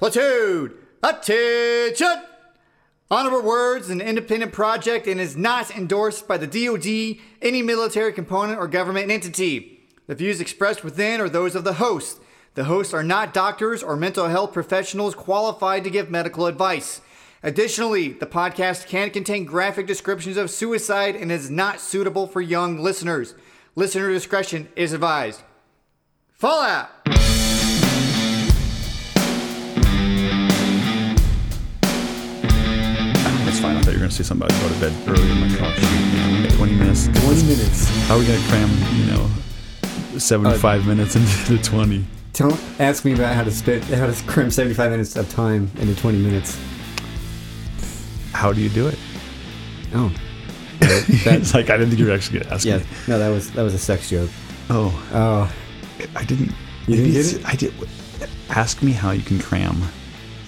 Platoon, attention! Honorable Words is an independent project and is not endorsed by the DoD, any military component, or government entity. The views expressed within are those of the host. The hosts are not doctors or mental health professionals qualified to give medical advice. Additionally, the podcast can contain graphic descriptions of suicide and is not suitable for young listeners. Listener discretion is advised. Fallout! To say something about go to bed early. I'm like, oh, shoot, you know, we got 20 minutes. 20 minutes. How are we going to cram, you know, 75 uh, minutes into the 20? Don't ask me about how to spit, how to cram 75 minutes of time into 20 minutes. How do you do it? Oh. it's like, I didn't think you were actually going to ask Yeah. me. No, that was that was a sex joke. Oh, Oh. I didn't. You didn't get it? I did. Ask me how you can cram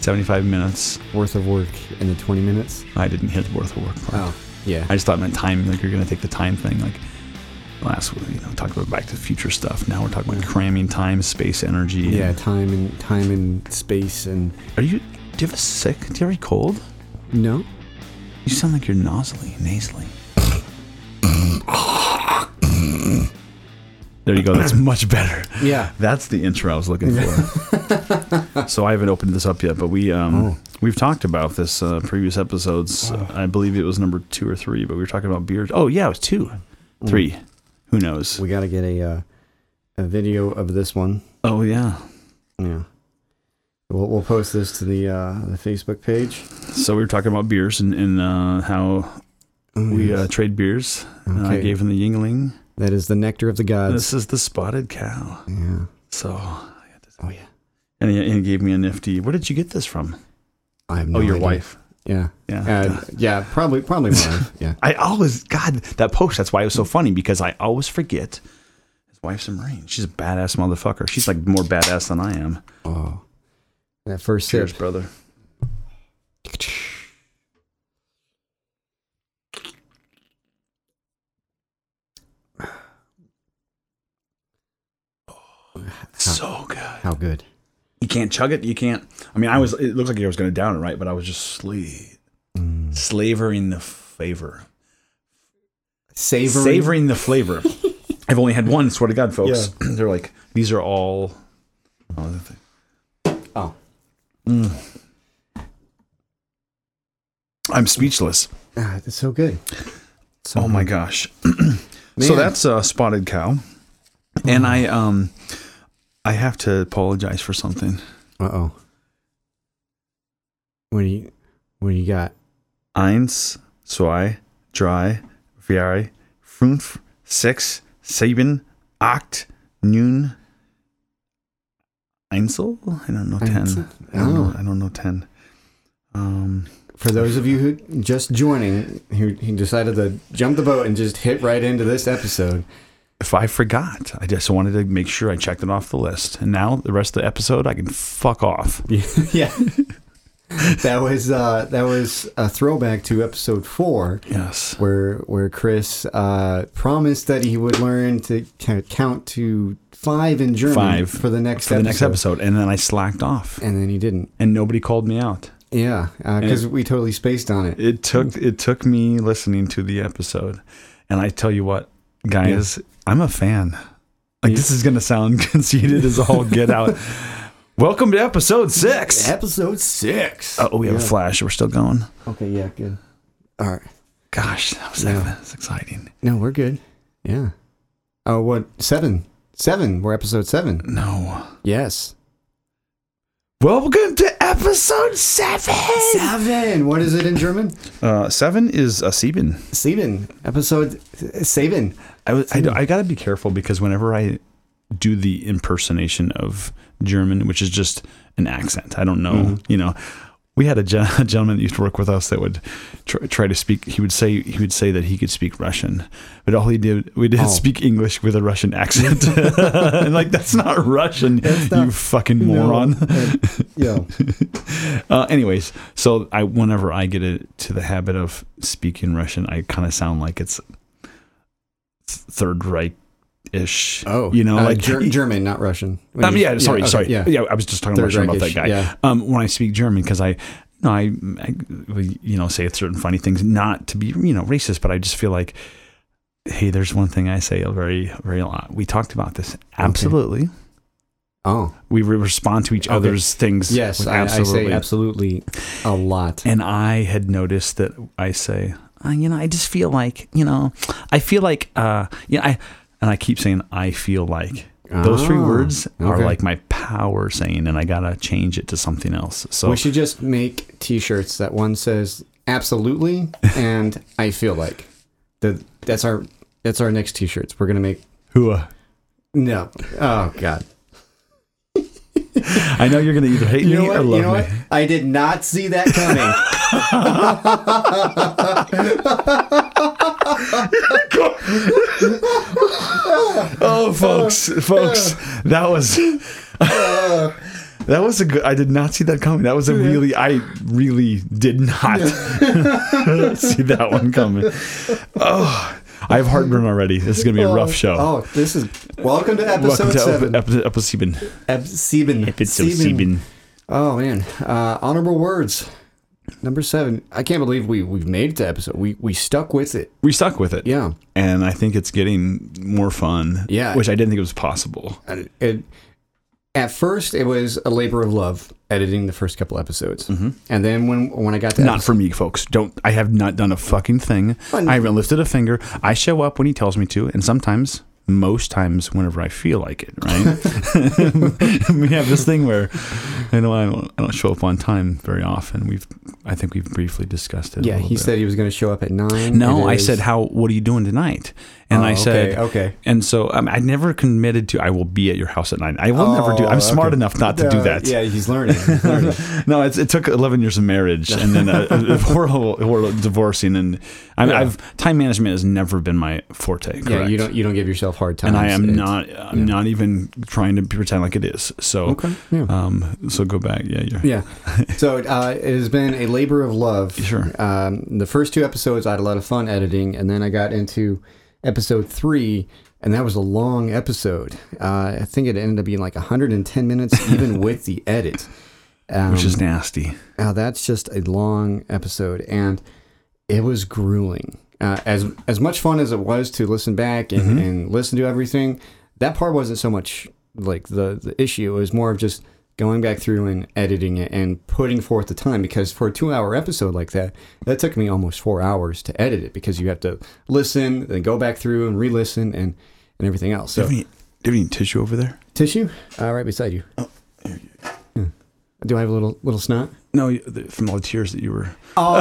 75 minutes. Worth of work in the 20 minutes. I didn't hit the worth of work part. Oh. Yeah. I just thought it meant time, like you're going to take the time thing. Like last week, you know, talked about Back to the Future stuff. Now we're talking about cramming time, space, energy. yeah, time and time and space and Are you? Do you have a sick? Do you have a cold? no. You sound like you're nasally, nasally. there you go. That's much better. Yeah. That's the intro I was looking for. so I haven't opened this up yet, but we um Oh. we've talked about this uh, previous episodes. I believe it was number two or three, but we were talking about beers. Oh yeah, it was two, three. Who knows? We got to get a uh, a video of this one. oh yeah. Yeah. We'll, we'll post this to the uh, the Facebook page. So we were talking about beers and, and uh, how we uh, trade beers. And I gave him the Yuengling. That is the nectar of the gods. This is the spotted cow. yeah. So, Oh yeah. and he, and he gave me a nifty. Where did you get this from? I have no oh, your idea. wife. Yeah. Yeah. Uh, yeah. Probably. Probably my wife. Yeah. I always, God, that post. That's why it was so funny because I always forget. His wife's a Marine. She's a badass motherfucker. She's like more badass than I am. Oh. That first Cheers, sip. brother. So good. How good. You can't chug it. You can't. I mean, I was. It looks like I was going to down it, right? But I was just sle- Mm. slavering the flavor, Savory. savoring the flavor. I've only had one. Swear to God, folks. They're like these are all. Oh. Oh. I'm speechless. Ah, it's so good. So Oh my good. gosh. So that's a spotted cow, and I um, I have to apologize for something. Uh oh. What do you What do you got? Eins, zwei, drei, vier, fünf, sechs, sieben, acht, neun, Einzel? I don't know ten. Einzel? I don't know. Oh. I don't know ten. Um, For those of you who just joining, who, who decided to jump the boat and just hit right into this episode, if I forgot, I just wanted to make sure I checked it off the list. And now the rest of the episode, I can fuck off. yeah, that was uh, that was a throwback to episode four, Yes. where where Chris uh, promised that he would learn to count to five in German Five for the next For the episode. next episode, and then I slacked off, and then he didn't. and nobody called me out. Yeah, because we totally spaced on it. It took it took me listening to the episode, and I tell you what, guys, I'm a fan. Like Yeah. this is gonna sound conceited as all get out. Welcome to episode six. Episode six. Oh, we have a flash. We're still going. Okay, yeah, good. All right. Gosh, that was, Yeah. that was exciting. No, we're good. Yeah. Oh, what? Seven. Seven. We're episode seven. No. Yes. Welcome to episode seven. Seven. What is it in German? Uh, seven is a sieben. Sieben. Episode seven. I, was- I, I gotta be careful because whenever I do the impersonation of German, which is just an accent, I don't know, Mhm. you know. We had a, gen- a gentleman that used to work with us that would try, try to speak. He would say he would say that he could speak Russian, but all he did we did Oh. speak English with a Russian accent, and like that's not Russian, That's you fucking moron. Yeah. Uh, anyways, so I whenever I get it to the habit of speaking Russian, I kind of sound like it's Third Reich ish. Oh, you know, uh, like Ger- German, not Russian. When Um, yeah, sorry, okay, sorry. yeah. Yeah. I was just talking Third Russian about that guy. yeah. Um, when I speak German, because I, you know, I, I, you know, say certain funny things, not to be, you know, racist, but I just feel like, hey, there's one thing I say a very, very a lot. We talked about this. Absolutely. Oh, We respond to each Okay. other's things. yes, with I, I say absolutely a lot. And I had noticed that I say, uh, you know, I just feel like, you know, I feel like, uh, you know, I, and I keep saying, I feel like. Those three words are okay. like my power saying, and I gotta change it to something else. So we should just make T-shirts that one says absolutely and I feel like. The, that's our that's our next T-shirts. We're gonna make? Uh, no. Oh God. I know you're gonna either hate You me or love You know me. what? I did not see that coming. Oh, folks, folks, that was that was a good. I did not see that coming. That was a really. I really did not see that one coming. Oh, I have heartburn already. This is gonna be a rough show. Oh, this is welcome to episode Welcome to seven. episode seven. Ep- Sieben. Episode seven. Oh man, uh, honorable words. Number seven. I can't believe we we've made it to episode. We we stuck with it. We stuck with it. Yeah. and I think it's getting more fun. Yeah. which I didn't think it was possible. And it, at first, it was a labor of love editing the first couple episodes, and then when when I got to Not episode- for me, folks. Don't. I have not done a fucking thing. Fun. I haven't lifted a finger. I show up when he tells me to, and sometimes, most times, whenever I feel like it. Right? we have this thing where, I know I don't, I don't show up on time very often. We've, I think we've briefly discussed it. yeah, he bit. said he was going to show up at nine. No, I is- said, "How? What are you doing tonight?" And Oh, I said, okay, okay. And so um, I never committed to. I will be at your house at nine. I will never do. Oh, I'm smart okay. enough not to do Uh, that. Yeah, he's learning. He's learning. no, it's, it took 11 years of marriage and then a, a horrible, horrible divorcing. And I Yeah. I've time management has never been my forte. Correct? yeah, you don't you don't give yourself hard time. And I am not. I'm not even trying to pretend like it is. So, Okay. Yeah. um, so go back. Yeah, you're, Yeah. So uh, it has been a labor of love. Sure. Um, the first two episodes, I had a lot of fun editing, and then I got into episode three, and that was a long episode. Uh, I think it ended up being like 110 minutes, even with the edit. Um, which is nasty. uh, that's just a long episode, and it was grueling. Uh, as as much fun as it was to listen back and, and listen to everything, that part wasn't so much like the the issue. It was more of just going back through and editing it and putting forth the time. Because for a two hour episode like that, that took me almost four hours to edit it because you have to listen, then go back through and re-listen and and everything else. Do you have any, do you have any tissue over there? tissue, uh, right beside you. Oh, Do I have a little little snot? No, from all the tears that you were. Oh,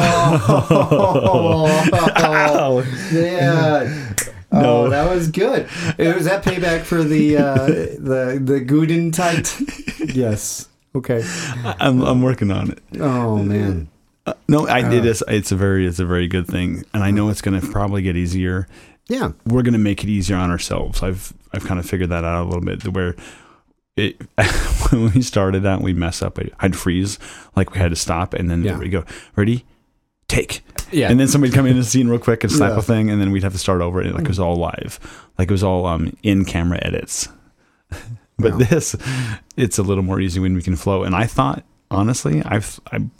yeah. Oh, that was good. It was that payback for the uh, the the Guden tight. Yes. Okay. I'm, I'm working on it. Oh man. No, I, did it is. It's a very, it's a very good thing, and I know it's going to probably get easier. Yeah. we're going to make it easier on ourselves. I've I've kind of figured that out a little bit. Where it when we started out, we mess up. I'd freeze, like we had to stop, and then Yeah. we go ready, take, Yeah. and then somebody'd come in the scene real quick and snap Yeah. a thing, and then we'd have to start over. And like it was all live, like it was all um in camera edits. but Wow. this, it's a little more easy when we can flow. And I thought honestly, I've I'm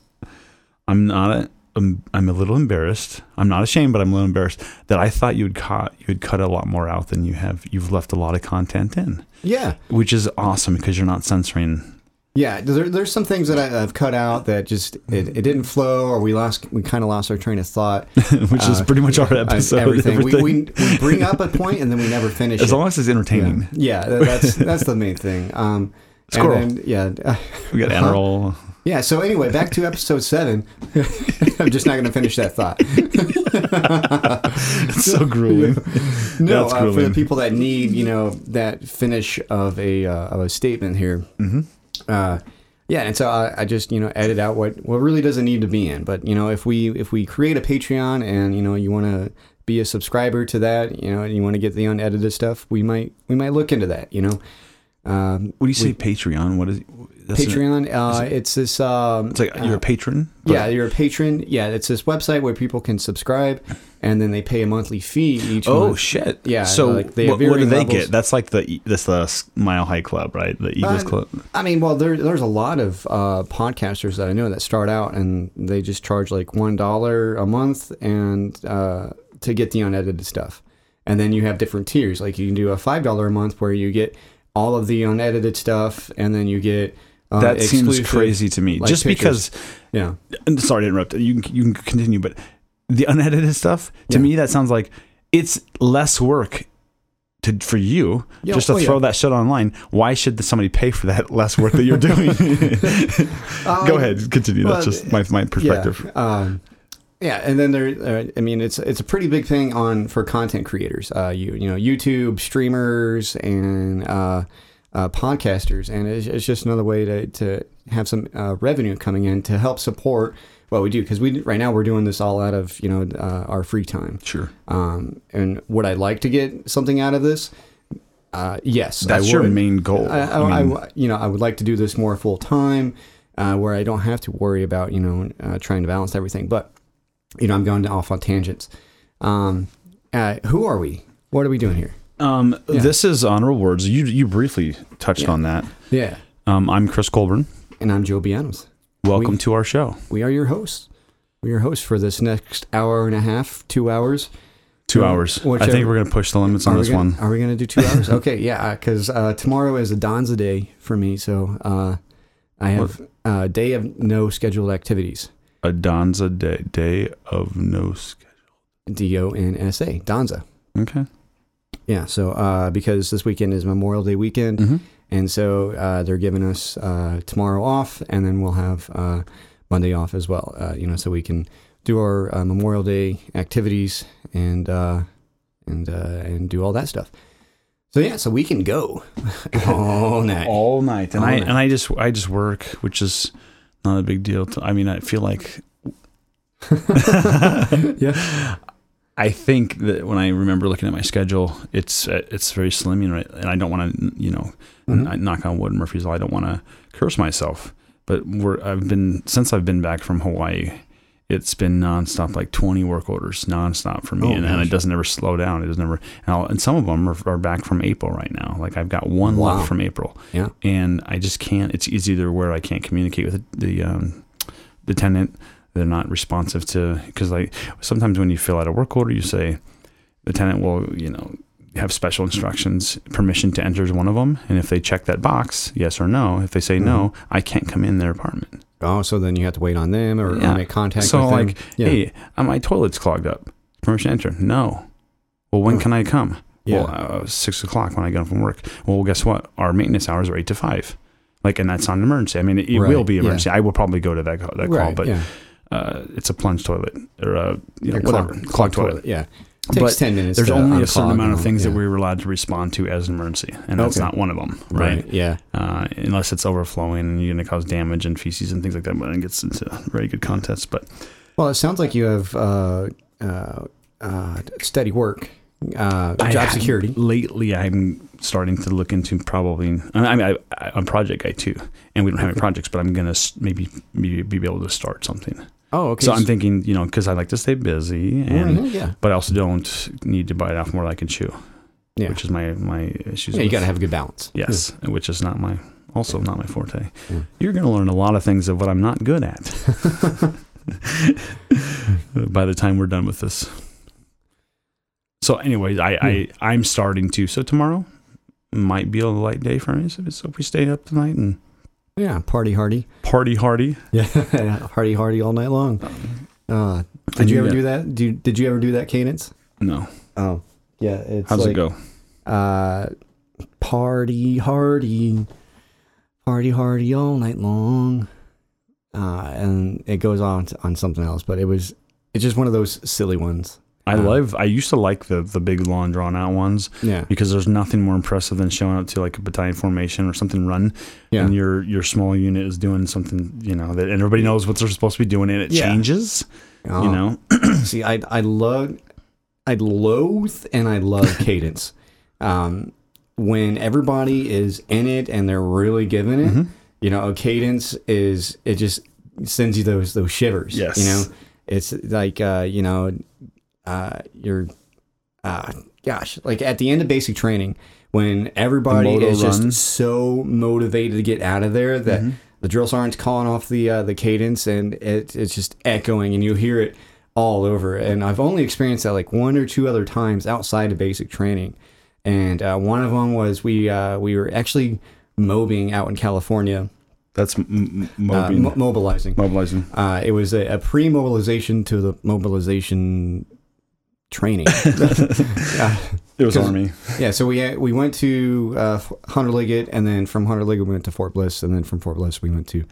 I'm not a, I'm, I'm a little embarrassed. I'm not ashamed, but I'm a little embarrassed that I thought you'd cut you would cut a lot more out than you have. You've left a lot of content in, yeah. which is awesome because you're not censoring. Yeah. There, there's some things that I, I've cut out that just it, it didn't flow, or we lost we kind of lost our train of thought. which is Uh, pretty much our episode. Everything. We, everything. we we bring up a point and then we never finish it. as it. long as it's entertaining. yeah. Yeah. That's that's the main thing. Um. Squirrel. And then, yeah. We got Uh-huh. Yeah, so anyway, back to episode seven. I'm just not going to finish that thought. It's so grueling. No, uh, for the people that need, you know, that finish of a uh, of a statement here. Mm-hmm. Uh, yeah, and so I, I just you know edit out what what really doesn't need to be in. But you know, if we if we create a Patreon and you know you want to be a subscriber to that, you know, and you want to get the unedited stuff, we might we might look into that. You know, um, What do you say, Patreon? What is that's an- Patreon. Uh, it's this. Um, it's like you're uh, a patron. but- Yeah, you're a patron. Yeah, it's this website where people can subscribe, and then they pay a monthly fee each Oh month. shit! Yeah, So like, they have what, what do they levels. get? That's like the this the Mile High Club, right? The Eagles Uh, Club. I mean, well, there, there's a lot of uh, podcasters that I know that start out and they just charge like one dollar a month and uh, to get the unedited stuff, and then you have different tiers. Like you can do a five dollar a month where you get all of the unedited stuff, and then you get uh, That seems crazy to me. like, Just pictures. because. Yeah, and Sorry to interrupt. You can you can continue, but the unedited stuff to Yeah. me that sounds like it's less work. To, for you, Yeah, just to oh, yeah. throw that shit online, why should somebody pay for that less work that you're doing? Go ahead, continue. That's just my, my perspective. Yeah. Um, yeah, and then there. Uh, I mean, it's it's a pretty big thing on for content creators. Uh, you you know, YouTube streamers and uh, uh, podcasters, and it's, it's just another way to to have some uh, revenue coming in to help support what we do. Because we right now we're doing this all out of you know uh, our free time. Sure. Um, and would I like to get something out of this? Uh, yes, That's your main goal. I, I, I mean- I- you know, I would like to do this more full time, uh, where I don't have to worry about you know uh, trying to balance everything. But you know, I'm going off on tangents. Um, uh, who are we? What are we doing here? Um, This is honorable words. You you briefly touched on that. Yeah, Um, I'm Chris Colburn. and I'm Joe Bianos. Welcome We- to our show. We are your hosts. We are your hosts for this next hour and a half, two hours. Two Uh, hours. I think we're gonna push the limits on this gonna, one. Are we going to do two hours? okay, yeah, because uh, tomorrow is a DONSA day for me, so uh, I have a day of no scheduled activities. A DONSA day, day of no schedule. D O N S A, DONSA. Okay. Yeah, so uh, because this weekend is Memorial Day weekend, Mm-hmm. And so uh, they're giving us uh, tomorrow off, and then we'll have uh, Monday off as well. Uh, you know, so we can do our uh, Memorial Day activities and uh, and uh, and do all that stuff. So yeah, so we can go all night. All night, and All I night. and I just I just work, which is not a big deal. To, I mean, I feel like yeah, I think that when I remember looking at my schedule, it's it's very slimming, right? And I don't want to, you know, Mhm. Knock on wood, Murphy's Law. I don't want to curse myself, but we're I've been since I've been back from Hawaii. It's been nonstop, like twenty work orders, nonstop for me, Oh, and, and it doesn't ever slow down. It doesn't ever, and, I'll, and some of them are, are back from April right now. Like I've got one Wow. left from April, yeah, and I just can't. It's it's either where I can't communicate with the um, the tenant, they're not responsive to because like sometimes when you fill out a work order, you say the tenant will you know have special instructions, permission to enter is one of them, and if they check that box, yes or no, if they say no, I can't come in their apartment. Oh, so then you have to wait on them or, or make contact so like, yeah. hey, uh, my toilet's clogged up. Permission to enter? No. Well, when can I come? Yeah. Well, uh, six o'clock when I get home from work. Well, guess what? Our maintenance hours are eight to five. Like, and that's not an emergency. I mean, it, it Right, will be yeah. emergency. I will probably go to that that call, right, but yeah. Uh, it's a plunge toilet or a you know, Or whatever clogged- clogged toilet. Yeah, takes But ten minutes. There's only a certain amount of things all, that we're allowed to respond to as an emergency, and that's Okay. not one of them, right? right. Yeah, Uh, unless it's overflowing and you're going to cause damage and feces and things like that. But it gets into very good contests. But Well, it sounds like you have uh, uh, uh, steady work, uh, I- job security. lately, I'm starting to look into probably. I mean, I, I, I'm a project guy too, and we don't have any projects, but I'm going to maybe, maybe be able to start something. Oh, okay. So I'm thinking, you know, because I like to stay busy, mm-hmm, and Mhm, yeah, but I also don't need to bite off more than I can chew, yeah. which is my my issues. yeah, you got to have a good balance. Yes, mm-hmm. which is not my also not my forte. Yeah. You're going to learn a lot of things of what I'm not good at by the time we're done with this. So, anyways, I, I hmm. I'm starting to. So tomorrow might be a light day for me. So, so if we stay up tonight and Yeah, party hardy. party hardy. Yeah, hardy hardy all night long. Uh, did you ever do that? Do you, did you ever do that cadence? No. Oh, yeah. It's How's like, it go? Uh, party hardy, party hardy all night long. Uh, and it goes on to, on something else, but it was it's just one of those silly ones. I uh, love. I used to like the the big long drawn out ones Yeah, because there's nothing more impressive than showing up to like a battalion formation or something run yeah. and your your small unit is doing something you know that everybody knows what they're supposed to be doing and it Yeah. changes Oh. you know See, I I love, I loathe and I love cadence. Um, when everybody is in it and they're really giving it, Mm-hmm. you know, a cadence is it just sends you those those shivers. Yes. you know, it's like uh, you know, uh, you're, uh, gosh, like at the end of basic training, when everybody is just so motivated to get out of there that Mm-hmm. the drill sergeant's calling off the uh, the cadence and it, it's just echoing and you hear it all over. And I've only experienced that like one or two other times outside of basic training. And uh, one of them was we uh, we were actually mobbing out in California, That's m- m- uh, mobilizing. mobilizing. Uh, it was a, a pre-mobilization to the mobilization training. yeah, It was army. yeah. So we we went to uh, Hunter Liggett, and then from Hunter Liggett we went to Fort Bliss, and then from Fort Bliss we went to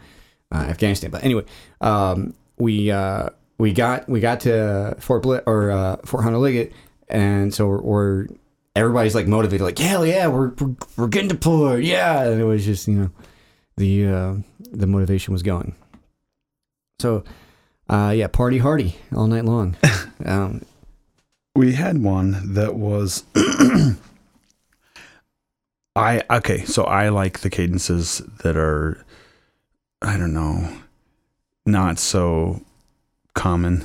uh, Afghanistan. But anyway, um, we uh, we got we got to Fort Bliss or uh, Fort Hunter Liggett, and so we're, we're everybody's like motivated, like hell yeah, we're we're, we're getting deployed, yeah. And it was just you know the uh, the motivation was going. So, uh, yeah, party hardy all night long. um, We had one that was. I okay, so I like the cadences that are, I don't know, not so common.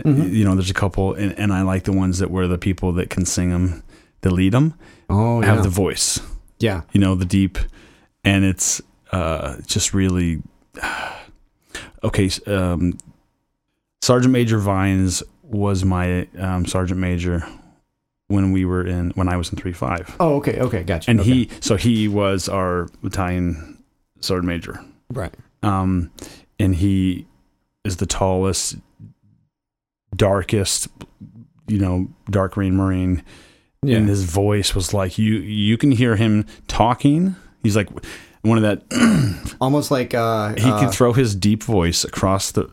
Mhm. You know, there's a couple, and, and I like the ones that were the people that can sing them, that lead them, oh yeah, have the voice. yeah, you know the deep and it's uh just really okay um sergeant major vines was my um sergeant major when we were in when i was in 3-5 Oh, okay, okay, gotcha. and okay. he so he was our battalion sergeant major right. um and he is the tallest darkest you know dark green marine Yeah. and his voice was like you you can hear him talking he's like one of that Almost like uh, he uh, can throw his deep voice across the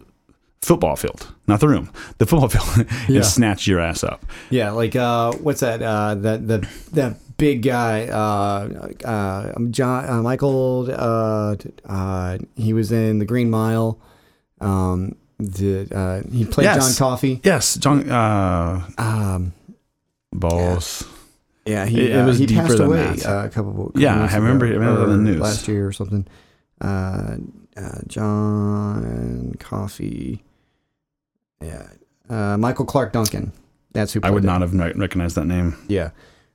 football field not the room the football field Yeah. and snatch your ass up yeah, like uh, what's that? Uh, that the that big guy, uh, uh, John uh, Michael. Uh, uh, he was in the Green Mile. Um, the uh, he played Yes. John Coffey. yes john uh Um, balls yeah, he It- uh, was he passed away. Uh, a couple. Yeah, I remember- ago, I remember the news. last year or something. Uh, uh, John Coffey. Yeah, uh, Michael Clarke Duncan. That's who. i would it. not have recognized that name Yeah.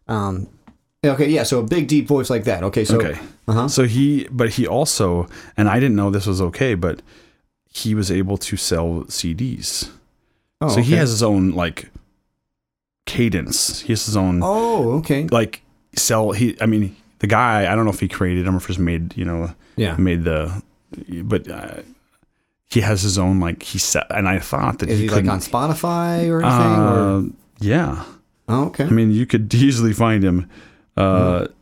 Um, okay. Yeah. So a big deep voice like that. Okay. So. okay Uh huh. So he, but he also, and I didn't know this was okay, but he was able to sell CDs. Oh, so he has his own like cadence. He has his own Oh. Okay. like sell. He, I mean, the guy. I don't know if he created them or if just made you know Yeah. made the, but uh, he has his own like he set. And I thought that Is he, he like on Spotify or anything? or? Uh, yeah, Oh, okay. I mean, you could easily find him. Uh, Hmm.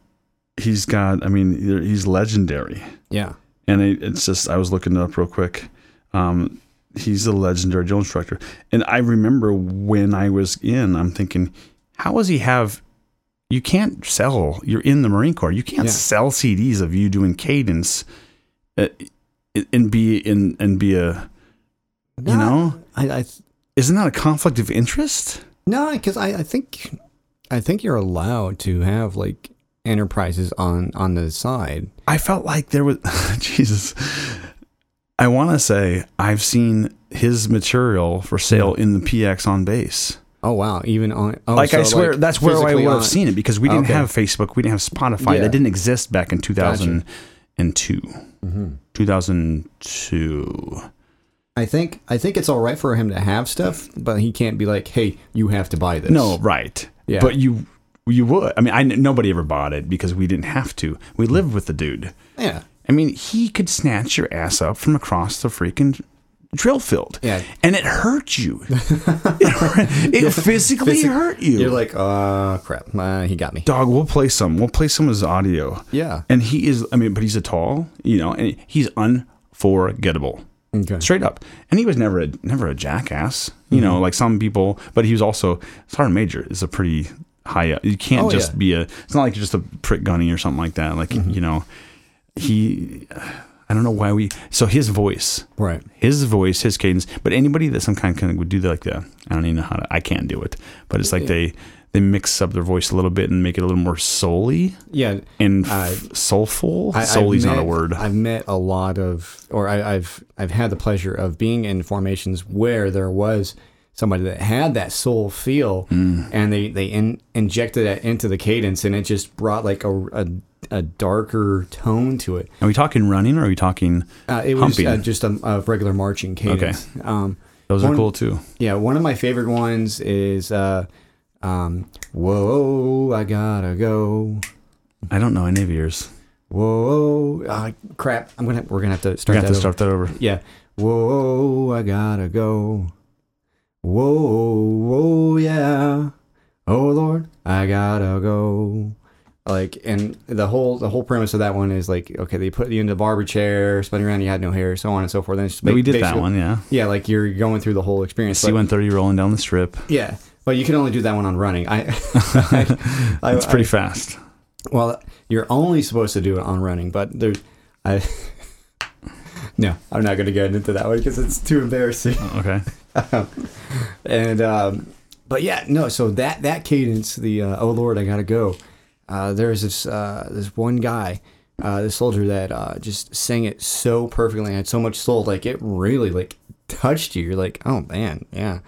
He's got. I mean, he's legendary. Yeah. and it, it's just I was looking it up real quick. Um, he's a legendary drill instructor, and I remember when I was in, I'm thinking, how does he have? You can't sell. You're in the Marine Corps. You can't Yeah. sell CDs of you doing cadence, uh, and be in and be a. You know, I, I isn't that a conflict of interest? no, because I, I think I think you're allowed to have like enterprises on on the side. I felt like there was Jesus. I want to say I've seen his material for sale in the PX on base. Oh wow! Even on oh, like I swear, like, that's where I would have seen it because we didn't Okay. have Facebook, we didn't have Spotify. Yeah. That didn't exist back in 2002. Mhm. 2002. I think I think it's all right for him to have stuff, but he can't be like, "Hey, you have to buy this." No, right. Yeah. But you you would. I mean, I nobody ever bought it because we didn't have to. We lived with the dude. Yeah. I mean, he could snatch your ass up from across the freaking drill filled. Yeah. And it hurt you. it it physically Physic- hurt you. You're like, uh, crap. Uh, he got me. Dog, we'll play some. We'll play some of his audio. Yeah. And he is, I mean, but he's a tall, you know, and he's unforgettable. Okay. Straight up. And he was never a never a jackass. You Mm-hmm. know, like some people, but he was also Sergeant Major is a pretty high you can't Oh, just yeah. be a it's not like you're just a prick gunny or something like that. Like, Mm-hmm. you know, he I don't know why we so his voice Right. his voice, his cadence, but anybody that some kind of would do that like that, I don't even know how to. I can't do it, but it's like they they mix up their voice a little bit and make it a little more soul-y Yeah. and f- soulful. I, Soul-y's not a word. I've met a lot of, or I, I've I've had the pleasure of being in formations where there was somebody that had that soul feel, Mm. and they they in, injected that into the cadence, and it just brought like a a, a darker tone to it. Are we talking running or are we talking? Uh, it was Humping. uh, just a, a regular marching cadence. Um, Those are cool too. yeah, one of my favorite ones is uh, um, "Whoa, I gotta go." I don't know any of yours. Whoa, uh, crap! I'm gonna we're gonna have to start have that to over. start that over. Yeah. Whoa, I gotta go. Whoa, whoa, yeah. Oh Lord, I gotta go. Like, and the whole the whole premise of that one is like, okay, they put you in the barber chair, spun around, you had no hair, so on and so forth. And we did that one, yeah. Yeah, like you're going through the whole experience. C-130 rolling down the strip. yeah, but you can only do that one on running. I, I, I It's pretty fast. well, you're only supposed to do it on running, but there, I. No, I'm not going to get into that one because it's too embarrassing. Okay. and um, but yeah, no. So that that cadence, the uh, oh Lord, I gotta go. Uh, there's this uh, this one guy, uh, this soldier that uh, just sang it so perfectly, and had so much soul, like it really like touched you. You're like, oh man, yeah.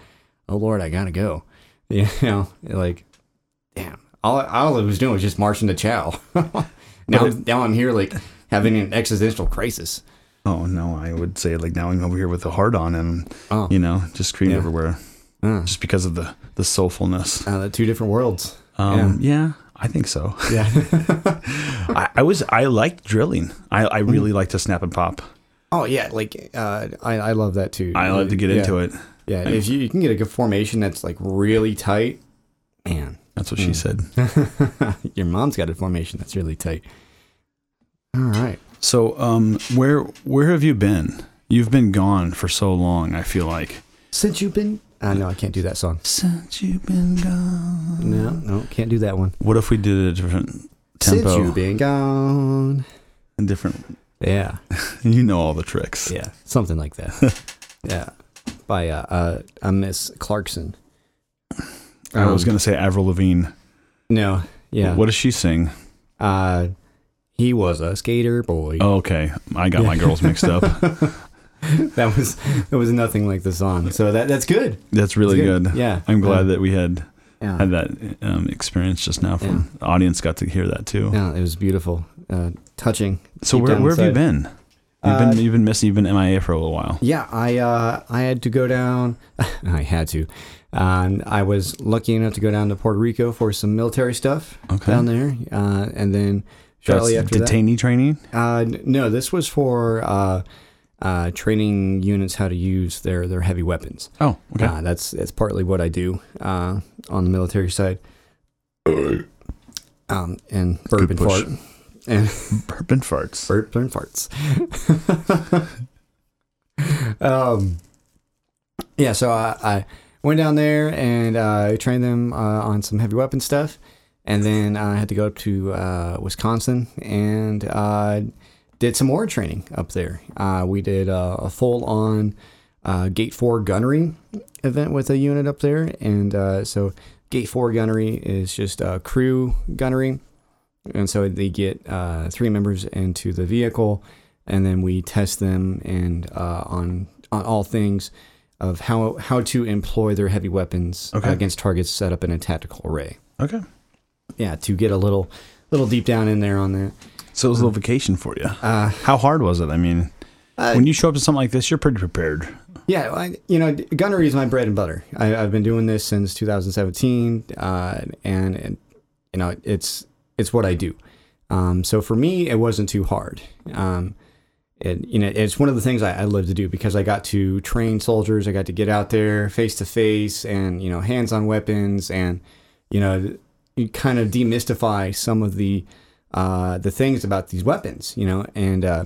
Oh Lord, I gotta go. You know, like, damn. All all I was doing was just marching to Chow. now, now I'm here like having an existential crisis. Oh no, I would say like now I'm over here with the heart on and Oh. you know just scream Yeah. everywhere, Uh, just because of the the soulfulness. uh, the two different worlds. Um, yeah. I think so. Yeah. I, I was I liked drilling. I, I Mm. really like to snap and pop. Oh yeah, like uh, I I love that too. I love to get Yeah. into it. Yeah, if you, you can get a good formation that's like really tight, man. That's what Mm. she said. Your mom's got a formation that's really tight. All right. So, um, where where have you been? You've been gone for so long. I feel like Since you've been, uh, know I can't do that song. since you've been gone. No, no, can't do that one. What if we did a different tempo? Since you've been gone. a different. Yeah, You know all the tricks. yeah, something like that. yeah, by uh, uh, uh Miss Clarkson. I was Um, gonna say Avril Lavigne. No, yeah. What does she sing? Uh, he was a skater boy. Oh, okay, I got my girls mixed up. That was that was nothing like the song. So that that's good. That's really It's good. Yeah, I'm glad Yeah. that we had Yeah. had that um, experience just now. From the audience got to hear that too. Yeah, it was beautiful, uh, touching. So where, where have you been? You've Uh, been you've been missing. You've been MIA for a little while. Yeah, I uh, I had to go down. I had to. Um, I was lucky enough to go down to Puerto Rico for some military stuff Okay. down there, uh, and then shortly That's after that, detainee training. uh, no, this was for uh, training units how to use their their heavy weapons. Oh, okay. Uh, that's that's partly what I do uh, on the military side. Um, and burp Good and push. fart, and Burp and farts. burp and farts. um, yeah, so I, I went down there and uh, trained them uh, on some heavy weapon stuff, and then I had to go up to uh, Wisconsin and uh, did some more training up there. Uh, we did uh, a full on uh, Gate Four gunnery event with a unit up there, and uh, so Gate Four gunnery is just uh, crew gunnery and so they get uh, three members into the vehicle, and then we test them and uh, on on all things of how how to employ their heavy weapons Okay. against targets set up in a tactical array. Okay. Yeah, to get a little little deep down in there on that. So it was a little vacation for you. Uh, How hard was it? I mean, uh, when you show up to something like this, you're pretty prepared. Yeah, I, you know, gunnery is my bread and butter. I, I've been doing this since 2017, uh, and, and you know, it's it's what I do. Um, so for me, it wasn't too hard. Um, it, you know, it's one of the things I, I love to do because I got to train soldiers. I got to get out there face to face and you know, hands on weapons, and you know, you kind of demystify some of the uh, the things about these weapons. You know, and uh,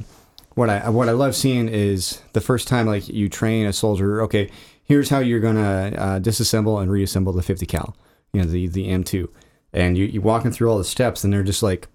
what I what I love seeing is the first time like you train a soldier. Okay, here's how you're gonna uh, disassemble and reassemble the 50 cal. You know, the the M2, and you you walking through all the steps, and they're just like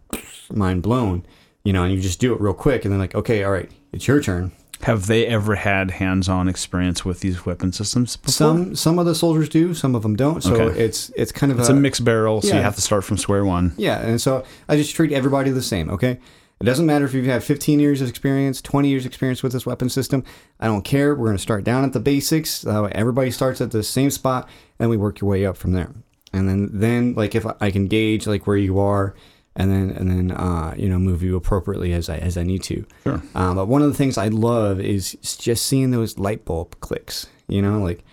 mind blown. You know, and you just do it real quick, and then like, okay, all right, it's your turn. Have they ever had hands-on experience with these weapon systems before? Some some of the soldiers do, some of them don't. So Okay. it's it's kind of It's a mixed barrel, so you have to start from square one. Yeah, and so I just treat everybody the same, okay? It doesn't matter if you have 15 years of experience, 20 years experience with this weapon system. I don't care. We're going to start down at the basics. Uh, everybody starts at the same spot, and we work your way up from there. And then, then like if I can gauge like where you are, and then and then uh, you know move you appropriately as I as I need to. Sure. Um, but one of the things I love is just seeing those light bulb clicks. You know, like,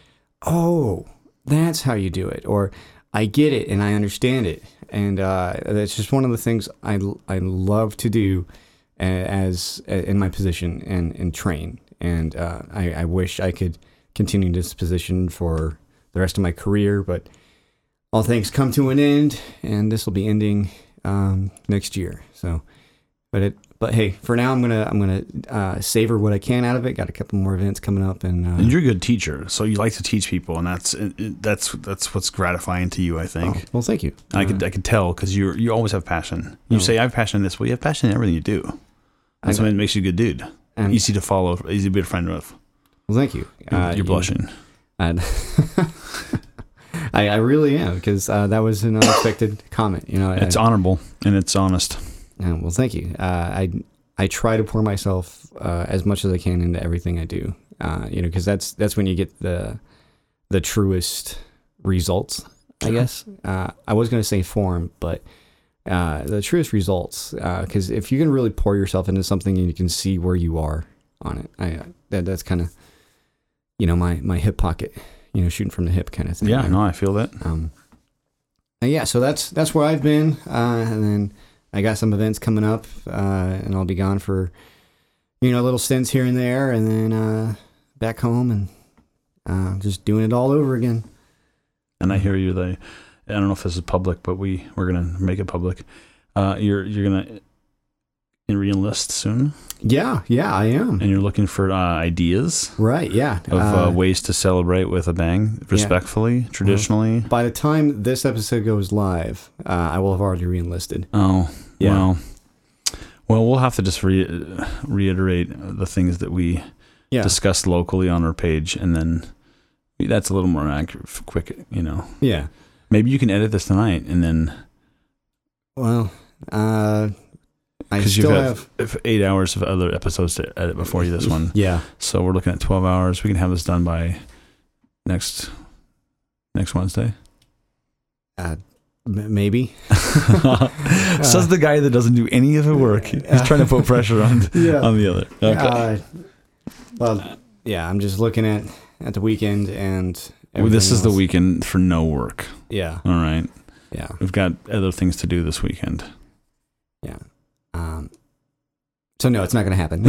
oh, that's how you do it, or I get it and I understand it, and uh, that's just one of the things I I love to do a- as in my position and and train. And uh, I, I wish I could continue this position for the rest of my career, but all things come to an end, and this will be ending um, next year. So, but it, but hey, for now, I'm gonna I'm gonna uh, savor what I can out of it. Got a couple more events coming up, and, uh, And you're a good teacher, so you like to teach people, and that's that's that's what's gratifying to you, I think. oh, well, thank you. I could I could tell because you you always have passion. You Oh. say I have passion in this, well, you have passion in everything you do. That's what makes you a good dude. And Easy to follow, easy to be a friend with. well, thank you. Uh, You're blushing. And I, I really am because uh, that was an unexpected comment. You know, I- It's honorable and it's honest. Yeah, well, thank you. Uh, I I try to pour myself uh, as much as I can into everything I do. Uh, you know, because that's that's when you get the the truest results. I guess uh, I was going to say form, but uh, the truest results. Because if you can really pour yourself into something and you can see where you are on it, I that that's kind of you know my my hip pocket. You know, shooting from the hip kind of thing. Yeah, right? no, I feel that. Um, and yeah, so that's that's where I've been, uh, and then I got some events coming up, uh, and I'll be gone for you know little stints here and there, and then uh, back home and uh, just doing it all over again. And I hear you. They, I don't know if this is public, but we we're gonna make it public. Uh, you're you're gonna re-enlist soon, Yeah, yeah, I am. and you're looking for uh, ideas Right, yeah. of uh, Uh, ways to celebrate with a bang, respectfully, traditionally. by the time this episode goes live, uh, I will have already reenlisted. Oh, Yeah. well. Well, we'll have to just re- reiterate the things that we Yeah, discussed locally on our page, and then that's a little more accurate, quick. You know, yeah. maybe you can edit this tonight, and then Well, uh, I because you've got have. eight hours of other episodes to edit before you this one, Yeah, so we're looking at twelve hours. We can have this done by next next Wednesday. uh, m- maybe. Says the guy that doesn't do any of the work. He's trying to put pressure on Yeah. on the other. Okay. Uh, well, yeah, I'm just looking at at the weekend and. Well, this everything is the weekend for no work. Yeah, All right. yeah, We've got other things to do this weekend. yeah. Um, so no, it's not going to happen.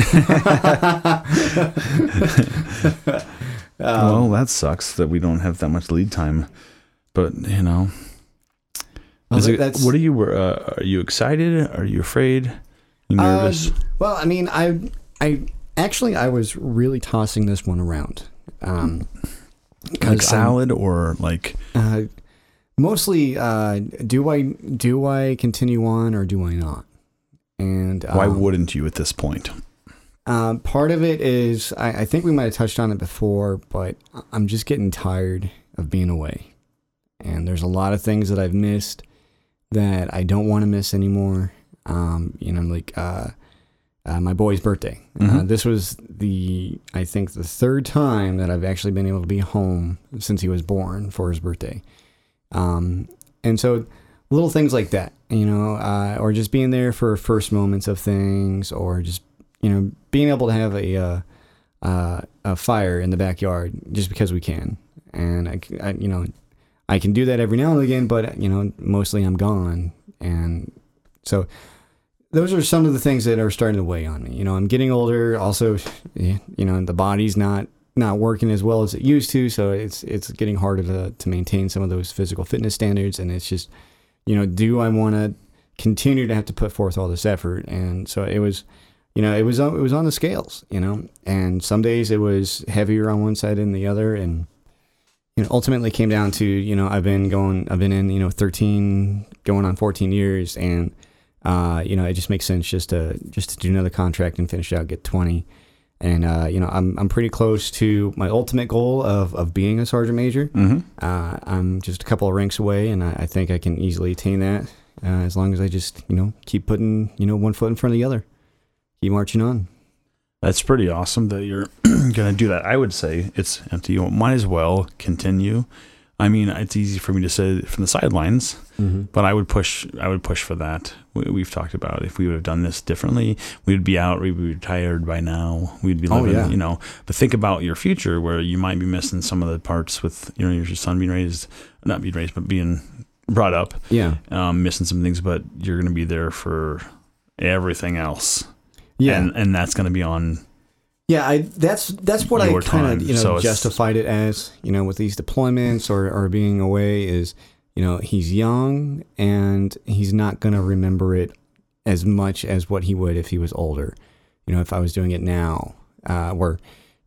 well, um, that sucks that we don't have that much lead time. But you know, well, it, that's what are you? Uh, are you excited? Are you afraid? You nervous? Uh, well, I mean, I, I actually, I was really tossing this one around. Um, like I'm- salad or like? Uh, mostly, uh, do I do I continue on or do I not? And Why um, wouldn't you at this point? Um, part of it is I, I think we might have touched on it before, but I'm just getting tired of being away, and there's a lot of things that I've missed that I don't want to miss anymore. Um, you know, like uh, uh, my boy's birthday. Uh, Mhm. this was the I think the third time that I've actually been able to be home since he was born for his birthday. Um, and so little things like that, you know, uh, or just being there for first moments of things, or just you know being able to have a uh, uh, a fire in the backyard just because we can, and I, I- you know I can do that every now and again, but you know mostly I'm gone, and so those are some of the things that are starting to weigh on me. You know, I'm getting older. Also, you know, the body's not not working as well as it used to, so it's it's getting harder to to maintain some of those physical fitness standards. And it's just, you know, do I want to continue to have to put forth all this effort? And so it was, you know, it was it was on the scales, you know, and some days it was heavier on one side than the other, and you know, ultimately came down to you know I've been going I've been in you know 13 going on 14 years and uh, you know it just makes sense just to just to do another contract and finish out get 20 and uh, you know I'm I'm pretty close to my ultimate goal of of being a sergeant major Mm-hmm. uh, I'm just a couple of ranks away and I, I think I can easily attain that uh, as long as I just you know keep putting you know one foot in front of the other, keep marching on. That's pretty awesome that you're going to do that. I would say it's empty. You might as well continue. I mean, it's easy for me to say from the sidelines, Mm-hmm. but I would push. I would push for that. We, we've talked about if we would have done this differently, we'd be out. We'd be retired by now. We'd be Oh, living, yeah. you know. But think about your future, where you might be missing some of the parts with you know your son being raised, not being raised, but being brought up, Yeah, um, missing some things. But you're going to be there for everything else, yeah, and and that's going to be on yeah. I that's that's what I kind of you know so justified it as you know with these deployments or or being away is you know he's young and he's not gonna remember it as much as what he would if he was older. You know, if I was doing it now, uh, or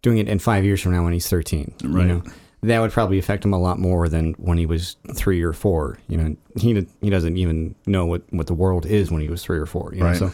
doing it in five years from now when he's thirteen. Right. You know, that would probably affect him a lot more than when he was three or four. You know, he he doesn't even know what, what the world is when he was three or four. You know, Right. so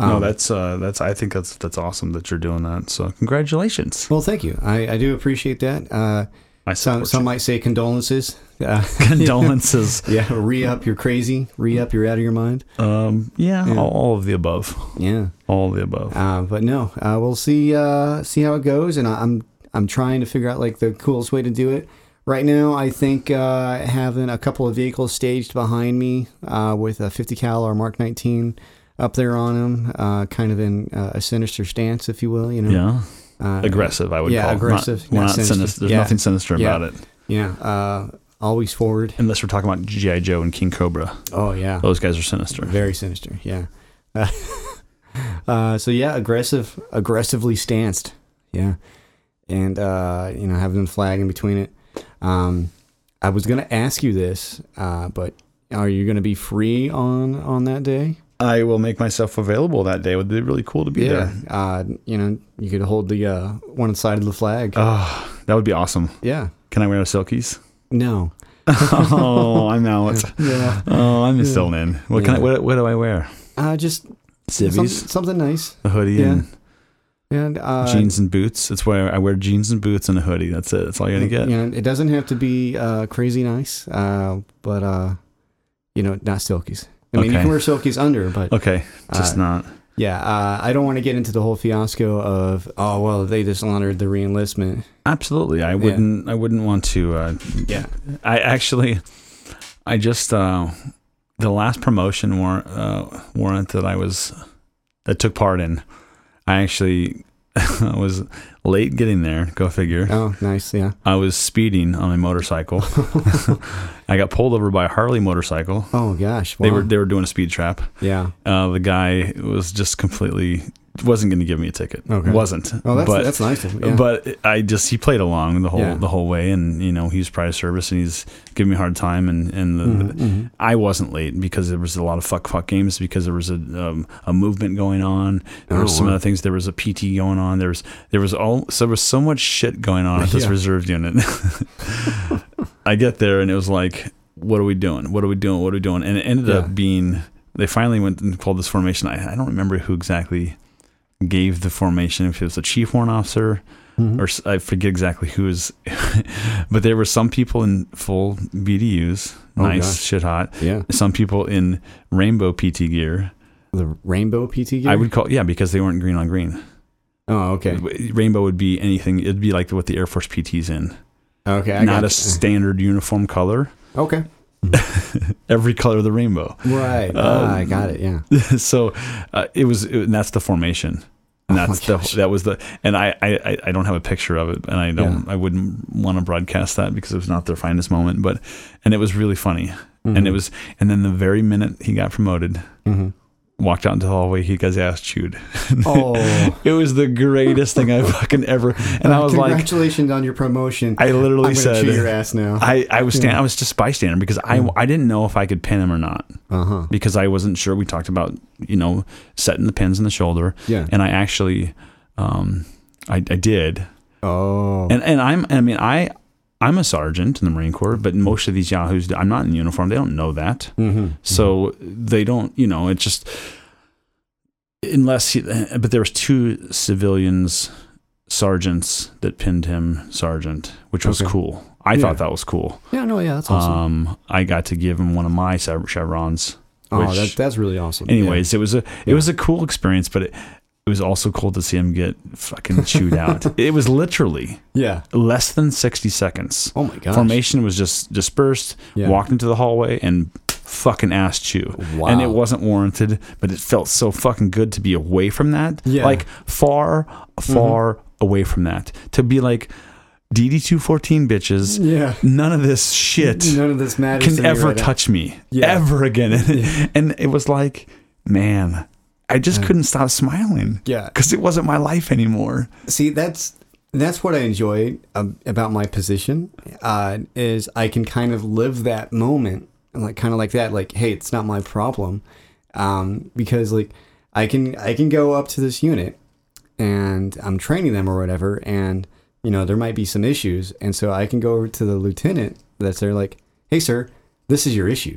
no, um, that's uh, that's. I think that's that's awesome that you're doing that. So congratulations. well, thank you. I, I do appreciate that. Uh, I some some you. might say condolences. Uh, condolences. yeah, re up. You're crazy. Re up. You're out of your mind. um, yeah, Yeah. All, all of the above. Yeah. All of the above. Uh, but no, uh, we'll see. Uh, see how it goes, and I- I'm I'm trying to figure out like the coolest way to do it. Right now, I think uh, having a couple of vehicles staged behind me uh, with a 50 cal or Mark 19 up there on him, uh, kind of in uh, a sinister stance, if you will. You know, yeah, uh, aggressive. I would yeah, call it. aggressive, Not, not not sinister. sinister. There's Yeah. nothing sinister Yeah. about it, Yeah, uh, always forward. unless we're talking about GI Joe and King Cobra. Oh yeah, Those guys are sinister. very sinister. Yeah. uh, so yeah, aggressive, aggressively stanced. Yeah, and uh, you know having the flag in between it. Um, I was gonna ask you this, uh, but are you gonna be free on on that day? I will make myself available that day. It would be really cool to be there. Uh, you know, you could hold the uh, one side of the flag. Oh, that would be awesome. yeah. Can I wear silkies? No. oh, I'm out. Yeah. Oh, I'm still in. What can I? Yeah. What, what do I wear? Uh, just some, something nice. a hoodie, Yeah. and And uh, jeans and boots. That's why I wear jeans and boots and a hoodie. That's it. That's all you're gonna get. You know, it doesn't have to be uh, crazy nice, uh, but uh, you know, not silkies. I mean, you can wear silkies under, but Okay, just Uh, not. yeah, uh, I don't want to get into the whole fiasco of oh well, they dishonored the reenlistment. Absolutely, I wouldn't. I wouldn't want to. Uh, Yeah, I actually, I just uh, the last promotion warrant uh, warrant that I was that took part in. I actually was late getting there. Go figure. oh nice, yeah. I was speeding on my motorcycle. I got pulled over by a Harley motorcycle. Oh gosh, They were they were doing a speed trap. yeah. Uh, the guy was just completely wasn't going to give me a ticket. Okay. Wasn't. Oh, that's but, that's nice. Of Yeah. But I just he played along the whole Yeah. the whole way, and you know he's prize service, and he's giving me a hard time, and and the, Mhm, mhm. I wasn't late because there was a lot of fuck fuck games because there was a um, a movement going on. There Oh, was some wow. other things. There was a PT going on. There was there was all so there was so much shit going on at this Yeah. reserve unit. I get there and it was like, what are we doing? What are we doing? What are we doing? And it ended up being they finally went and called this formation. I, I don't remember who exactly gave the formation. If it was a chief warrant officer Mhm. or I forget exactly who was, but there were some people in full BDUs, Oh, nice gosh. shit hot. yeah, Some people in rainbow PT gear. the rainbow PT gear. I would call yeah because they weren't green on green. Oh, okay. Rainbow would be anything. It'd be like what the Air Force PT's in, Okay, I not a standard uniform color. Okay, Every color of the rainbow. right. Um, ah, I got it. Yeah. so uh, it was, it, and that's the formation. And Oh that's the that was the and I, I I don't have a picture of it and I don't I wouldn't want to broadcast that because it was not their finest moment but and it was really funny and it was and then the very minute he got promoted Mhm. Walked out into the hallway he got his ass chewed Oh, it was the greatest thing I fucking ever and I was like congratulations on your promotion. I literally I'm said chew your ass now. I, I was stand, I was just bystander because I I didn't know if I could pin him or not Uh huh. because I wasn't sure. We talked about you know setting the pins in the shoulder, Yeah. and I actually um I, I did, Oh. and and I'm I mean I I'm a sergeant in the Marine Corps, but most of these yahoos I'm not in uniform. They don't know that, mm-hmm. so they don't you know it's just unless he, but there was two civilians sergeants that pinned him sergeant, which was Okay. cool. I Yeah. thought that was cool. Yeah. No. Yeah. That's awesome. Um, I got to give him one of my chevrons. Oh, which- that, that's really awesome. anyways, it was a it was a cool experience, but it, it was also cool to see him get fucking chewed out. It was literally yeah. less than 60 seconds. Oh my gosh. Formation was just dispersed, Yeah. walked into the hallway, and fucking ass chew. Wow. And it wasn't warranted, but it felt so fucking good to be away from that. Yeah. Like far, far mm-hmm. away from that. To be like, DD214 bitches, Yeah. none of this shit None of this matters. can ever right touch me Yeah. ever again. And it was like, man, I just couldn't stop smiling. Yeah. Because it wasn't my life anymore. See, that's that's what I enjoy about my position. Uh, is I can kind of live that moment, like kind of like that. Like, hey, it's not my problem, um, because like I can I can go up to this unit, and I'm training them or whatever, and you know there might be some issues, and so I can go over to the lieutenant that's there, like, hey, sir, this is your issue.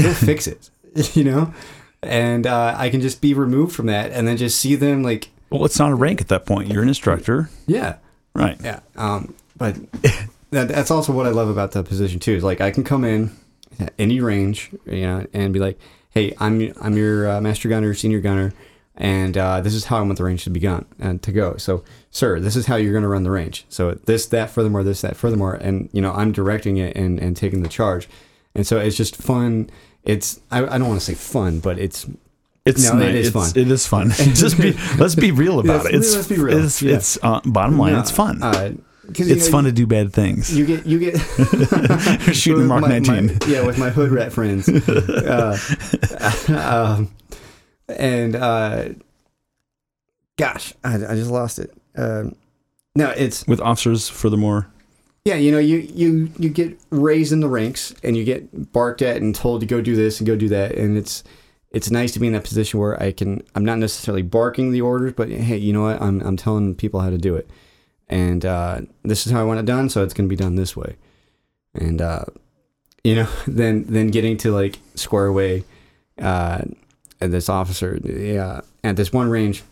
Go fix it. You know. And uh, I can just be removed from that, and then just see them like, Well, it's not a rank at that point. You're an instructor. yeah, Right. yeah. Um, but that, that's also what I love about the position too. Is like I can come in at any range, you know, and be like, "Hey, I'm I'm your uh, master gunner, senior gunner, and uh, this is how I want the range to be gone and to go. So, sir, this is how you're going to run the range. So this, that, furthermore, this, that, furthermore, and you know, I'm directing it and and taking the charge, and so it's just fun. It's I, I don't want to say fun, but it's It's No, it is It's- fun. It is fun. Just be. Let's be real about it. It's. let's be real. It's. Yeah. it's uh, bottom line. it's fun. Uh, you it's know, fun to do bad things. You get you get shooting Mark my- my- 19. yeah, with my hood rat friends. uh, um, and uh, gosh, I, I just lost it. Um, no, it's With officers, furthermore, yeah, you know, you you you get raised in the ranks and you get barked at and told to go do this and go do that, and it's it's nice to be in that position where I can I'm not necessarily barking the orders, but hey, you know what? I'm I'm telling people how to do it, and uh, this is how I want it done, so it's going to be done this way, and uh, you know, then then getting to like square away, uh, and this officer, yeah, at this one range,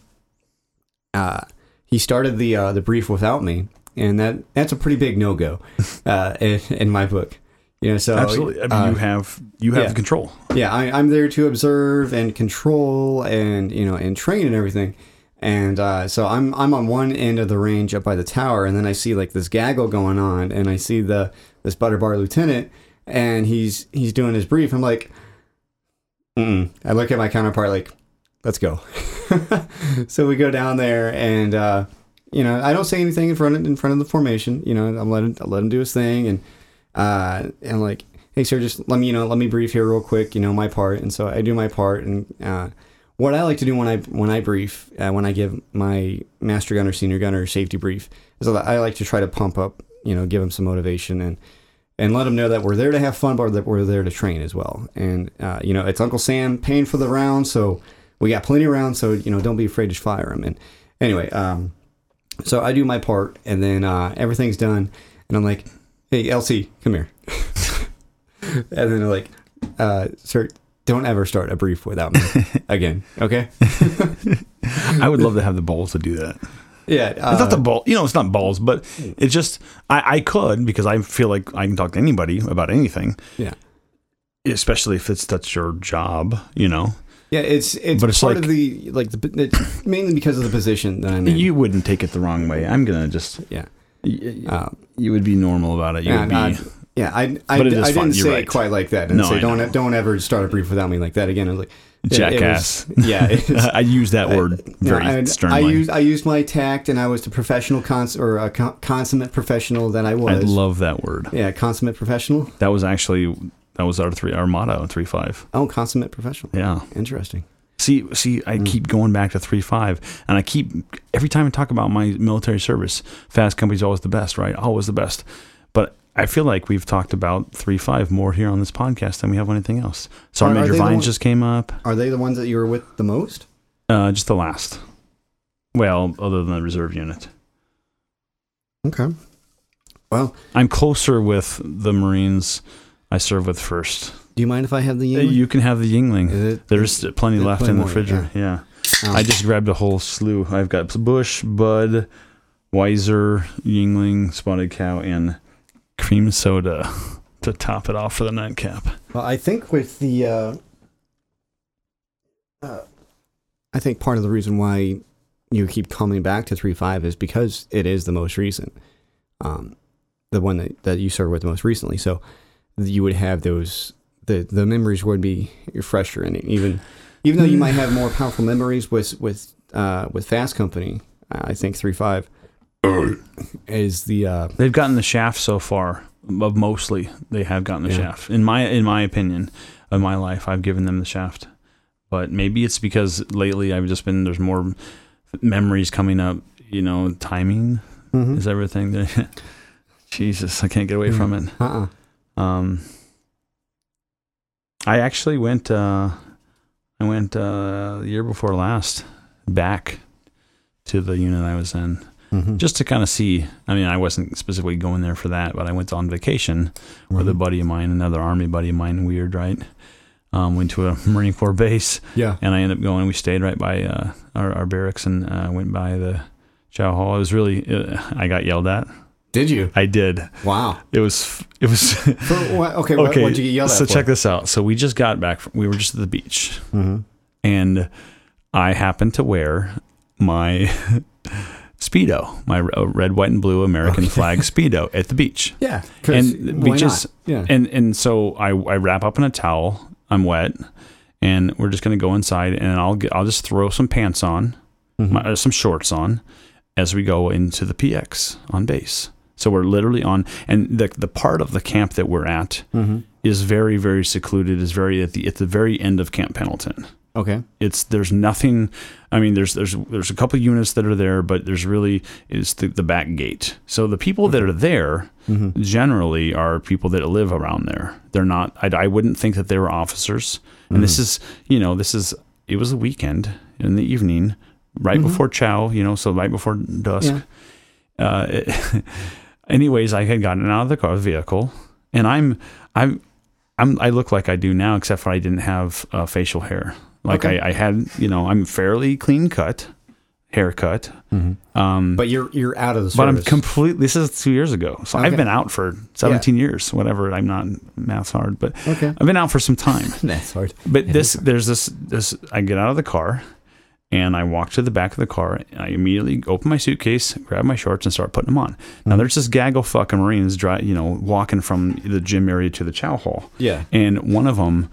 uh, he started the uh, the brief without me, and that that's a pretty big no go, uh, in, in my book. You know, so absolutely. I mean, uh, you have you have yeah. control. yeah, I, I'm there to observe and control and you know and train and everything. And uh, so I'm I'm on one end of the range up by the tower, and then I see like this gaggle going on, and I see the this butter bar lieutenant, and he's he's doing his brief. I'm like, Mm-mm. I look at my counterpart like, let's go. so we go down there, and uh, you know I don't say anything in front of, in front of the formation. You know I'm letting I let him do his thing, and uh, and like, hey sir, just let me you know let me brief here real quick. You know my part, and so I do my part, and uh, what I like to do when I when I brief uh, when I give my master gunner, senior gunner safety brief is that I like to try to pump up, you know, give them some motivation and and let them know that we're there to have fun, but that we're there to train as well. And uh, you know, it's Uncle Sam paying for the rounds, so we got plenty of rounds. So you know, don't be afraid to fire them. And anyway, um, so I do my part, and then uh, everything's done, and I'm like, "Hey, LC, come here." and then they're like, uh, "Sir, don't ever start a brief without me again." Okay? I would love to have the balls to do that. Yeah. It's not uh, the ball, you know. It's not balls, but it's just I, I could because I feel like I can talk to anybody about anything, yeah. especially if it's that's your job, you know. Yeah, it's it's, But it's part like- of the like the mainly because of the position that I'm in. You wouldn't take it the wrong way. I'm gonna just yeah. y- Um, you would be normal about it. You Yeah, would be. I, yeah, I I, I didn't you're say right. it quite like that, and No, say I don't know. don't ever start a brief without me like that again. I was like it- it was- Jackass. yeah, I use that word know, very I, sternly. I used I used my tact, and I was the professional cons or a con- consummate professional that I was. I love that word. yeah, consummate professional. That was actually that was our three our motto in three five. Oh, consummate professional. Yeah. Interesting. See, see, I keep going back to three five, and I keep every time I talk about my military service, Fast Company's always the best, right? Always the best. But I feel like we've talked about three five more here on this podcast than we have anything else. Sergeant Are- are Major Vines one- just came up, Are they the ones that you were with the most? uh, just the last. Well, other than the reserve unit, Okay. Well, I'm closer with the Marines I serve with first. do you mind if I have the Uh, Yuengling? You can have the Yuengling. It- There's plenty left plenty in the more, refrigerator. Yeah. um, I just grabbed a whole slew. I've got Busch, Bud, Weiser, Yuengling, Spotted Cow, and cream soda to top it off for the nightcap. Well, I think with the uh, I think part of the reason why you keep coming back to three five is because it is the most recent, um, the one that, that you started with most recently. So you would have those the the memories would be fresher, and even even though you might have more powerful memories with with uh, with Fast Company, I think three five is the uh, They've gotten the shaft so far. Of mostly, they have gotten the Yeah. shaft. In my in my opinion, of my life, I've given them the shaft. But maybe it's because lately I've just been there's more memories coming up. You know, timing Mhm. is everything. Jesus, I can't get away from it. uh-uh. Um, I actually went. Uh, I went uh, the year before last back to the unit I was in Mhm. just to kind of see. I mean, I wasn't specifically going there for that, but I went on vacation with a buddy of mine, another Army buddy of mine. Weird, right? Um, went to a Marine Corps base, yeah and I ended up going. We stayed right by uh, our, our barracks and uh, went by the chow hall. It was really. Uh, I got yelled at. Did you I did. wow It was. It was. for what, okay okay. what'd you get yelled so for? check this out. So we just got back. From, we were just at the beach, Mhm. and I happened to wear my speedo, my red, white, and blue American flag speedo at the beach. yeah And why not? yeah and and so I I wrap up in a towel. I'm wet, and we're just gonna go inside, and I'll get I'll just throw some pants on, Mm-hmm. my, uh, some shorts on, as we go into the PX on base. So we're literally on, and the the part of the camp that we're at Mm-hmm. is very very secluded. Is very at the at the very end of Camp Pendleton okay it's there's nothing i mean there's there's there's a couple units that are there but there's really is the, the back gate so the people that are there Mm-hmm. generally are people that live around there they're not I, I wouldn't think that they were officers and this is you know this is it was a weekend in the evening right before chow you know so right before dusk Yeah. uh, it- anyways, I had gotten out of the car vehicle, and I'm I'm I'm I look like I do now, except for I didn't have uh, facial hair. Like Okay. I, I had, you know, I'm fairly clean cut, haircut. Um, but you're you're out of the service but I'm completely. This is two years ago, so Okay. I've been out for 17 years. Whatever. I'm not math's hard, but Okay. I've been out for some time. that's hard But this, there's this, this. I get out of the car, and I walk to the back of the car. And I immediately open my suitcase, grab my shorts, and start putting them on. Now there's this gaggle fucking Marines, dry, you know, walking from the gym area to the chow hall. Yeah. And one of them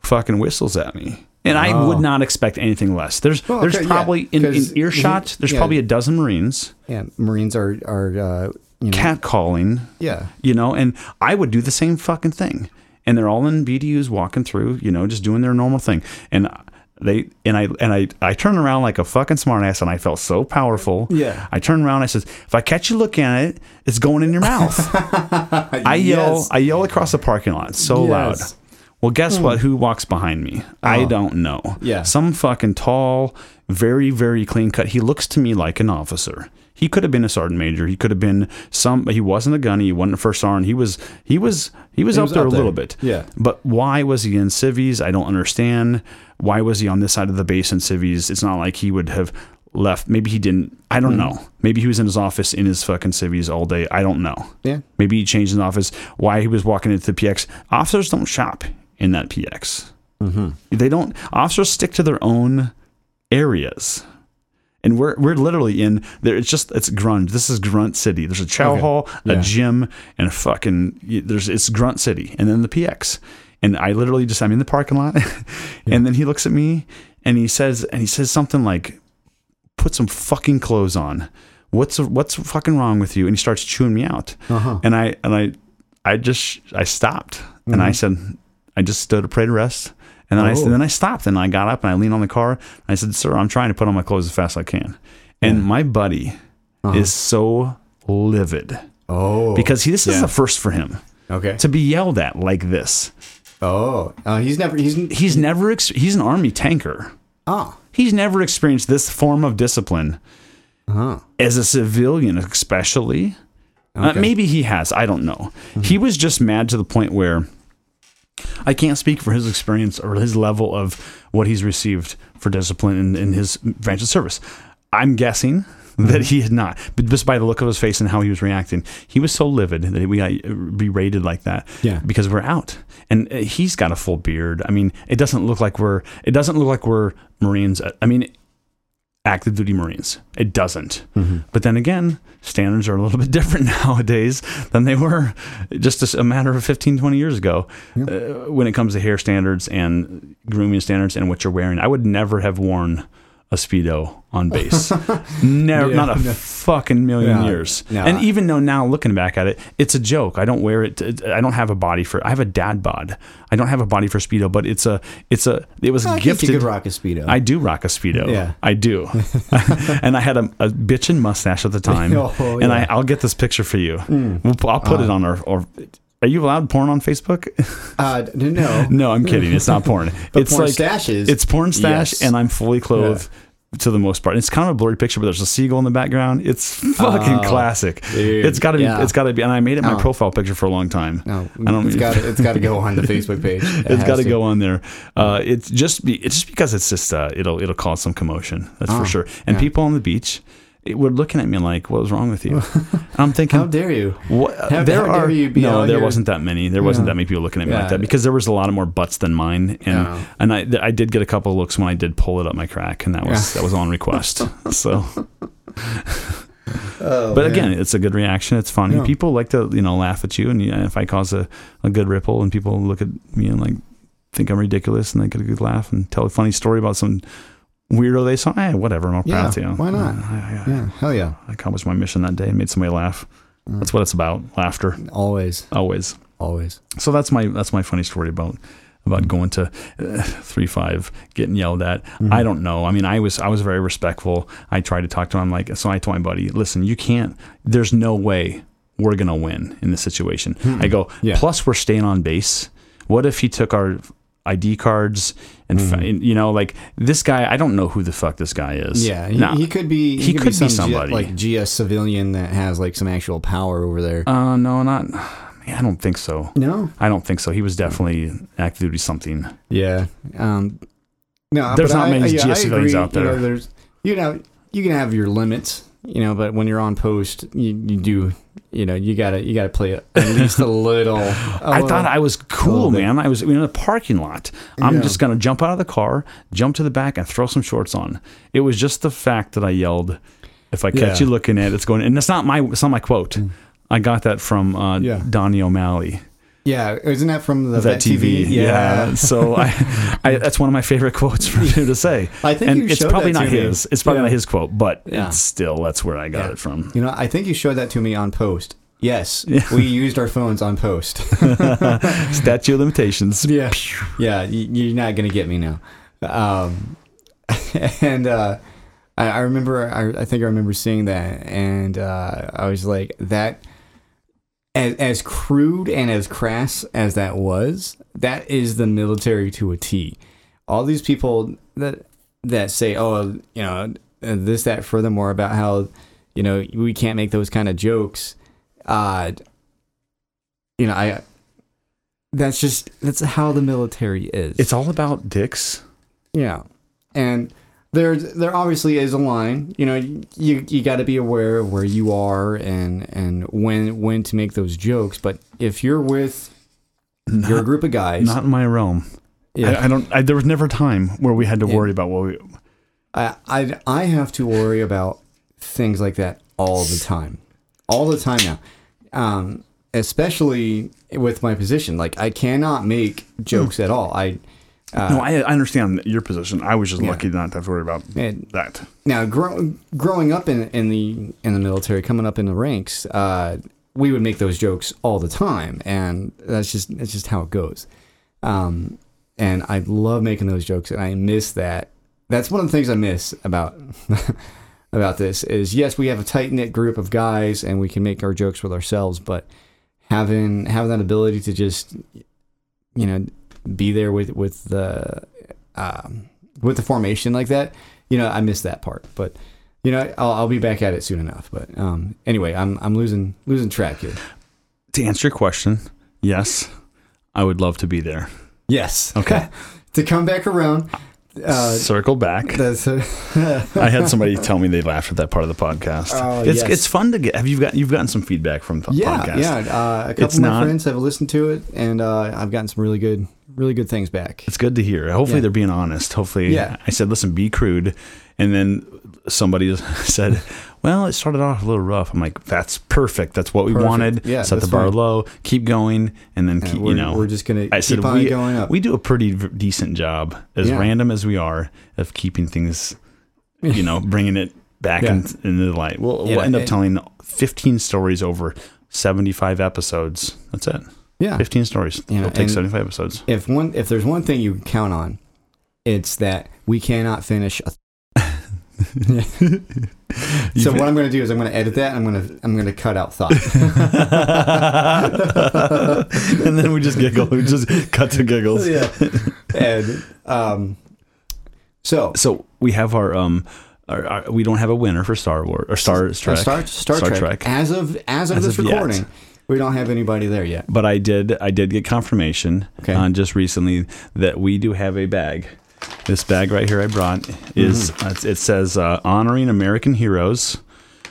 fucking whistles at me. And I Oh. would not expect anything less. There's Well, there's okay, yeah, probably in, in 'cause- earshot. There's yeah. probably a dozen Marines Yeah, Marines are are uh, you know, catcalling yeah. you know, and I would do the same fucking thing. And they're all in BDUs walking through, you know, just doing their normal thing. And they and I and I I turned around like a fucking smartass and I felt so powerful. Yeah. I turned around, I said, if I catch you looking at it, it's going in your mouth. I yell I yell across the parking lot so loud. Well, guess what? Hmm. Who walks behind me? I Oh. don't know. Yeah. Some fucking tall, very, very clean cut. He looks to me like an officer. He could have been a sergeant major. He could have been some. He wasn't a gunny. He wasn't a first sergeant. He was. He was. He was He up was there up a little bit. Yeah. But why was he in civies? I don't understand. Why was he on this side of the base in civies? It's not like he would have left. Maybe he didn't. I don't know. Maybe he was in his office in his fucking civies all day. I don't know. Yeah. Maybe he changed his office. Why he was walking into the PX? Officers don't shop in that PX. Mm-hmm. They don't. Officers stick to their own areas, and we're we're literally in there. It's just it's grunt. This is Grunt City. There's a chow Okay. hall, a gym, and a fucking there's it's Grunt City, and then the PX. And I literally just I'm in the parking lot, and then he looks at me and he says and he says something like, "Put some fucking clothes on." What's what's fucking wrong with you? And he starts chewing me out, Uh-huh. and I and I I just I stopped and I said I just stood at parade rest. And then I Oh. and then I stopped and I got up and I leaned on the car and I said, "Sir, I'm trying to put on my clothes as fast as I can." And my buddy is so livid Oh. because he this is Yeah. the first for him okay. to be yelled at like this. Oh. Uh, he's never. He's. He's never ex- he's an army tanker. Oh. He's never experienced this form of discipline Uh-huh. as a civilian, especially. Uh, maybe he has. I don't know. He was just mad to the point where I can't speak for his experience or his level of what he's received for discipline in, in his branch of service. I'm guessing that he had not. But just by the look of his face and how he was reacting, he was so livid that we got berated like that. Yeah. because we're out, and uh, he's got a full beard. I mean, it doesn't look like we're. It doesn't look like we're Marines. I mean, active duty Marines. It doesn't. But then again, standards are a little bit different nowadays than they were just a matter of 15, 20 years ago uh, when it comes to hair standards and grooming standards and what you're wearing. I would never have worn a Speedo on base. Never, Yeah, not a no. fucking million No, years. no. and even though now looking back at it, it's a joke. I don't wear it. To, I don't have a body for. I have a dad bod. I don't have a body for Speedo, but it's a. It's a. It was I gifted. you could rock a speedo. I do rock a speedo. Yeah. I do. and I had a, a bitchin' mustache at the time. Oh, and I, yeah. I'll get this picture for you. We'll, I'll put it on our. Or are you allowed porn on Facebook? uh, no, no, I'm kidding. It's not porn. It's porn like stashes. It's porn stash, Yes. and I'm fully clothed. To the most part, it's kind of a blurry picture, but there's a seagull in the background. It's fucking Oh, classic. dude, It's got to be. yeah. It's got to be. And I made it my Oh. profile picture for a long time. no, I don't. it's got it's got to go on the Facebook page. It it's has got to go on there. Uh, it's just be, it's just because it's just uh, it'll it'll cause some commotion. That's Oh, for sure. And yeah. people on the beach it, were looking at me like, "What was wrong with you?" And I'm thinking, How dare you? what, how- there how are you no, there here- wasn't that many. There wasn't Yeah. that many people looking at me Yeah. like that because there was a lot of more butts than mine, and Yeah. and I I did get a couple of looks when I did pull it up my crack, and that was that was on request. so, Oh, but again, it's a good reaction. It's funny. People like to you know laugh at you, and yeah, if I cause a, a good ripple, and people look at me and like think I'm ridiculous, and they get a good laugh and tell a funny story about some weirdo they saw. Eh, whatever. I'm Yeah, proud to. why not? I, I, yeah, hell yeah, I accomplished my mission that day and made somebody laugh. Mm. That's what it's about. Laughter, always, always. always. So that's my that's my funny story about about going to uh, three five, getting yelled at. Mm-hmm. I don't know. I mean, I was I was very respectful. I tried to talk to him. Like, so I told my buddy, listen, you can't. There's no way we're gonna win in this situation. I go. Yeah. Plus, we're staying on base. What if he took our ID cards and, Mm-hmm. you know, like this guy? I don't know who the fuck this guy is. Yeah, he, he could be. he could be some G- somebody. like GS civilian that has like some actual power over there. Uh, no, not. I don't think so. no. I don't think so. He was definitely active duty something. Yeah. Um, no, There's not I- many yeah, GS civilians out You know, there. there's you know you can have your limits, you know, but when you're on post, you, you do you know you gotta you gotta play it at least a little. I thought I was cool, little man. I was in the parking lot. I'm Yeah. just gonna jump out of the car, jump to the back, and throw some shorts on. It was just the fact that I yelled, "If I catch Yeah. Mm. you looking at it, it's going." And it's not my it's not my quote. I got that from uh, Yeah. Donny O'Malley. Yeah, isn't that from the Vet TV, yeah. So I, I, that's one of my favorite quotes for him to say. I think and it's probably not to me. his. It's probably Yeah. not his quote, but Yeah. it's still that's where I got Yeah. it from. You know, I think you showed that to me on post. Yes, we used our phones on post. Statute of limitations. yeah, yeah, you're not gonna get me now. Um, and uh, I, I remember, I, I think I remember seeing that, and uh, I was like, that. As, as crude and as crass as that was, that is the military to a T. All these people that that say, "Oh, you know, this, that, furthermore," about how you know we can't make those kind of jokes. Uh, you know, I that's just that's how the military is. It's all about dicks. yeah, and there there obviously is a line. You know, you you got to be aware of where you are and and when when to make those jokes. But if you're with your group of guys, Not in my realm. yeah, I, I don't. I, there was never a time where we had to Yeah. worry about what we. I, I I have to worry about things like that all the time, all the time now. Um, especially with my position, like I cannot make jokes at all. I no, I, I understand your position. I was just Yeah. lucky not to have to worry about that. now grow, growing up in in the in the military, coming up in the ranks, uh, we would make those jokes all the time, and that's just that's just how it goes. Um, and I love making those jokes, and I miss that. That's one of the things I miss about about this is yes, we have a tight knit group of guys, and we can make our jokes with ourselves, but having having that ability to just you know be there with with the um, with the formation like that, you know, I miss that part, but. You know, I'll, I'll be back at it soon enough. But um, anyway, I'm I'm losing losing track here. To answer your question, yes, I would love to be there. Yes. Okay. to come back around uh, Circle back. that's I had somebody tell me they laughed at that part of the podcast. Oh, it's yes. it's fun to get. Have you got you've gotten some feedback from the yeah, podcast? yeah. Uh, a couple It's of my not- friends have listened to it, and uh, I've gotten some really good, really good things back. It's good to hear. Hopefully Yeah. they're being honest. Hopefully, Yeah. I said, listen, be crude, and then somebody said, well, it started off a little rough. I'm like, that's perfect. That's what we Perfect. wanted. Yeah, set the bar low, keep going, and then keep, you know, we're just gonna I said keep on we going up. we do a pretty decent job, as Yeah. random as we are, of keeping things, you know, bringing it back Yeah. in, into the light. We'll, Yeah, we'll end up telling 15 stories over 75 episodes. That's it. Yeah. 15 stories. Yeah, It'll take 75 episodes. If one, if there's one thing you can count on, it's that we cannot finish. A so what I'm going to do is I'm going to edit that. And I'm going to I'm going to cut out thought. and then we just giggle. We just cut to giggles. yeah. And um, so So we have our um, our, our, we don't have a winner for Star Wars or Star Trek. Star, Star, Star Trek, Trek. As of as of As this of yet. We don't have anybody there yet. But I did I did get confirmation Okay. on just recently that we do have a bag. This bag right here I brought is Mm-hmm. uh, it says uh, honoring American heroes.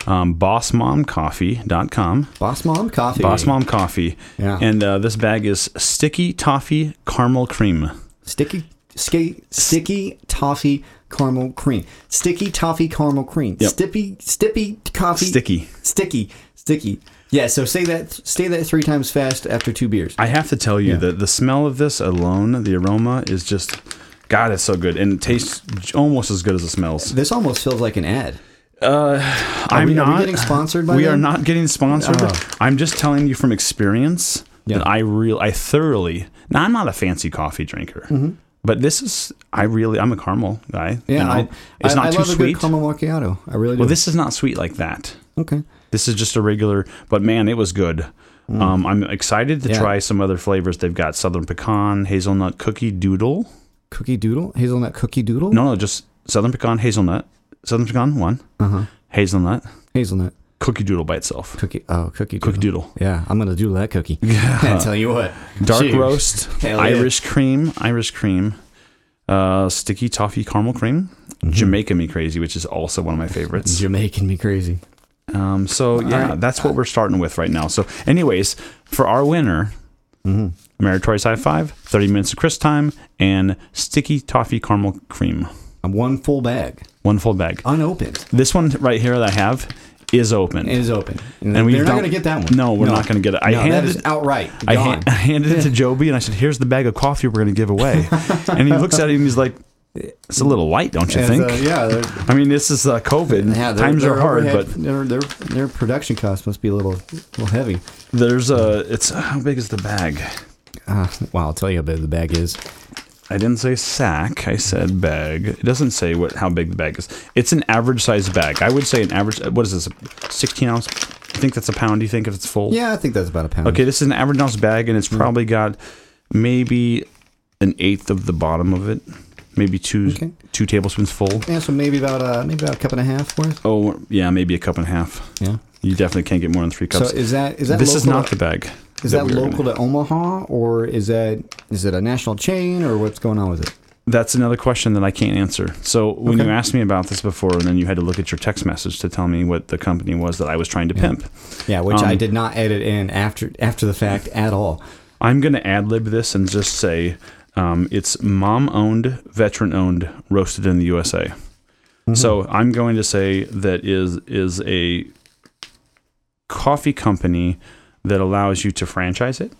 Um, bossmomcoffee.com. Boss Mom Coffee. Boss Mom Coffee. Yeah. And uh, this bag is sticky toffee caramel cream. Sticky, ski, sticky toffee caramel cream. Sticky toffee caramel cream. Yep. Stippy, stippy coffee. Sticky. Sticky, sticky. Yeah. So say that. Say that three times fast after two beers. I have to tell you Yeah. that the smell of this alone, the aroma is just, God, it's so good and it tastes almost as good as it smells. This almost feels like an ad. Uh, I'm we- are we not getting sponsored by We are not getting sponsored. Oh. I'm just telling you from experience Yeah. that I real I thoroughly. Now I'm not a fancy coffee drinker, but this is I really I'm a caramel guy. Yeah. you know? I, it's I, not I too love a sweet. good caramel macchiato. I really do. well, this is not sweet like that. okay. This is just a regular, but man, it was good. Um, I'm excited to Mm. Yeah. try some other flavors. They've got southern pecan, hazelnut cookie doodle. Cookie doodle, hazelnut cookie doodle. No, no, just southern pecan, hazelnut. Southern pecan, one. Uh huh. Hazelnut, Hazelnut cookie doodle by itself. cookie. Oh, cookie doodle. Cookie doodle. Yeah, I'm gonna doodle that cookie. Yeah, I tell you what. Dark Cheers. roast, Hell yeah. Irish cream, Irish cream, uh, sticky toffee caramel cream, Mm-hmm. Jamaica me crazy, which is also one of my favorites. Making me crazy. Um, so yeah, right. that's what we're starting with right now. So, anyways, for our winner, Mm-hmm. Meritorious High Five, 30 minutes of Chris time, and sticky toffee caramel cream. One full bag, One full bag. unopened, This one right here that I have is open. is open. And, And we've they're not going to get that one. No, we're not gonna get it. I no, handed- is outright I, gone. I handed it to Joby and I said, "Here's the bag of coffee we're going to give away." and he looks at it and he's like, "It's a little light, don't you As, think?" uh, yeah, I mean, this is uh, COVID. yeah, their- Times their are hard, overhead- but their, their their production costs must be a little little heavy. there's a. It's how big is the bag? Uh, well, I'll tell you how big the bag is. I didn't say sack. I said bag. It doesn't say what how big the bag is. It's an average size bag. I would say an average. What is this? 16 ounce. I think that's a pound. Do you think if it's full? Yeah, I think that's about a pound. Okay, this is an average ounce bag, and it's probably got maybe an eighth of the bottom of it. Maybe two Okay. two tablespoons full. Yeah, so maybe about uh maybe about a cup and a half worth. Oh yeah, maybe a cup and a half. Yeah. You definitely can't get more than three cups. So is that is that this local is not the bag. Is that we local gonna- Omaha or is that is it a national chain or what's going on with it? That's another question that I can't answer. So when Okay. you asked me about this before, and then you had to look at your text message to tell me what the company was that I was trying to pimp, Yeah, which I Um, did not edit in after after the fact at all. I'm going to ad lib this and just say um, it's mom owned, veteran owned, roasted in the USA. Mm-hmm. So I'm going to say that is is a coffee company that allows you to franchise it.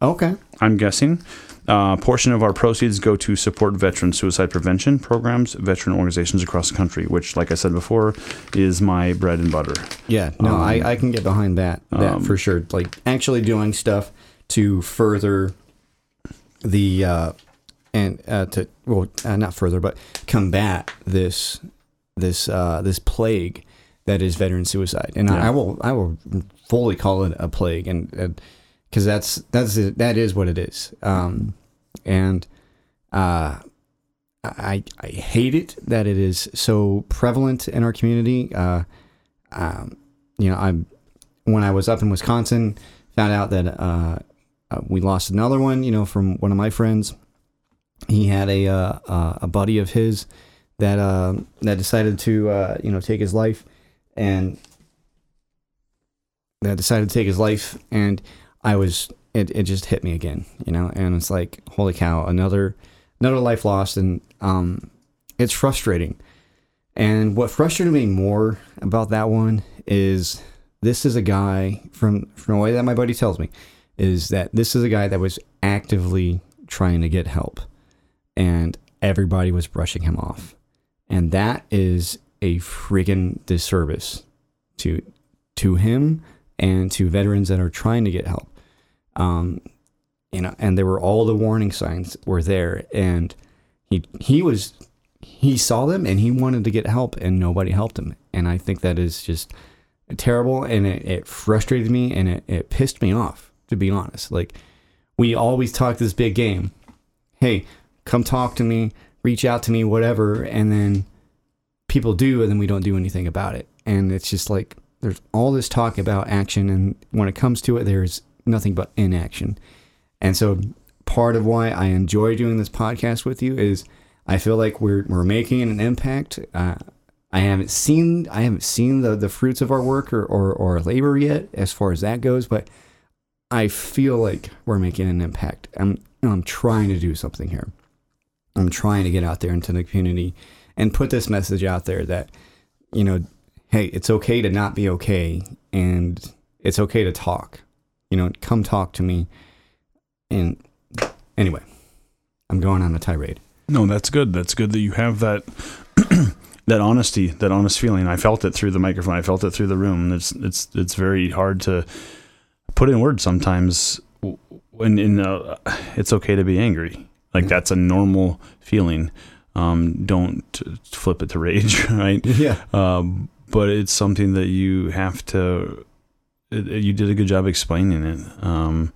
Okay. I'm guessing. Uh, a portion of our proceeds go to support veteran suicide prevention programs, veteran organizations across the country, which, like I said before, is my bread and butter. Yeah, no, I, I can get behind that that um, for sure. Like actually doing stuff to further the uh, and uh, to well, uh, not further, but combat this this uh, this plague that is veteran suicide. And I, I will I will fully call it a plague, and because that's that's that is what it is. Um, and uh, I I hate it that it is so prevalent in our community. Uh, um, you know, I'm when I was up in Wisconsin, found out that uh, uh, we lost another one. You know, from one of my friends, he had a uh, uh, a buddy of his that uh, that decided to uh, you know take his life, and that decided to take his life, and I was it, it just hit me again, you know, and it's like holy cow, another another life lost, and um, it's frustrating. And what frustrated me more about that one is this is a guy from from the way that my buddy tells me is that this is a guy that was actively trying to get help and everybody was brushing him off. And that is a freaking disservice to to him and to veterans that are trying to get help. Um, you know, and there were all the warning signs were there, and he he was he saw them and he wanted to get help, and nobody helped him. And I think that is just terrible, and it, it frustrated me, and it, it pissed me off to be honest. Like we always talk this big game. Hey, come talk to me, reach out to me, whatever, and then people do, and then we don't do anything about it. And it's just like there's all this talk about action, and when it comes to it, there's nothing but inaction. And so part of why I enjoy doing this podcast with you is I feel like we're we're making an impact. Uh, I haven't seen I haven't seen the, the fruits of our work or, or, or labor yet as far as that goes, but I feel like we're making an impact. I'm I'm trying to do something here. I'm trying to get out there into the community and put this message out there that you know, hey, it's okay to not be okay and it's okay to talk. You know, come talk to me. And anyway, I'm going on a tirade. No, that's good. That's good that you have that that honesty, that honest feeling. I felt it through the microphone. I felt it through the room. It's it's it's very hard to put in words sometimes. When in uh, it's okay to be angry. Like that's a normal feeling. Um, don't flip it to rage, right? Yeah. um, but it's something that you have to. It, it- you did a good job explaining it. Um,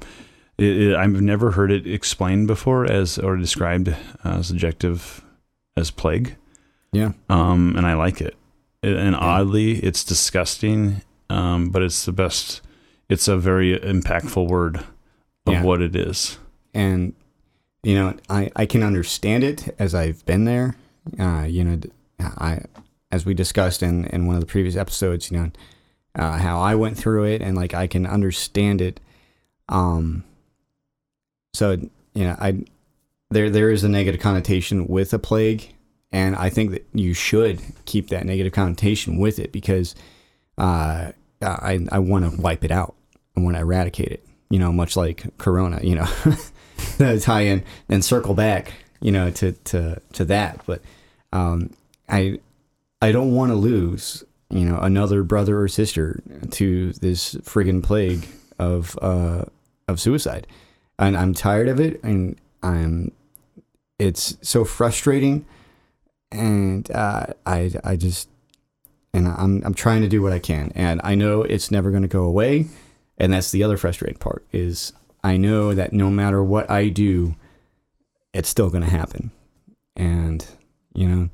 it, it. I've never heard it explained before as or described as adjective as plague. Yeah. Um, and I like it. It- And oddly, it's disgusting, um, but it's the best. It's a very impactful word of Yeah. what it is. and you know I, I can understand it as I've been there. Uh, you know, I as we discussed in in one of the previous episodes, you know, uh, how I went through it and like I can understand it. Um, so you know, I there there is a negative connotation with a plague, and I think that you should keep that negative connotation with it because uh, I I want to wipe it out. I want to eradicate it. You know, much like Corona. You know. Tie in and circle back, you know, to to to that. But um, I I don't want to lose, you know, another brother or sister to this friggin' plague of uh of suicide, and I'm tired of it, and I'm it's so frustrating, and uh, I I just and I'm I'm trying to do what I can, and I know it's never going to go away, and that's the other frustrating part is I know that no matter what I do, it's still going to happen. And, you know,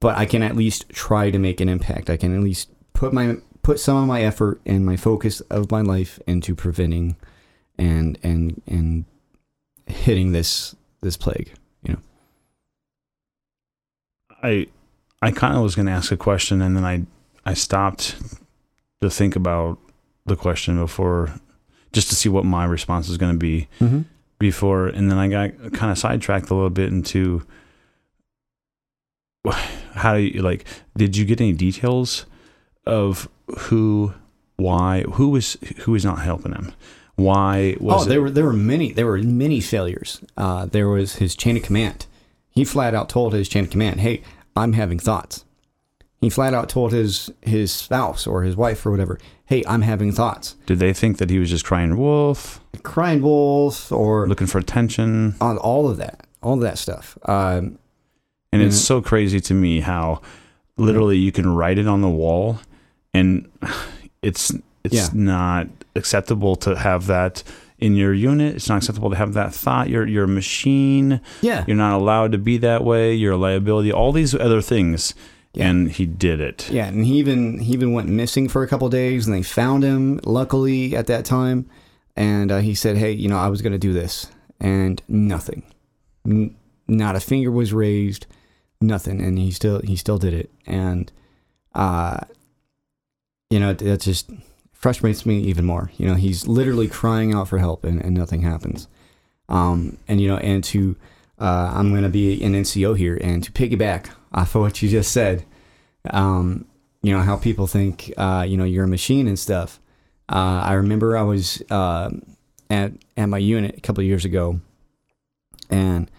but I can at least try to make an impact. I can at least put my put some of my effort and my focus of my life into preventing and and and hitting this this plague, you know. I I kind of was going to ask a question, and then I I stopped to think about the question before, just to see what my response is going to be Mm-hmm. before, and then I got kind of sidetracked a little bit into how do you like? Did you get any details of who, why, who was who was not helping him? Why was oh, it? there were there were many there were many failures. Uh, there was his chain of command. He flat out told his chain of command, "Hey, I'm having thoughts." He flat out told his his spouse or his wife or whatever, "Hey, I'm having thoughts." Did they think that he was just crying wolf, Crying wolf or looking for attention? on all of that, all of that stuff. Um, And it's Mhm. so crazy to me how literally you can write it on the wall and it's it's Yeah. not acceptable to have that in your unit. It's not acceptable to have that thought. You're you're a machine. yeah, You're not allowed to be that way. You're a liability. All these other things. Yeah. And he did it. yeah, and he even he even went missing for a couple days, and they found him. Luckily, at that time, and uh, he said, "Hey, you know, I was going to do this, and nothing, N- not a finger was raised, nothing, and he still he still did it, and uh, you know that just frustrates me even more. You know, he's literally crying out for help, and, and nothing happens. Um, and you know, and to uh, I'm going to be an NCO here, and to piggyback off of what you just said, um, you know how people think, uh, you know, you're a machine and stuff. Uh, I remember I was uh, at at my unit a couple years ago, and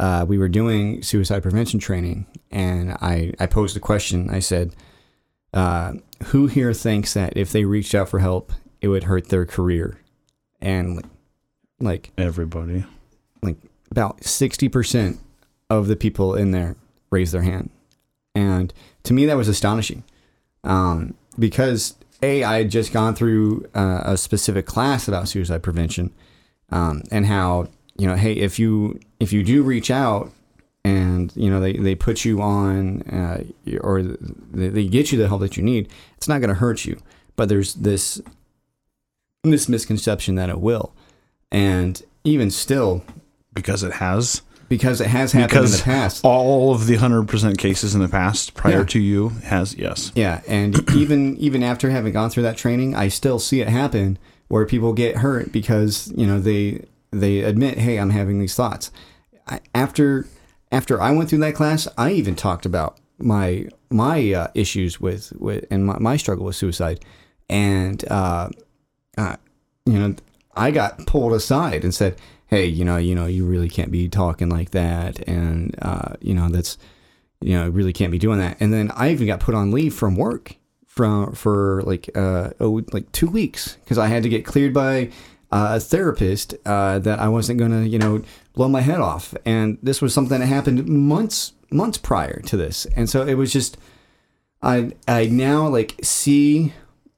uh, we were doing suicide prevention training, and I I posed a question. I said, uh, "Who here thinks that if they reached out for help, it would hurt their career?" And like, like Everybody. like about 60% of the people in there raised their hand. And to me, that was astonishing. Um, because A, I had just gone through uh, a specific class about suicide prevention um, and how, you know, hey, if you if you do reach out and, you know, they, they put you on uh, or they, they get you the help that you need, it's not going to hurt you. But there's this this misconception that it will. And even still, Because it has. because it has happened in the past. all of the 100% cases in the past prior Yeah. to you has, yes. Yeah, and even even after having gone through that training, I still see it happen where people get hurt because you know they they admit, hey, I'm having these thoughts. I, after after I went through that class, I even talked about my my uh, issues with with and my, my struggle with suicide, and uh, uh, you know, I got pulled aside and said, "Hey, you know, you know, you really can't be talking like that, and uh, you know, that's, you know, really can't be doing that." And then I even got put on leave from work from for like uh oh, like two weeks because I had to get cleared by uh, a therapist uh, that I wasn't gonna, you know, blow my head off. And this was something that happened months months prior to this, and so it was just. I I now like see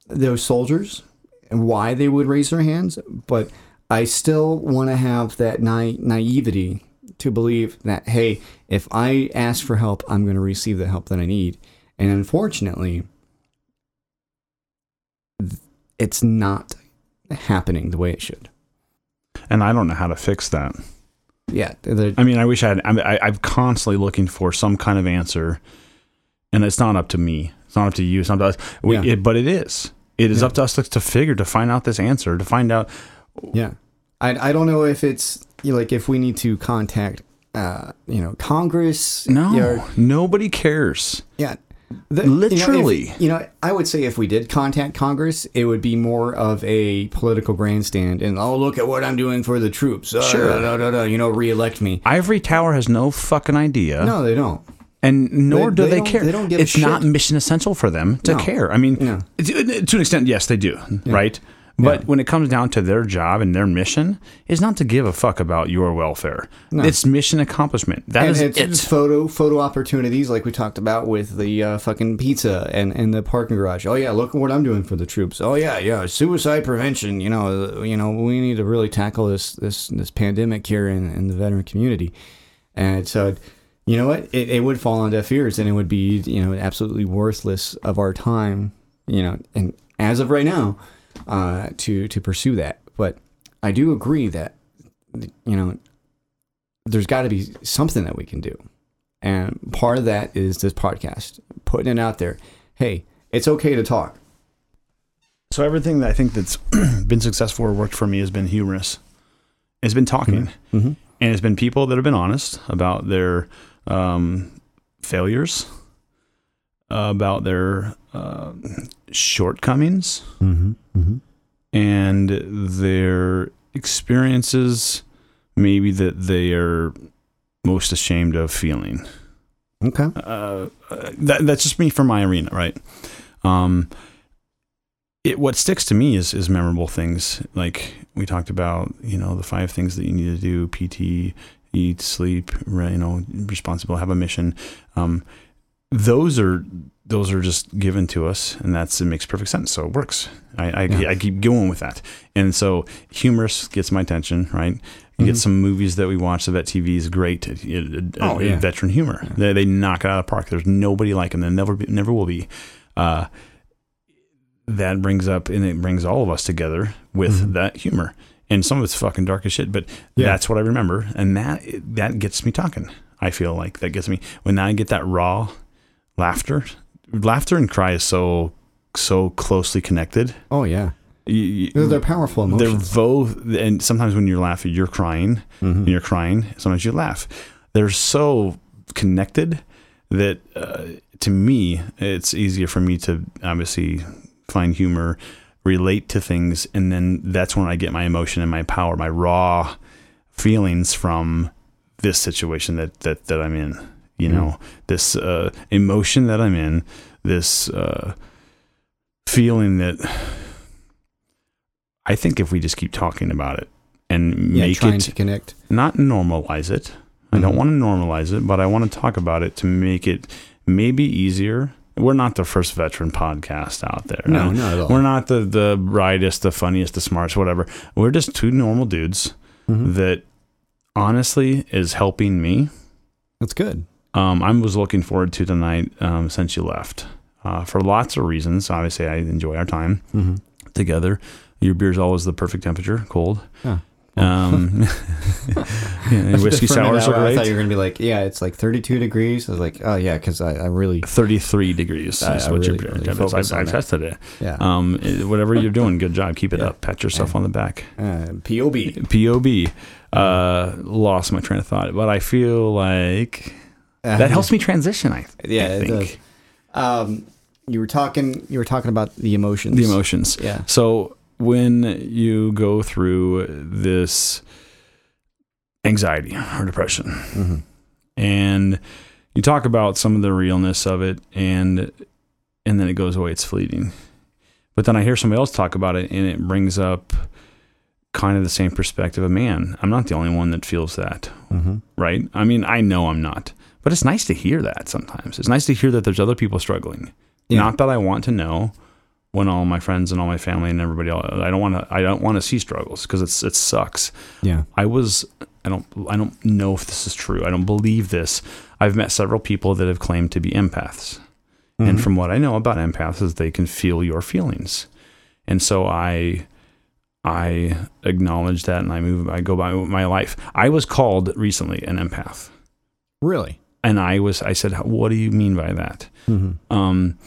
those soldiers and why they would raise their hands, but I still want to have that na- naivety to believe that hey, if I ask for help, I'm going to receive the help that I need. And unfortunately, it's not happening the way it should. And I don't know how to fix that. Yeah, I mean, I wish I had. I, mean, I, I'm constantly looking for some kind of answer, and it's not up to me. It's not up to you. It's not up to us. We, Yeah. it, but it is. It is Yeah. up to us to, to figure to find out this answer to find out. yeah. I I don't know if it's you know, like if we need to contact uh you know Congress. No, nobody cares. Yeah. The- Literally. You know, if- you know, I would say if we did contact Congress, it would be more of a political grandstand and, oh, look at what I'm doing for the troops. Uh, Sure. da, da, da, you know, reelect me. Ivory Tower has no fucking idea. No, they don't. and nor They- do they they, care. they don't give a it's not mission essential for them to No. care. I mean, No. to, to an extent, yes, they do, right? But Yeah. when it comes down to their job and their mission, is not to give a fuck about your welfare. No. It's mission accomplishment. That And is it's, it. photo photo opportunities like we talked about with the uh, fucking pizza and, and the parking garage. Oh yeah, look at what I'm doing for the troops. Oh yeah, yeah, suicide prevention. You know, uh, you know, we need to really tackle this this this pandemic here in, in the veteran community. And so, you know what? It, it would fall on deaf ears, and it would be you know absolutely worthless of our time. You know, and as of right now, uh, to to pursue that. But I do agree that you know there's got to be something that we can do. And part of that is this podcast, putting it out there. Hey, it's okay to talk. so everything that I think that's been successful or worked for me has been humorous. It's been talking, Mm-hmm. and it's been people that have been honest about their um, failures, about their uh, shortcomings. Mm-hmm. Mm-hmm. and their experiences maybe that they are most ashamed of feeling. Okay. Uh, that, that's just me from my arena, right? Um, it what sticks to me is is memorable things like we talked about. You know, the five things that you need to do: PT, eat, sleep, you know, responsible, have a mission. Um, those are those are just given to us, and that's it makes perfect sense. So it works. I I, Yeah. I keep going with that, and so humorous gets my attention, right? You get some movies that we watch. The vet TV is great. It- it- Oh, yeah. veteran humor. They, they knock it out of the park. There's nobody like them. There never be, never will be. Uh, that brings up and it brings all of us together with Mhm. that humor. and some of it's fucking dark as shit. But Yeah. that's what I remember, and that that gets me talking. I feel like that gets me when I get that raw laughter. Laughter and cry is so so closely connected. Oh yeah, You- they're, they're powerful emotions. they're both, and sometimes when you're laughing, you're crying, and you're crying. Sometimes you laugh. They're so connected that uh, to me, it's easier for me to obviously find humor, relate to things, and then that's when I get my emotion and my power, my raw feelings from this situation that that that I'm in. You know, this uh, emotion that I'm in, this uh, feeling that I think if we just keep talking about it and yeah, make trying it to connect. not normalize it. I don't Mhm. want to normalize it, but I want to talk about it to make it maybe easier. We're not the first veteran podcast out there. No, not at all. We're not the the brightest, the funniest, the smartest, whatever. We're just two normal dudes Mhm. that honestly is helping me. That's good. Um, I was looking forward to tonight um, since you left uh, for lots of reasons. Obviously, I enjoy our time Mm-hmm. together. Your beer's always the perfect temperature, cold. Yeah. Um, yeah, whiskey sours are I great. thought you were gonna be like, yeah, it's like 32 degrees. I was like, oh yeah, because I, I really, 33 degrees I- is I what really, beer really is. I, I tested it. yeah. Um, whatever you're doing, good job. Keep it Yeah. up. Pat yourself Yeah. on the back. Uh, POB. POB. Uh, lost my train of thought, but I feel like that helps me transition. I, Yeah, I think. Um, you were talking. You were talking about the emotions. the emotions. Yeah. So when you go through this anxiety or depression, hmm and you talk about some of the realness of it and and then it goes away it's fleeting but then i hear somebody else talk about it and it brings up kind of the same perspective of man i'm not the only one that feels that hmm right i mean i know i'm not but it's nice to hear that sometimes it's nice to hear that there's other people struggling Yeah. not that i want to know when all my friends and all my family and everybody else i don't want to i don't want to see struggles because it's it sucks Yeah. I was I don't I don't know if this is true. I don't believe this. I've met several people that have claimed to be empaths. And Mhm. from what I know about empaths is they can feel your feelings. And so I I acknowledge that and I move I go by my life. I was called recently an empath. Really. And I was I said, "What do you mean by that?" hmm Um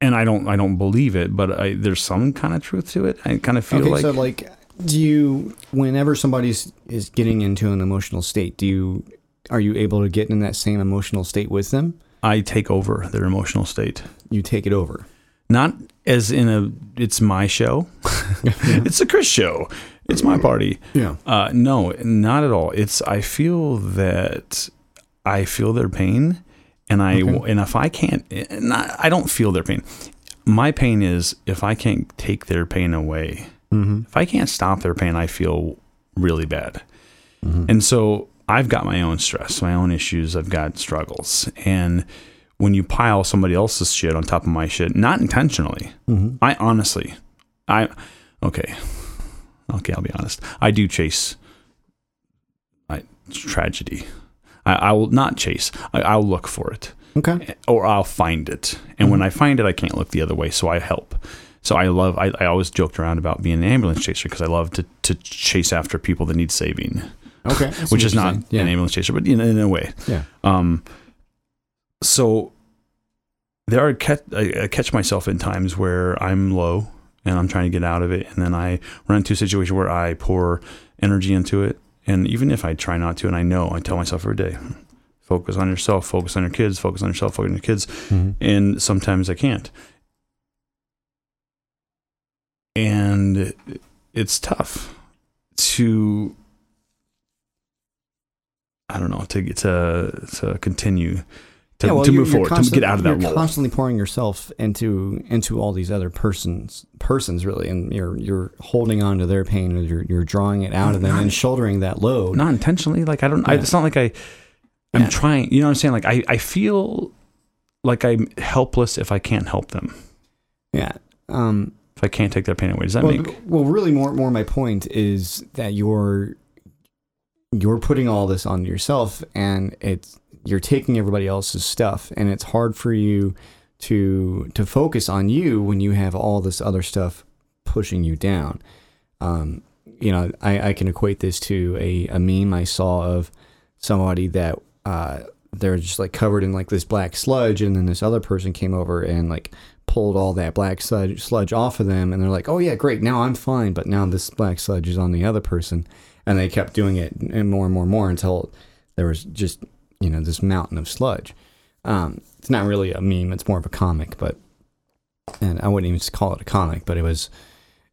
and I don't I don't believe it, but I, there's some kind of truth to it. I kind of feel Okay, like so like, do you, whenever somebody's is getting into an emotional state, do you, are you able to get in that same emotional state with them? I take over their emotional state. You take it over. not as in a it's my show it's a chris show it's my party Yeah. uh no not at all it's i feel that i feel their pain and i Okay. and if i can't not i don't feel their pain my pain is if i can't take their pain away Mm-hmm. if i can't stop their pain i feel really bad Mhm. and so I've got my own stress, my own issues, I've got struggles. And when you pile somebody else's shit on top of my shit, not intentionally, Mm-hmm. I honestly, I, okay, okay, I'll be honest. I do chase I, tragedy. I, I will not chase, I, I'll look for it Okay. or I'll find it. And when I find it, I can't look the other way, so I help. So I love. I, I always joked around about being an ambulance chaser because I love to, to chase after people that need saving, Okay. Which is not. Yeah. an ambulance chaser, but in, in a way. Yeah. Um. So there are catch, I, I catch myself in times where I'm low and I'm trying to get out of it, and then I run into a situation where I pour energy into it, and even if I try not to, and I know, I tell myself every day, focus on yourself, focus on your kids, focus on yourself, focus on your kids, Mhm. and sometimes I can't. And it's tough to I don't know to get to to continue to, Yeah, well, to move forward to get out of that You're role. constantly pouring yourself into into all these other persons persons really, and you're you're holding on to their pain, and you're you're drawing it out of them and shouldering that load. not intentionally. Like I don't. I, it's not like I. I'm Yeah. trying. You know what I'm saying? Like I. I feel like I'm helpless if I can't help them. yeah. Um. If I can't take their pain away. Does that well, make? well, really, more more my point is that you're you're putting all this on yourself, and it's you're taking everybody else's stuff, and it's hard for you to to focus on you when you have all this other stuff pushing you down. Um, you know, I, I can equate this to a, a meme I saw of somebody that uh, they're just like covered in like this black sludge, and then this other person came over and like pulled all that black sludge, sludge off of them, and they're like, oh yeah, great, now I'm fine, but now this black sludge is on the other person, and they kept doing it and more and more and more until there was just you know this mountain of sludge. Um, it's not really a meme; it's more of a comic, but and I wouldn't even call it a comic, but it was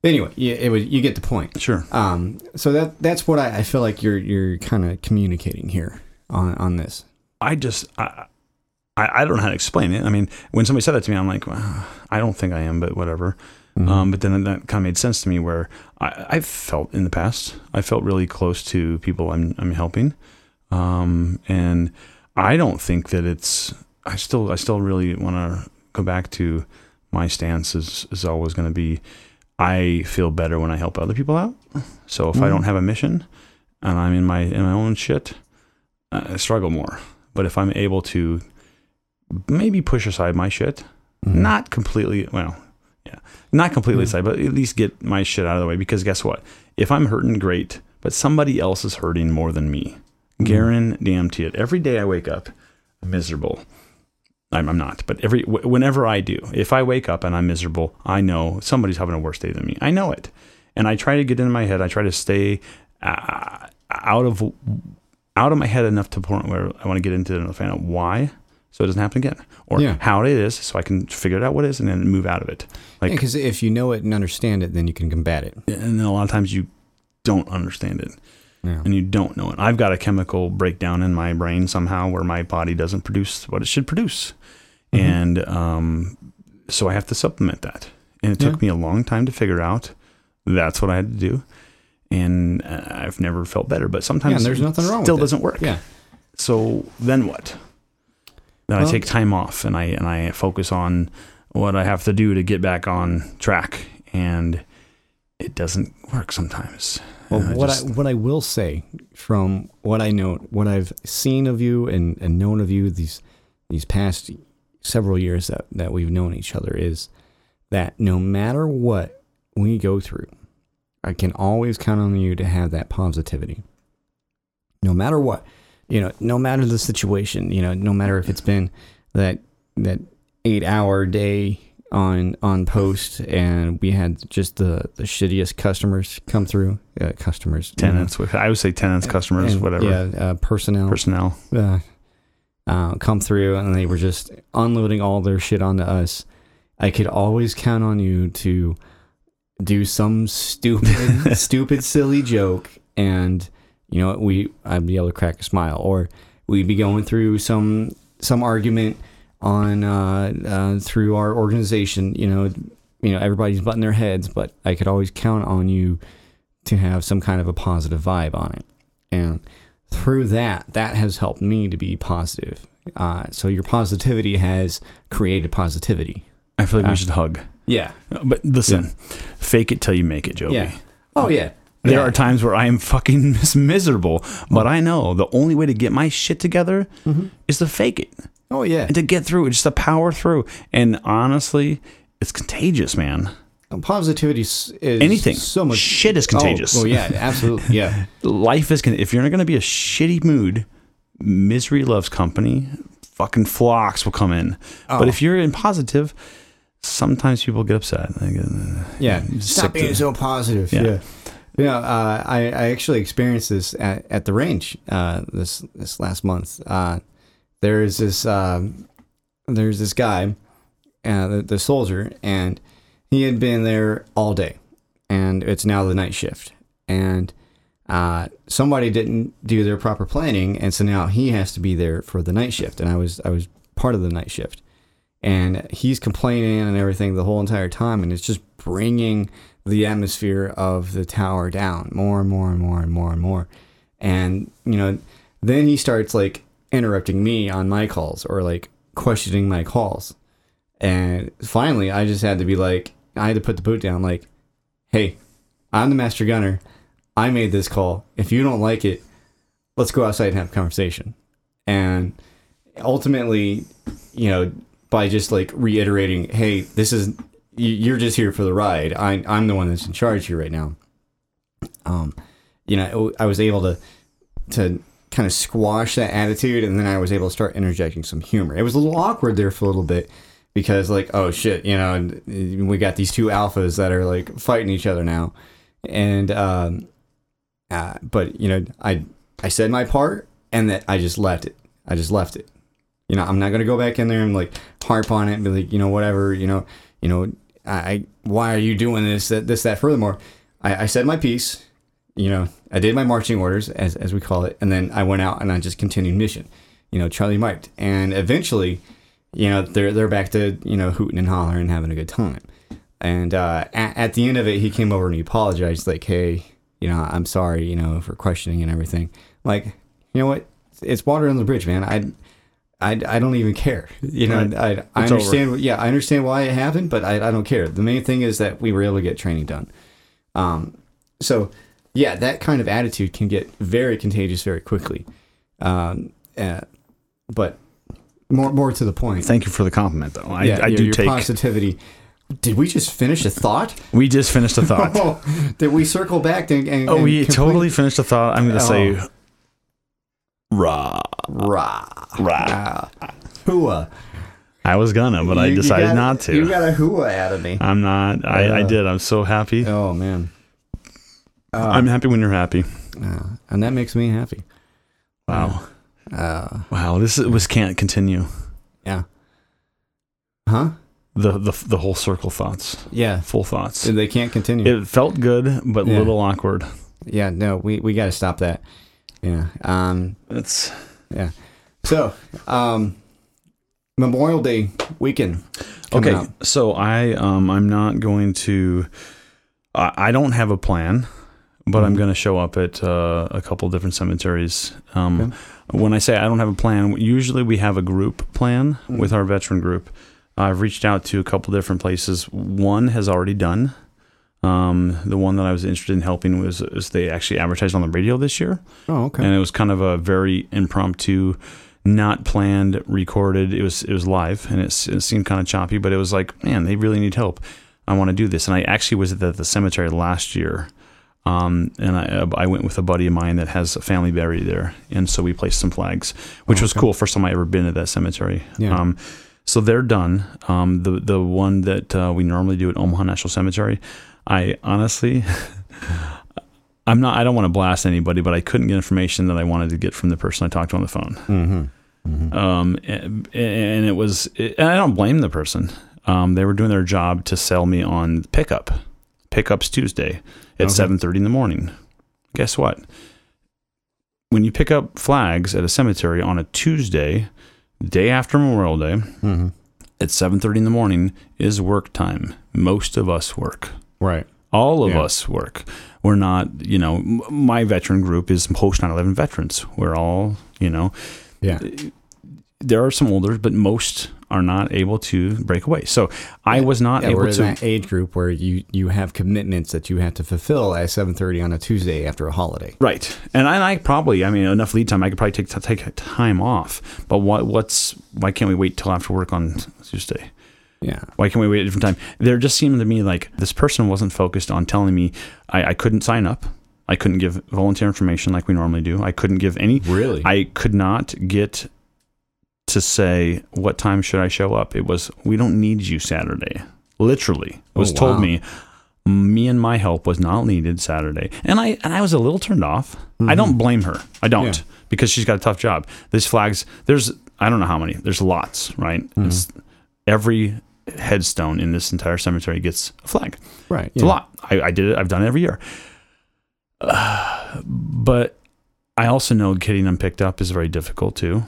anyway. Yeah, it was. You get the point. Sure. Um, so that that's what I, I feel like you're you're kind of communicating here on on this. I just I, I I don't know how to explain it. I mean, when somebody said that to me, I'm like, well, I don't think I am, but whatever. Um, but then that kind of made sense to me where I, I've felt in the past, I felt really close to people I'm, I'm helping. Um, and I don't think that it's, I still, I still really want to go back to my stance is, is always going to be, I feel better when I help other people out. So if I don't have a mission and I'm in my, in my own shit, I struggle more. But if I'm able to maybe push aside my shit, not completely, well, yeah, not completely aside, but at least get my shit out of the way. Because guess what? If I'm hurting, great, but somebody else is hurting more than me. Guarantee it. Every day I wake up miserable. I'm, I'm not, but every wh- whenever I do, if I wake up and I'm miserable, I know somebody's having a worse day than me. I know it, and I try to get in my head. I try to stay uh, out of out of my head enough to the point where I want to get into it and find out why, so it doesn't happen again, or Yeah. how it is, so I can figure it out what it is and then move out of it. Like, Because if you know it and understand it, then you can combat it. and then a lot of times you don't understand it Yeah. and you don't know it. I've got a chemical breakdown in my brain somehow where my body doesn't produce what it should produce. Mm-hmm. And um, so I have to supplement that. And it took me a long time to figure out that's what I had to do. And uh, I've never felt better, but sometimes Yeah, there's nothing wrong still it. doesn't work. Yeah. So then what? Then I take time off and I and I focus on what I have to do to get back on track, and it doesn't work sometimes. Well, I what just- I what I will say from what I know, what I've seen of you and, and known of you these these past several years that, that we've known each other is that no matter what we go through, I can always count on you to have that positivity. No matter what, you know, no matter the situation, you know, no matter if it's been that that eight hour day on on post and we had just the the shittiest customers come through. Uh, customers. You know, tenants. I would say tenants, customers, and, whatever, yeah uh, personnel. Personnel. uh, uh, come through and they were just unloading all their shit onto us. I could always count on you to do some stupid stupid silly joke and you know we i'd be able to crack a smile or we'd be going through some some argument on uh, uh, through our organization you know you know everybody's butting their heads but i could always count on you to have some kind of a positive vibe on it. And through that that has helped me to be positive. Uh, so your positivity has created positivity. I feel like Uh, we should hug. yeah. But listen, fake it till you make it, Joey. yeah. Oh yeah. There Yeah. are times where I am fucking miserable, but I know the only way to get my shit together is to fake it oh yeah and to get through it, just to power through. And honestly, it's contagious, man. positivity is Anything. so much Shit is contagious. oh, oh yeah absolutely yeah Life is con- if you're not going to be a shitty mood, misery loves company. Fucking flocks will come in. But Oh. if you're in positive, sometimes people get upset. Uh, Yeah, stop being to- so positive. Yeah. Yeah, yeah. uh, I I actually experienced this at, at the range uh, this this last month. Uh, there's this um, there's this guy, uh, the, the soldier, and he had been there all day, and it's now the night shift, and uh, somebody didn't do their proper planning, and so now he has to be there for the night shift, and I was I was part of the night shift. And he's complaining and everything the whole entire time and it's just bringing the atmosphere of the tower down more and more and more and more and more. And you know then he starts like interrupting me on my calls or like questioning my calls and finally i just had to be like i had to put the boot down like hey i'm the master gunner i made this call if you don't like it let's go outside and have a conversation and ultimately, you know, by just like reiterating, hey, this is you- you're just here for the ride. I, I'm the one that's in charge here right now. um, you know, I was able to to kind of squash that attitude, and then I was able to start interjecting some humor. It was a little awkward there for a little bit because, like, oh shit, you know, we got these two alphas that are like fighting each other now, and um, uh, but you know, I I said my part, and that I just left it. I just left it. You know, I'm not gonna go back in there and like harp on it and be like, you know, whatever, you know, you know, I, why are you doing this, that, this, that. Furthermore, I, I said my piece. You know, I did my marching orders, as as we call it, and then I went out and I just continued mission. You know, Charlie Mike, and eventually, you know, they're they're back to you know hooting and hollering and having a good time. And uh, at, at the end of it, he came over and he apologized, like, "Hey, you know, I'm sorry, you know, for questioning and everything." Like, you know what? It's water on the bridge, man. I I, I don't even care. You know, Right. I, I understand. Yeah, I understand why it happened, but I, I don't care. The main thing is that we were able to get training done. Um, so yeah, that kind of attitude can get very contagious very quickly. Um, uh, but more more to the point. Thank you for the compliment, though. I, yeah, I your, do your take. positivity. Did we just finish a thought? We just finished a thought. Oh, did we circle back and, and oh, and we complete- totally finished a thought. I'm going to say, Oh. rah, rah rah. ah, hooah. I was gonna, but I You- you decided got- not to. You got a hooah out of me. I'm not. I, I Uh. did. I'm so happy. Oh man. I'm happy when you're happy. Uh, and that makes me happy. Wow. Uh, Wow. This is, this can't continue. yeah. Huh? The the the whole circle thoughts, Yeah. full thoughts. They can't continue. It felt good, but a Yeah. little awkward. yeah. No, we, we got to stop that. Yeah. Um. It's Yeah. So, um, Memorial Day weekend. okay. up. So I um I'm not going to. I don't have a plan, but I'm Mhm. going to show up at uh, a couple different cemeteries. Um, Okay. When I say I don't have a plan, usually we have a group plan Mhm. with our veteran group. I've reached out to a couple different places. One has already done. Um, the one that I was interested in helping was is they actually advertised on the radio this year, Oh, okay. and it was kind of a very impromptu, not planned, recorded. It was it was live, and it, it seemed kind of choppy, but it was like, man, they really need help. I want to do this, and I actually was at the, the cemetery last year, um, and I I went with a buddy of mine that has a family buried there, and so we placed some flags, which Oh, was cool. First time I ever been at that cemetery. Yeah. Um, so they're done. Um, the the one that uh, we normally do at Omaha National Cemetery, I honestly, I'm not. I don't want to blast anybody, but I couldn't get information that I wanted to get from the person I talked to on the phone. mm-hmm. Mm-hmm. Um, and, and it was, and I don't blame the person. Um, they were doing their job to sell me on pickup. Pickups Tuesday at Okay. seven thirty in the morning. Guess what? When you pick up flags at a cemetery on a Tuesday, day after Memorial Day, Mm-hmm. at 7:30 in the morning is work time. Most of us work. Right. All of Yeah. us work. We're not, you know, m- my veteran group is post 9/11 veterans. We're all, you know, Yeah. There are some older, but most are not able to break away. So I was not Yeah, able we're in to. that age group where you you have commitments that you have to fulfill at seven thirty on a Tuesday after a holiday. Right, and I, and I probably, I mean, enough lead time. I could probably take take time off. But what what's why can't we wait till after work on Tuesday? Yeah. Why can't we wait a different time? There just seemed to me like this person wasn't focused on telling me I, I couldn't sign up. I couldn't give volunteer information like we normally do. I couldn't give any. Really? I could not get to say what time should I show up. It was we don't need you Saturday. Literally, it was Oh, told me me and my help was not needed Saturday, and I and I was a little turned off. I don't blame her. I don't Mm-hmm. Yeah. because she's got a tough job. These flags, there's I don't know how many. There's lots, right? Mm-hmm. It's, every headstone in this entire cemetery gets a flag. right. It's a lot. I, I did it. I've done it every year. Uh, but I also know getting them picked up is very difficult too.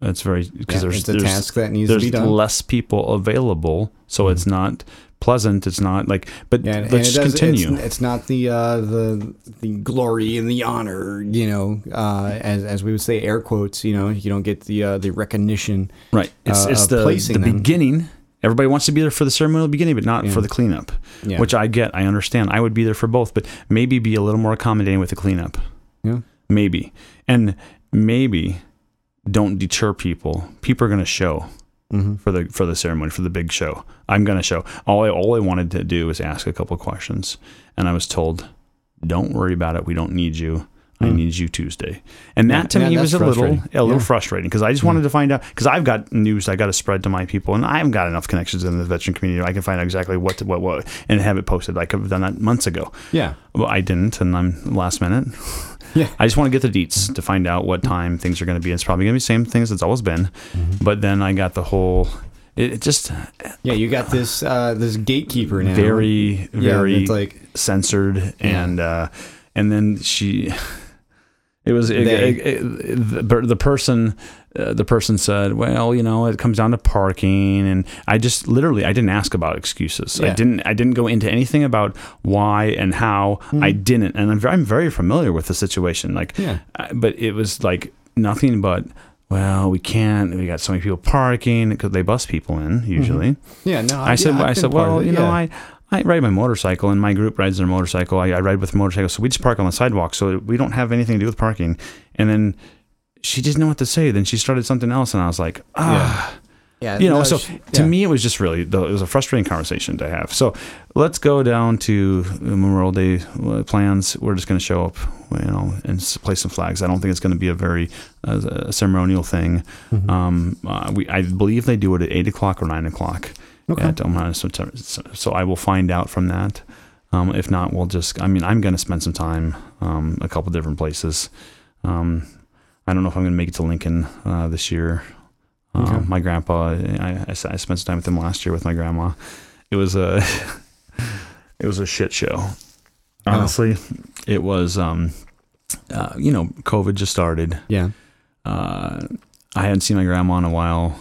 It's very because Yeah, there's there's, task that needs to be done. less people available, so it's not pleasant. It's not like. But Yeah, and let's it just does, continue. It's, it's not the uh, the the glory and the honor, you know, uh, as as we would say, air quotes. You know, you don't get the uh, the recognition. right. It's uh, it's the the them. beginning. Everybody wants to be there for the ceremonial beginning, but not Yeah. for the cleanup. Yeah. Which I get. I understand. I would be there for both, but maybe be a little more accommodating with the cleanup. Yeah. Maybe. And maybe don't deter people. People are going to show Mm-hmm. for the for the ceremony for the big show. I'm going to show. All I all I wanted to do was ask a couple of questions, and I was told don't worry about it. We don't need you. I need you Tuesday. And that to. Yeah, me was a little frustrating. a little Yeah. Hmm. frustrating because I just wanted to find out because I've got news I got to spread to my people and I haven't got enough connections in the veteran community. I can find out exactly what to, what what and have it posted. I could have done that months ago. Yeah. Well, I didn't, and I'm last minute. Yeah. I just want to get the deets to find out what time things are going to be. It's probably going to be the same things it's always been, Mm-hmm. but then I got the whole. It, just Yeah, you got this uh, this gatekeeper now. very Yeah, very it's like censored and uh, and then she. It was it- it- the, the person. Uh, the person said, "Well, you know, it comes down to parking," and I just literally I didn't ask about excuses. I didn't I didn't go into anything about why and how. I didn't, and I'm very, I'm very familiar with the situation. Like. Yeah. uh, but it was like nothing but. Well, we can't. We got so many people parking because they bus people in usually. Yeah, no. I said, yeah, I said, well, you know, yeah. I, I ride my motorcycle and my group rides their motorcycle. I, I ride with motorcycles. So we just park on the sidewalk. So we don't have anything to do with parking. And then she didn't know what to say. Then she started something else. And I was like, ah, yeah, you know, no, so she- to me, it was just really, it was a frustrating conversation to have. So let's go down to Memorial Day uh, plans. We're just going to show up, you know, and place some flags. I don't think it's going to be a very uh, a ceremonial thing. Mm-hmm. Um, uh, we, I believe they do it at eight o'clock or nine o'clock Okay. at Omaha. So, so, so I will find out from that. Um, if not, we'll just. I mean, I'm going to spend some time, um, a couple different places. Um, I don't know if I'm going to make it to Lincoln uh, this year. Um, My grandpa—I spent some time with him last year with my grandma. It was a, it was a shit show. Honestly, it was. Um, uh, you know, COVID just started yeah. uh, I hadn't seen my grandma in a while.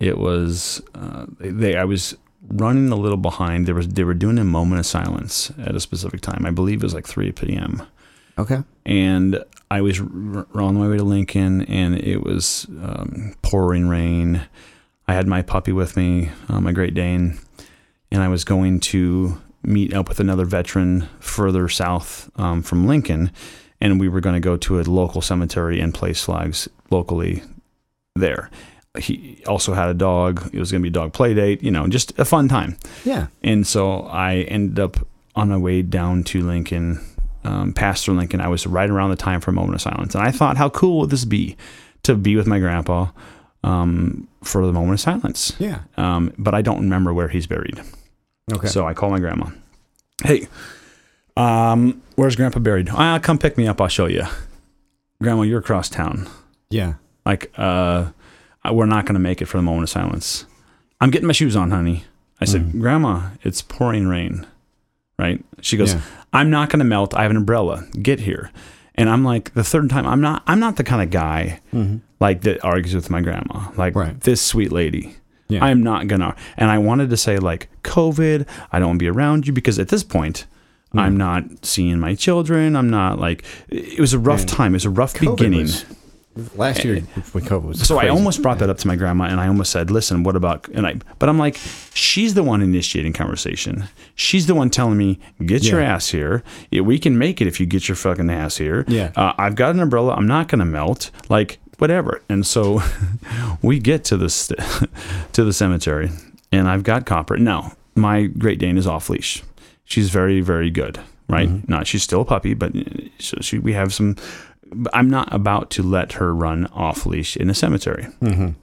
It was uh, they. I was running a little behind. There was they were doing a moment of silence at a specific time. I believe it was like three p.m. Okay. And I was r- on my way to Lincoln, and it was um, pouring rain. I had my puppy with me, uh, my Great Dane, and I was going to meet up with another veteran further south um, from Lincoln, and we were going to go to a local cemetery and place flags locally there. He also had a dog. It was going to be a dog play date, you know, just a fun time. Yeah. And so I ended up on my way down to Lincoln, um, past through Lincoln. I was right around the time for a moment of silence. And I thought, how cool would this be to be with my grandpa um, for the moment of silence? Yeah. Um, but I don't remember where he's buried. Okay. So I call my grandma. Hey, um, where's grandpa buried? Ah, come pick me up. I'll show you. Grandma, you're across town. yeah. Like, uh, we're not going to make it for the moment of silence. I'm getting my shoes on, honey. I said, Grandma, it's pouring rain. Right? She goes, Yeah. I'm not going to melt. I have an umbrella. Get here. And I'm like, the third time, I'm not. I'm not the kind of guy mm-hmm. like that argues with my grandma. Like Right. this sweet lady. Yeah. I'm not gonna. And I wanted to say like COVID. I don't want to be around you because at this point, I'm mm. not seeing my children. I'm not like. It was a rough Man, time. It was a rough COVID beginning. was- last year when COVID was So I almost brought that up to my grandma, and I almost said, "Listen, what about?" And I, but I'm like, she's the one initiating conversation. She's the one telling me, "Get your ass here. We can make it if you get your fucking ass here." Yeah. uh, I've got an umbrella. I'm not gonna melt. Like whatever. And so we get to this to the cemetery, and I've got Copper. Now my Great Dane is off leash. She's very very good. Right? Not she's still a puppy, but uh, so she, we have some I'm not about to let her run off leash in a cemetery.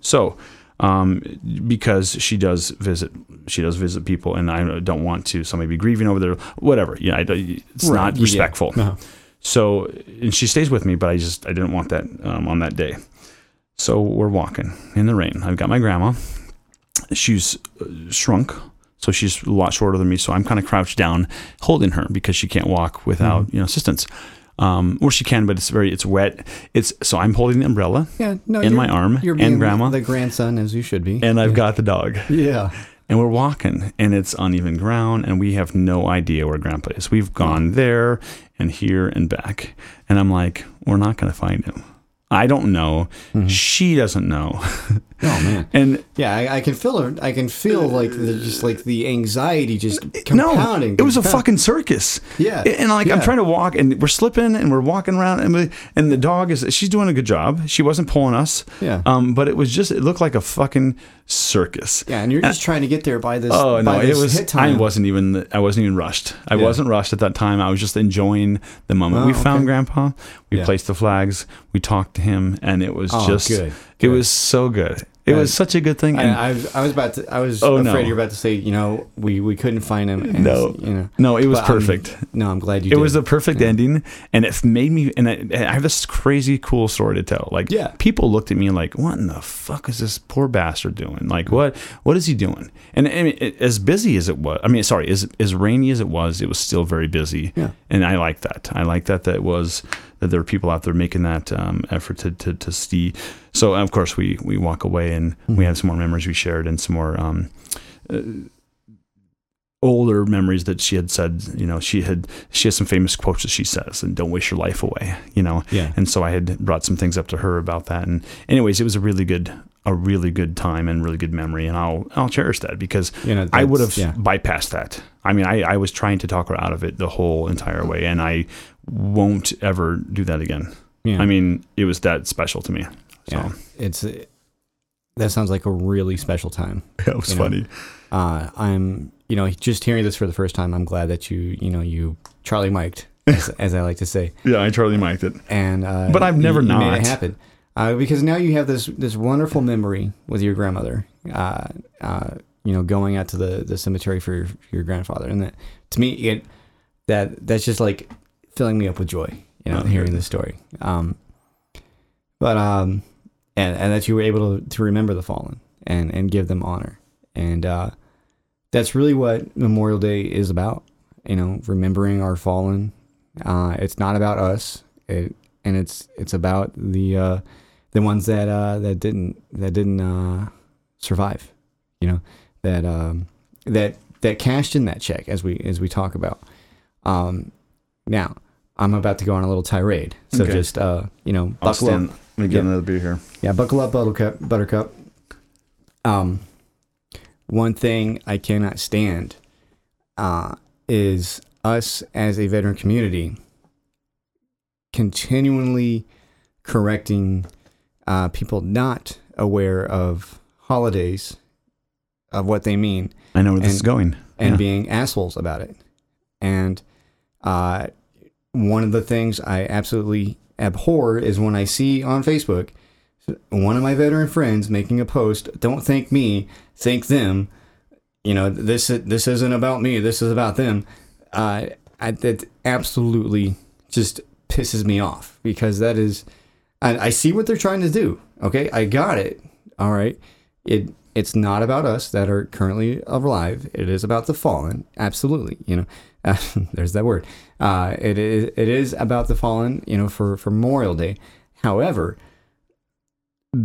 So, um, because she does visit, she does visit people, and I don't want to somebody be grieving over there, whatever. Yeah, it's Right, not yeah. respectful. Uh-huh. So, and she stays with me, but I just I didn't want that um, on that day. So we're walking in the rain. I've got my grandma. She's uh, shrunk, so she's a lot shorter than me. So I'm kind of crouched down, holding her because she can't walk without you know assistance. Um, or she can, but it's very it's wet. It's so I'm holding the umbrella, yeah, no, in my arm You're and being grandma. the grandson as you should be. and I've got the dog. yeah. And we're walking, and it's uneven ground, and we have no idea where Grandpa is. We've gone there and here and back, and I'm like, we're not going to find him. I don't know. She doesn't know. oh man. and Yeah, I, I can feel her. I can feel like the, just like the anxiety just no, compounding. it was a fucking circus. Yeah, and like I'm trying to walk, and we're slipping, and we're walking around, and we, and the dog is she's doing a good job. She wasn't pulling us. Yeah. Um, but it was just it looked like a fucking circus. Yeah, and you're just trying to get there by this. Oh no! by It was. hit time. I wasn't even. I wasn't even rushed. I Yeah. wasn't rushed at that time. I was just enjoying the moment. Oh, we found okay. Grandpa. We Yeah. placed the flags. We talked to him, and it was Oh, just. good, It was so good. It Uh, was such a good thing. And I, I, I was about to. I was Oh, afraid no. you're about to say. You know, we we couldn't find him. And, No. you know. no, it was I'm- perfect. no, I'm glad you. it did. was the perfect ending, and it made me. And I, I have this crazy cool story to tell. Like, Yeah. people looked at me like, "What in the fuck is this poor bastard doing? Like, what what is he doing?" And it, as busy as it was, I mean, sorry, as as rainy as it was, it was still very busy. Yeah. and I like that. I like that. That it was that there are people out there making that um, effort to to to see. So of course we we walk away and we have some more memories we shared and some more. Um, older memories that she had said you know she had she has some famous quotes that she says and don't waste your life away you know Yeah. and so i had brought some things up to her about that and anyways it was a really good a really good time and really good memory and i'll i'll cherish that because You know, i would have yeah. bypassed that i mean i i was trying to talk her out of it the whole entire way and i won't ever do that again Yeah. i mean it was that special to me so Yeah. It's that sounds like a really special time. it was funny Uh, I'm, you know, just hearing this for the first time. I'm glad that you, you know, you Charlie Miked, as, as I like to say, yeah i charlie miked it and uh, But I've never you, you made not. it happen. Uh, because now you have this this wonderful memory with your grandmother. Uh, uh, you know, going out to the, the cemetery for your, your grandfather, and that to me, it that that's just like filling me up with joy. You know, Oh, hearing this story. Um, but um, and and that you were able to, to remember the fallen and and give them honor, and uh, that's really what Memorial Day is about. You know, remembering our fallen. Uh, it's not about us. It and it's it's about the uh, the ones that uh, that didn't that didn't uh, survive. You know that um, that that cashed in that check as we as we talk about. Um, now I'm about to go on a little tirade, so Okay. just uh, you know I'll buckle stand. up. let me get Yeah. another beer here Yeah, buckle up, Buttercup. Buttercup. Um, one thing I cannot stand uh, is us as a veteran community continually correcting uh, people not aware of holidays, of what they mean, i know where this is going and Yeah. being assholes about it. And uh, one of the things I absolutely abhor is when I see on Facebook one of my veteran friends making a post. Don't thank me, thank them. You know this. This isn't about me. This is about them. Uh, I, that absolutely just pisses me off because that is. I, I see what they're trying to do. Okay, I got it. All right. It it's not about us that are currently alive. It is about the fallen. Absolutely. You know, uh, there's that word. Uh, it is it is about the fallen. You know, for for Memorial Day. However,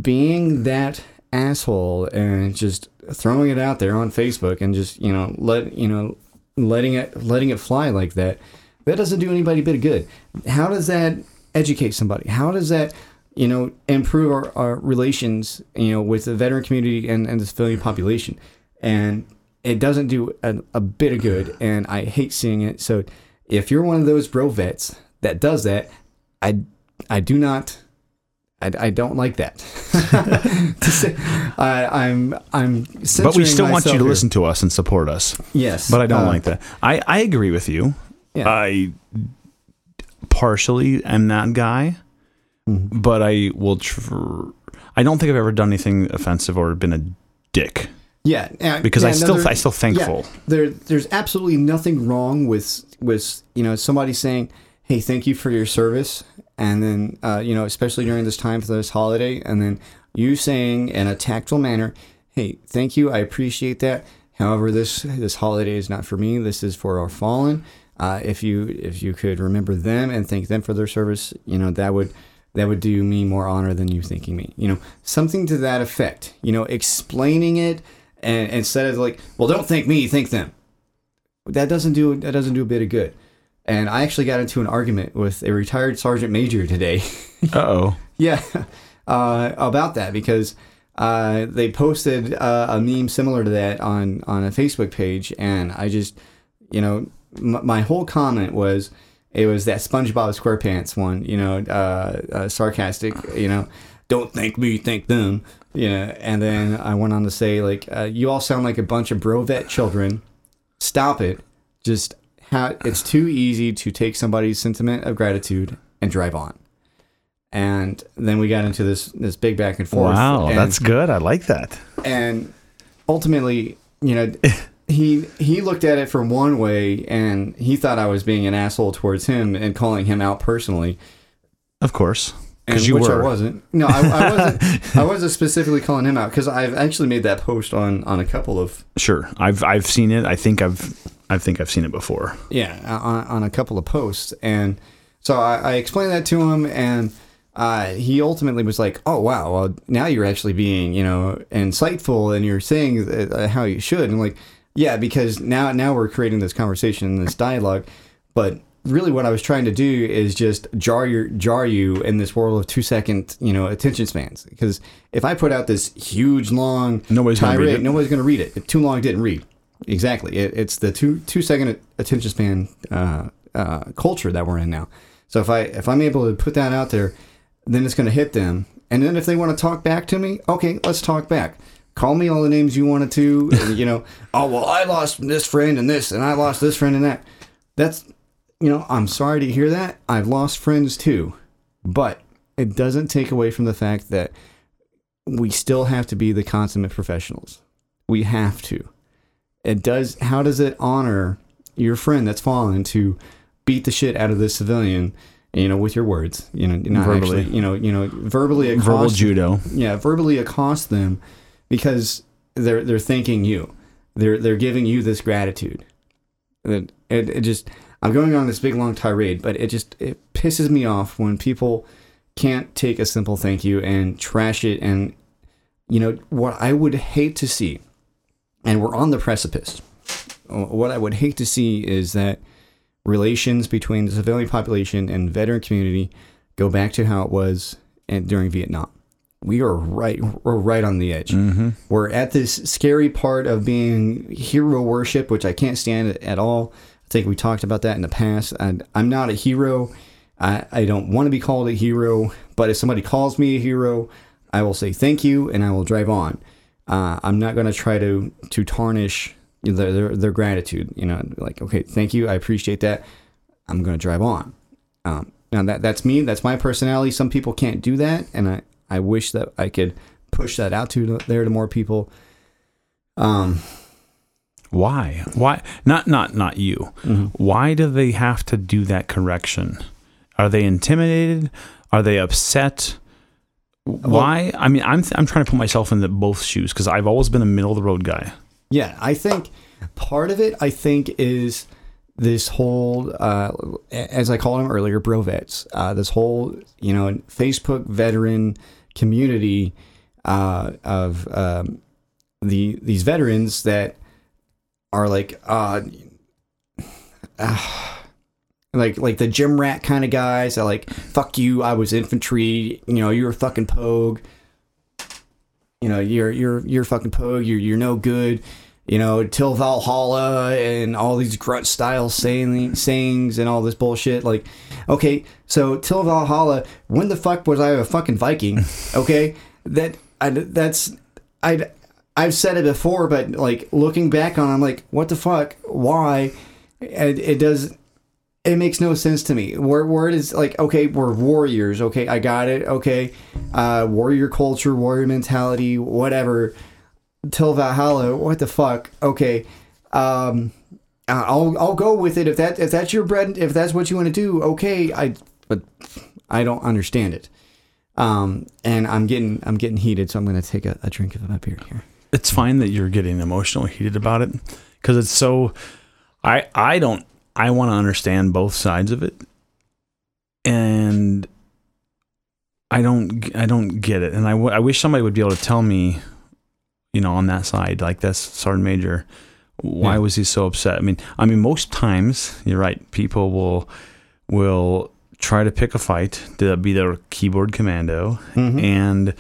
being that asshole and just throwing it out there on Facebook and just you know let you know letting it letting it fly like that that doesn't do anybody a bit of good how does that educate somebody how does that you know improve our, our relations you know with the veteran community and, and the civilian population and it doesn't do a, a bit of good and i hate seeing it so if you're one of those bro vets that does that i i do not I, I don't like that. Say- I, I'm I'm. but we still want you to here. listen to us and support us Yes, but I don't uh, like that. I, I agree with you. Yeah. I partially am that guy, Mm-hmm. but I will. Tr- I don't think I've ever done anything offensive or been a dick Yeah, because yeah, I still I still thankful. Yeah, there there's absolutely nothing wrong with with you know somebody saying, "Hey, thank you for your service," and then uh, you know especially during this time for this holiday, and then you saying in a tactful manner, "Hey, thank you, I appreciate that." However, this this holiday is not for me. This is for our fallen. Uh, if you if you could remember them and thank them for their service, you know that would that would do me more honor than you thanking me. You know, something to that effect. You know, explaining it and instead of like, well, don't thank me, thank them. That doesn't do that doesn't do a bit of good. And I actually got into an argument with a retired sergeant major today. Uh oh. Yeah, uh, about that because uh, they posted uh, a meme similar to that on on a Facebook page, and I just, you know, m- my whole comment was it was that SpongeBob SquarePants one, you know, uh, uh, sarcastic, you know, don't think me, think them, know, and then I went on to say like, uh, you all sound like a bunch of brovet children. Stop it. Just how it's too easy to take somebody's sentiment of gratitude and drive on and then we got into this this big back and forth. Wow, and, that's good. I like that. and ultimately, you know, he he looked at it from one way, and he thought I was being an asshole towards him and calling him out personally, Of course, and because you which were. I wasn't. No, I, I wasn't. I wasn't specifically calling him out because I've actually made that post on on a couple of Sure, I've I've seen it. I think I've I think I've seen it before. Yeah, on, on a couple of posts, and so I, I explained that to him, and uh, he ultimately was like, "Oh wow, well now you're actually being you know insightful, and you're saying uh, how you should." And I'm like, yeah, because now now we're creating this conversation, and this dialogue, but really what I was trying to do is just jar your jar you in this world of two second you know attention spans. Because if I put out this huge long Nobody's gonna read it. nobody's going to read it. It too long didn't read. Exactly. It, it's the two two second attention span uh, uh, culture that we're in now. So if I if I'm able to put that out there, then it's going to hit them. And then if they want to talk back to me, okay, let's talk back. Call me all the names you wanted to. And, you know, oh well, I lost this friend and this, and I lost this friend and that. That's you know, I'm sorry to hear that. I've lost friends too, but it doesn't take away from the fact that we still have to be the consummate professionals. We have to it does how does it honor your friend that's fallen to beat the shit out of this civilian you know with your words you know not Verbally. actually you know you know verbally accost, Verbal judo. yeah verbally accost them because they're they're thanking you they're they're giving you this gratitude it, it, it just i'm going on this big long tirade but it just it pisses me off when people can't take a simple thank you and trash it and you know what i would hate to see and we're on the precipice. What I would hate to see is that relations between the civilian population and veteran community go back to how it was in- during Vietnam. We are right, we're right on the edge. Mm-hmm. We're at this scary part of being hero worship, which I can't stand at all. I think we talked about that in the past. And I'm not a hero. I, I don't want to be called a hero, but if somebody calls me a hero, I will say thank you and I will drive on. Uh, I'm not going to try to to tarnish their, their their gratitude. You know, like okay, thank you, I appreciate that. I'm going to drive on. Um, now that that's me. That's my personality. Some people can't do that, and I I wish that I could push that out to there to more people. Um, Why? Why? Not not not you. Why do they have to do that correction? Are they intimidated? Are they upset? Why? I mean, I'm I'm trying to put myself in the both shoes because I've always been a middle of the road guy. Yeah, I think part of it, I think, is this whole, uh, as I called them earlier, brovets. Uh, this whole, you know, Facebook veteran community uh, of um, the these veterans that are like, uh, like like the gym rat kind of guys. That like, fuck you, I was infantry. You know, you're a fucking pogue you know, you're you're you're fucking pogue, you're you're no good, you know, till Valhalla and all these grunt style saying sayings and all this bullshit. Like, okay, so till Valhalla, when the fuck was I a fucking Viking? Okay, that I that's I I've said it before, but like looking back on, it, I'm like, what the fuck? Why? It, it does it makes no sense to me. Where where it is like, okay, we're warriors. Okay, I got it. Okay, uh, warrior culture, warrior mentality, whatever. Till Valhalla, what the fuck? Okay, um, I'll I'll go with it if that if that's your bread if that's what you want to do. Okay, I but I don't understand it. Um, and I'm getting I'm getting heated, so I'm gonna take a, a drink of my beer here. It's fine that you're getting emotional, heated about it because it's so. I I don't. I want to understand both sides of it, and I don't. I don't get it, and I, w- I wish somebody would be able to tell me, you know, on that side, like this sergeant major, why Yeah. was he so upset? I mean, I mean, most times you're right. People will will try to pick a fight to be their keyboard commando Mm-hmm. and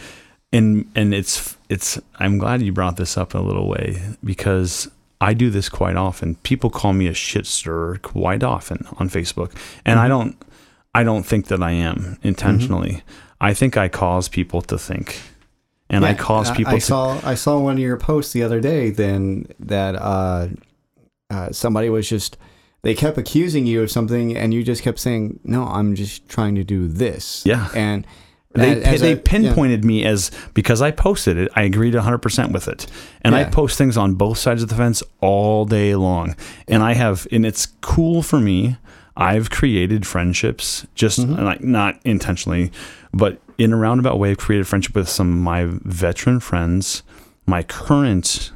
and and it's it's I'm glad you brought this up in a little way because I do this quite often. People call me a shit stirrer quite often on Facebook, and Mm-hmm. I don't I don't think that I am intentionally. I think I cause people to think, and I Yeah, cause I- people I to saw I saw one of your posts the other day. Then that uh, uh, somebody was just they kept accusing you of something, and you just kept saying, "No, I'm just trying to do this." Yeah. and they as- as they a- yeah. pinpointed me as because I posted it. I agreed 100 percent with it, and I post things on both sides of the fence all day long. And I have, and it's cool for me. I've created friendships, just Mm-hmm. like not intentionally, but in a roundabout way. I've created friendship with some of my veteran friends, my current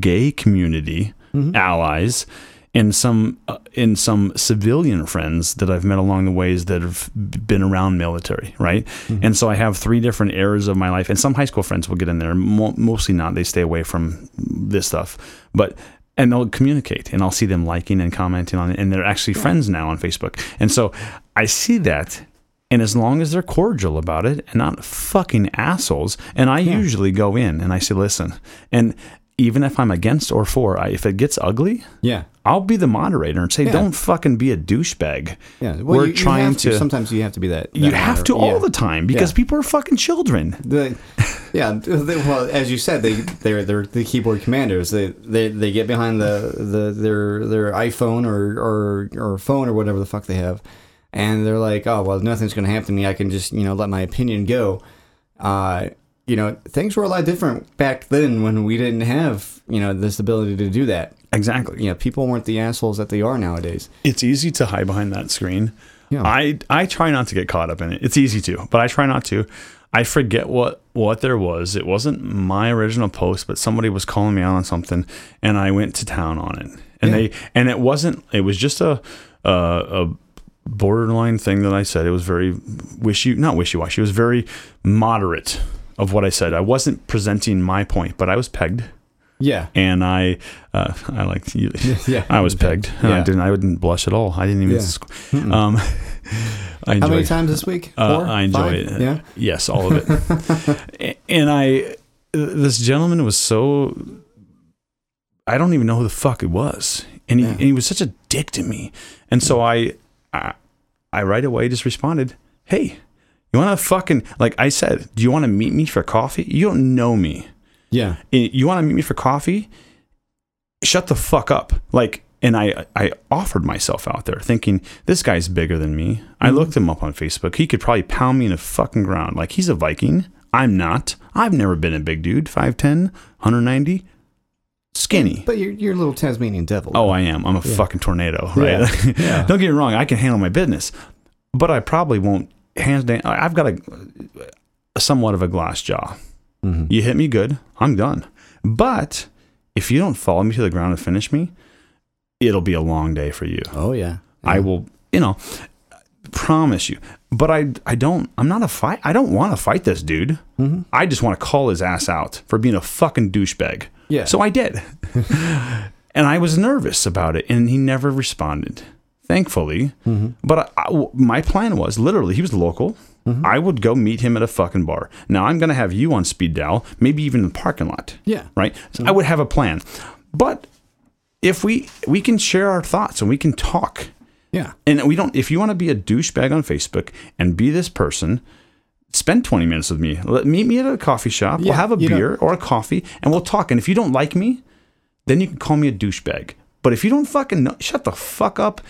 gay community Mm-hmm. allies, and some uh, in some civilian friends that I've met along the ways that have been around military, right? Mm-hmm. And so I have three different eras of my life, and some high school friends will get in there. Mo- mostly not; they stay away from this stuff, but. And they'll communicate, and I'll see them liking and commenting on it, and they're actually friends now on Facebook. And so I see that, and as long as they're cordial about it and not fucking assholes, and I usually go in and I say, listen, and even if I'm against or for, I, if it gets ugly, yeah, I'll be the moderator and say, Yeah. don't fucking be a douchebag. yeah. Well, We're you- you trying have to. Sometimes you have to be that. you that have to moder- all yeah. the time because Yeah. people are fucking children. The, yeah, they, well, as you said, they they're they're the keyboard commanders. They they, they get behind the, the their their iPhone or, or or phone or whatever the fuck they have, and they're like, oh well, nothing's going to happen to me. I can just you know let my opinion go. Uh, you know, things were a lot different back then when we didn't have you know this ability to do that. Exactly. You know, people weren't the assholes that they are nowadays. It's easy to hide behind that screen. Yeah. I I try not to get caught up in it. It's easy to, but I try not to. I forget what what there was. It wasn't my original post, but somebody was calling me out on something, and I went to town on it. And Yeah. they and it wasn't. It was just a a, a borderline thing that I said. It was very wishy, not wishy washy. It was very moderate of what I said. I wasn't presenting my point, but I was pegged Yeah. and I, uh, I like. Yeah. I was pegged. And I didn't. I wouldn't blush at all. I didn't even. Yeah. squ- Um, I enjoy. How many times this week? Uh, Four? I enjoy Five? it. Yeah. Yes, all of it. And I, this gentleman was so. I don't even know who the fuck it was, and he, Yeah. and he was such a dick to me, and so I, I, I right away just responded, "Hey, you want to fucking like I said, do you want to meet me for coffee? You don't know me." Yeah. you want to meet me for coffee shut the fuck up like and i i offered myself out there thinking this guy's bigger than me i mm-hmm. looked him up on facebook he could probably pound me in the fucking ground like he's a viking i'm not i've never been a big dude 5'10 190 skinny But you're you're a little Tasmanian devil. Oh, I am. I'm a fucking tornado, right? Yeah. Yeah. Don't get me wrong. I can handle my business, but I probably won't. Hands down, I've got a, a somewhat of a glass jaw. Mm-hmm. You hit me good, I'm done. But if you don't follow me to the ground and finish me, it'll be a long day for you. Oh yeah. I will, you know, promise you. But I, I don't. I'm not a fight. I don't want to fight this dude. Mm-hmm. I just want to call his ass out for being a fucking douchebag. Yeah. So I did, and I was nervous about it, and he never responded. Thankfully, Mm-hmm. but I, I- my plan was literally he was local. Mm-hmm. I would go meet him at a fucking bar. Now I'm gonna have you on speed dial, maybe even in the parking lot Yeah. right? So I would have a plan. But if we we can share our thoughts and we can talk, Yeah. and we don't. If you want to be a douchebag on Facebook and be this person, spend twenty minutes with me. Let meet me at a coffee shop. Yeah, we'll have a you know- beer or a coffee, and we'll talk. And if you don't like me, then you can call me a douchebag. But if you don't fucking know, shut the fuck up.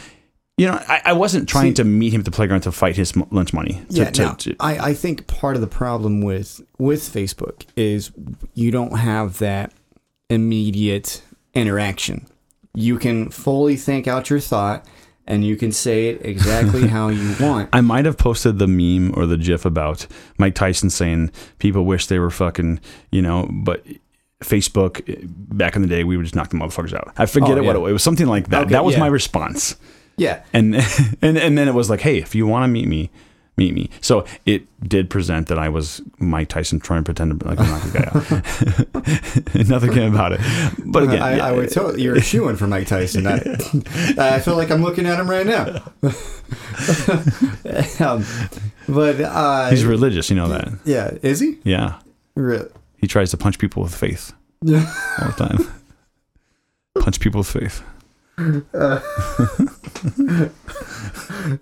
You know, I, I wasn't trying to meet him at the playground to fight his lunch money. To, Yeah, to- no, to- I, I think part of the problem with with Facebook is you don't have that immediate interaction. You can fully think out your thought and you can say it exactly how you want. I might have posted the meme or the GIF about Mike Tyson saying people wish they were fucking, you know, but Facebook back in the day we would just knock the motherfuckers out. I forget Oh, it what it was. It was something like that. Okay, that was yeah. my response. Yeah. And and and then it was like, hey, if you want to meet me, meet me. So it did present that I was Mike Tyson trying to pretend to be like a knock the guy out. Nothing came about it. But again, I, yeah, I would tell you're a shoe in for Mike Tyson. I, I feel like I'm looking at him right now. um, but uh, he's religious. You know that? yeah, is he? Yeah. Really? He tries to punch people with faith Yeah. all the time. punch people with faith.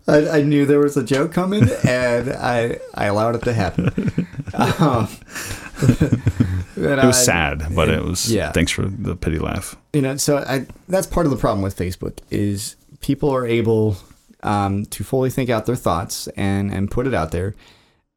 I, I knew there was a joke coming, and I I allowed it to happen. Um, It was sad, but it was. yeah. Thanks for the pity laugh. you know so I, that's part of the problem with facebook is people are able um, to fully think out their thoughts and and put it out there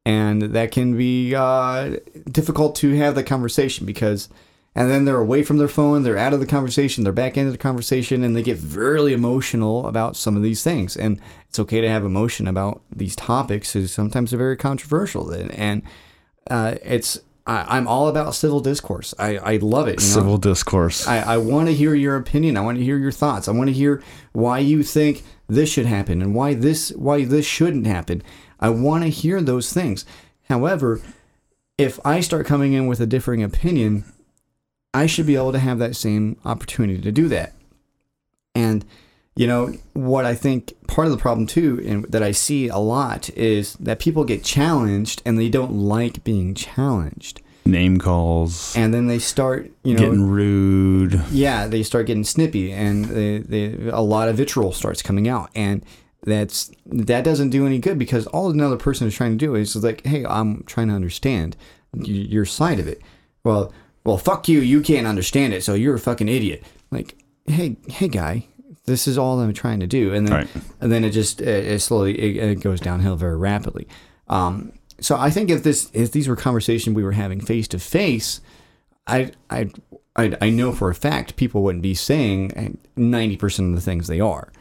and that can be uh, difficult to have the conversation because and then they're away from their phone they're out of the conversation they're back into the conversation and they get very emotional about some of these things and it's okay to have emotion about these topics because sometimes they're very controversial and, and uh, it's I, I'm all about civil discourse. I, I love it. you know? Civil discourse. I, I want to hear your opinion. I want to hear your thoughts. I want to hear why you think this should happen and why this why this shouldn't happen. I want to hear those things. However, if I start coming in with a differing opinion, I should be able to have that same opportunity to do that. And you know what I think part of the problem too, and that I see a lot is that people get challenged and they don't like being challenged, Name calls. and then they start you know getting rude. yeah, they start getting snippy, and they, they, a lot of vitriol starts coming out, and that's that doesn't do any good because all another person is trying to do is like, hey, I'm trying to understand your side of it. Well, well, fuck you, you can't understand it, so you're a fucking idiot. Like, hey, hey, guy, this is all I'm trying to do, and then Right. and then it just it, it slowly it, it goes downhill very rapidly. Um, so I think if this if these were conversations we were having face to face, I I I I know for a fact people wouldn't be saying ninety percent of the things they are,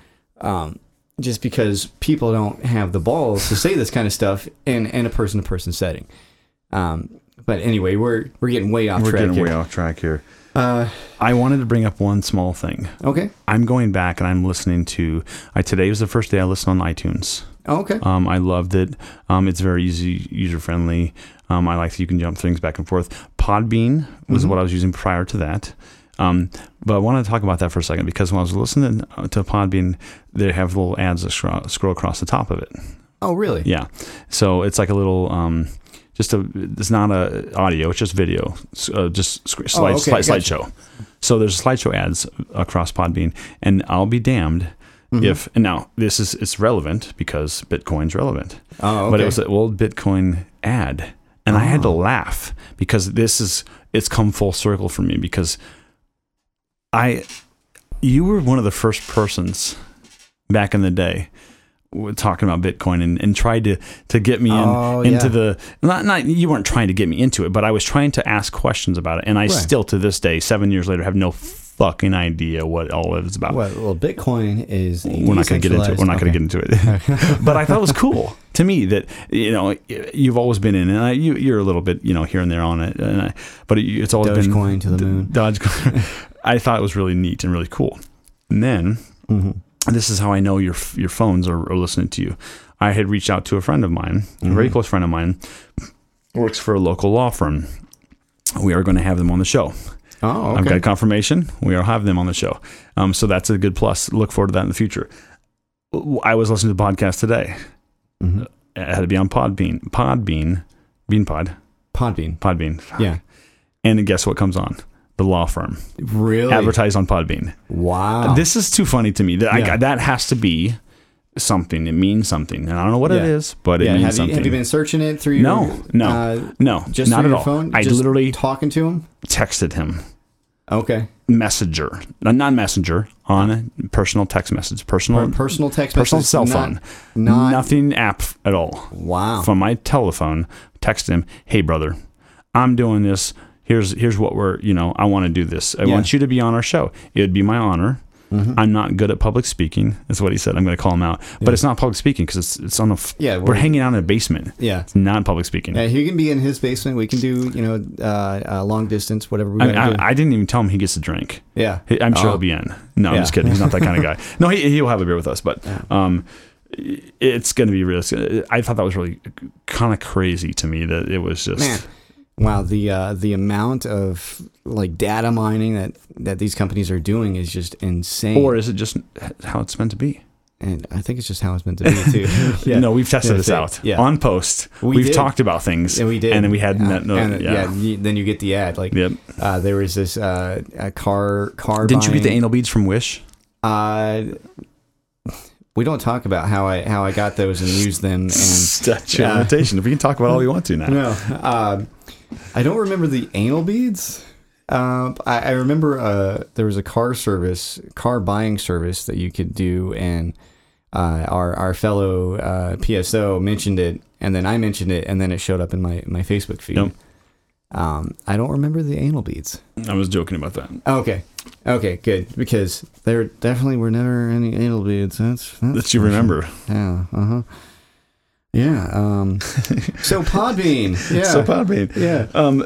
um, just because people don't have the balls to say this kind of stuff in in a person to person setting. Um, but anyway, we're we're getting way off We're track getting here. way off track here. Uh, I wanted to bring up one small thing. okay. I'm going back and I'm listening to. I today was the first day I listened on iTunes. Oh, okay. Um, I loved it. Um, it's very easy, user friendly. Um, I like that you can jump things back and forth. Podbean was what I was using prior to that. Um, but I wanted to talk about that for a second because when I was listening uh, to Podbean, they have little ads that scroll, scroll across the top of it. oh, really? Yeah. So it's like a little, um, just a, it's not a audio, it's just video, uh, just sc- slide, okay, slide, slideshow. So there's slideshow ads across Podbean, and I'll be damned Mm-hmm. if, and now this is, it's relevant because Bitcoin's relevant. Oh, okay. But it was an old Bitcoin ad. And I had to laugh because this is, it's come full circle for me because I, you were one of the first persons back in the day talking about Bitcoin and, and tried to, to get me in, Oh, into yeah. the, not, not, you weren't trying to get me into it, but I was trying to ask questions about it. And I still, to this day, seven years later, have no fucking idea what all of it's about. Well, well, Bitcoin is. We're not going to get into it. We're not going to get into it. but I thought it was cool to me that you know you've always been in, and I, you you're a little bit you know here and there on it, and I, but it, it's always been Dogecoin to the moon. Dogecoin. I thought it was really neat and really cool. And then Mm-hmm. This is how I know your your phones are, are listening to you. I had reached out to a friend of mine, a very Mm-hmm. close friend of mine, works for a local law firm. We are going to have them on the show. Oh, I've okay. got confirmation. We are having them on the show. Um, so that's a good plus. Look forward to that in the future. I was listening to the podcast today. Mhm. It had to be on Podbean. Podbean. Beanpod. Podbean. Podbean. Yeah. And guess what comes on? The law firm. Really? Advertised on Podbean. Wow. This is too funny to me. That Yeah. I, that has to be something. It means something. And I don't know what it Yeah. is, but it yeah. means Have you, something. have you been searching it through your? No, no, uh, no, just not through at your all. phone. I Just literally talking to him. texted him. Okay. messenger, not not messenger, on a personal text message, personal Per- personal text. personal message, cell not- phone, Not. nothing app at all. Wow. From my telephone, text him, "Hey brother, I'm doing this. Here's here's what we're you know I want to do this. I Yeah. want you to be on our show. It would be my honor." Mm-hmm. I'm not good at public speaking. That's what he said. I'm going to call him out, but it's not public speaking because it's it's on the f- Yeah, we're, we're- hanging out in a basement. Yeah. It's not public speaking. Yeah, he can be in his basement. We can do, you know, uh, uh, long distance, whatever we I, I. I didn't even tell him he gets a drink. yeah. He- I'm sure Oh. he'll be in. No, I'm just kidding. He's not that kind of guy. No, he, he'll have a beer with us. But um, it's going to be real. I thought that was really kind of crazy to me that it was just. Man, wow the uh, the amount of like data mining that that these companies are doing is just insane. Or is it just how it's meant to be? and I think it's just how it's meant to be too. yeah. No, we've tested Yeah, this out yeah. on post. We We have talked about things, And we did, and then we had Uh, no, and, yeah. yeah. then you get the ad. Like, Yep. uh, there was this uh, a car car. Didn't you get the anal beads from Wish? Uh, we don't talk about how I how I got those and used them and Statute of limitation. We can talk about all you want to now. no. I don't remember the anal beads. Um, I, I remember uh, there was a car service, car buying service that you could do, and uh, our our fellow uh, PSO mentioned it, and then I mentioned it, and then it showed up in my my Facebook feed. Yep. Um, I don't remember the anal beads. I was joking about that. Okay, okay, good because there definitely were never any anal beads. That's, that's That you remember. Yeah. Uh huh. Yeah. Um. So Podbean. Yeah. So Podbean. yeah. Um,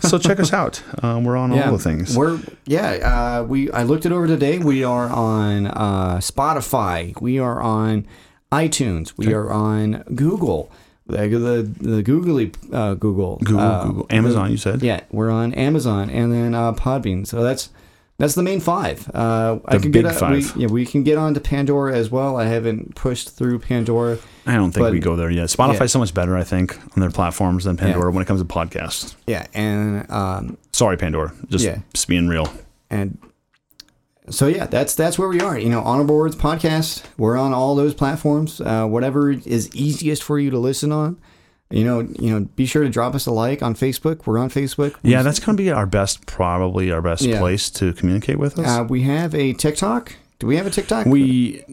so check us out. Um, we're on yeah. all the things. We're yeah. Uh, we I looked it over today. We are on uh, Spotify. We are on iTunes. We are on Google. The the, the googly uh, Google Google, uh, Google, Amazon. You said. Yeah, we're on Amazon and then uh, Podbean. So that's that's the main five. Uh, I The can big get five. We, yeah, we can get onto Pandora as well. I haven't pushed through Pandora. I don't think But- we go there yet. Spotify's Yeah. so much better, I think, on their platforms than Pandora when it comes to podcasts. Yeah, and um, Sorry, Pandora. Just, Yeah. just being real. and so yeah, that's that's where we are. You know, Honorable Words podcast. We're on all those platforms. Uh, whatever is easiest for you to listen on. You know, you know, be sure to drop us a like on Facebook. We're on Facebook. Yeah, that's going to be our best, probably our best Yeah. place to communicate with us. Uh, we have a TikTok. Do we have a TikTok? we,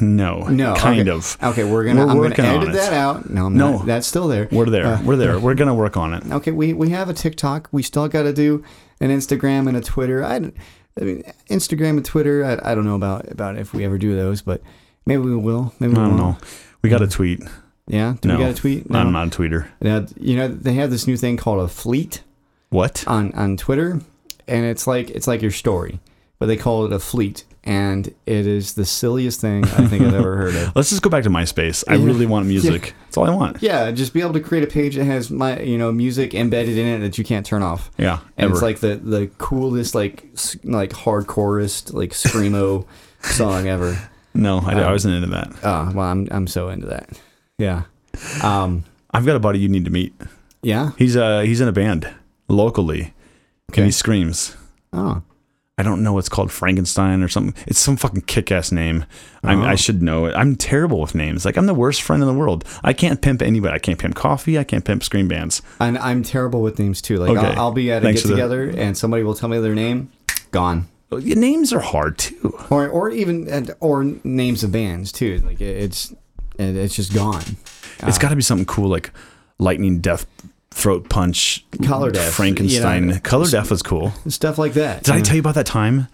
no, no, kind okay. of. Okay, we're gonna. We're I'm working gonna edit that out. No, I'm No. not. That's still there. We're there. Uh, We're there. We're going to work on it. Okay, we, we have a TikTok. We still got to do an Instagram and a Twitter. I, I mean, Instagram and Twitter. I, I don't know about about if we ever do those, but maybe we will. Maybe we I don't won't. know. We got a tweet. Yeah, do No, we got a tweet? I'm not a tweeter. Now, you know, they have this new thing called a fleet What? on on Twitter, and it's like it's like your story, but they call it a fleet, and it is the silliest thing I think I've ever heard of. Let's just go back to MySpace. I really want music. That's all I want. Yeah, just be able to create a page that has my you know music embedded in it that you can't turn off. Yeah, and ever. it's like the the coolest like like hardcorest like screamo song ever. no, I, I um, wasn't into that. Oh well, I'm I'm so into that. Yeah, um, I've got a buddy you need to meet. yeah. He's uh he's in a band locally, Okay. and he screams. Oh, I don't know what's called Frankenstein or something. It's some fucking kick-ass name. I'm, Oh. I should know it. I'm terrible with names. Like I'm the worst friend in the world. I can't pimp anybody. I can't pimp coffee. I can't pimp scream bands. and I'm terrible with names too. Like Okay. I'll, I'll be at a Thanks get for the- together and somebody will tell me their name, gone. Oh, well, your Names are hard too. Or or even or names of bands too. Like it's it's just gone. It's ah. got to be something cool like lightning death, throat punch, Color Death, Frankenstein. you know. Color death was cool. Stuff like that. Did I tell you about that time?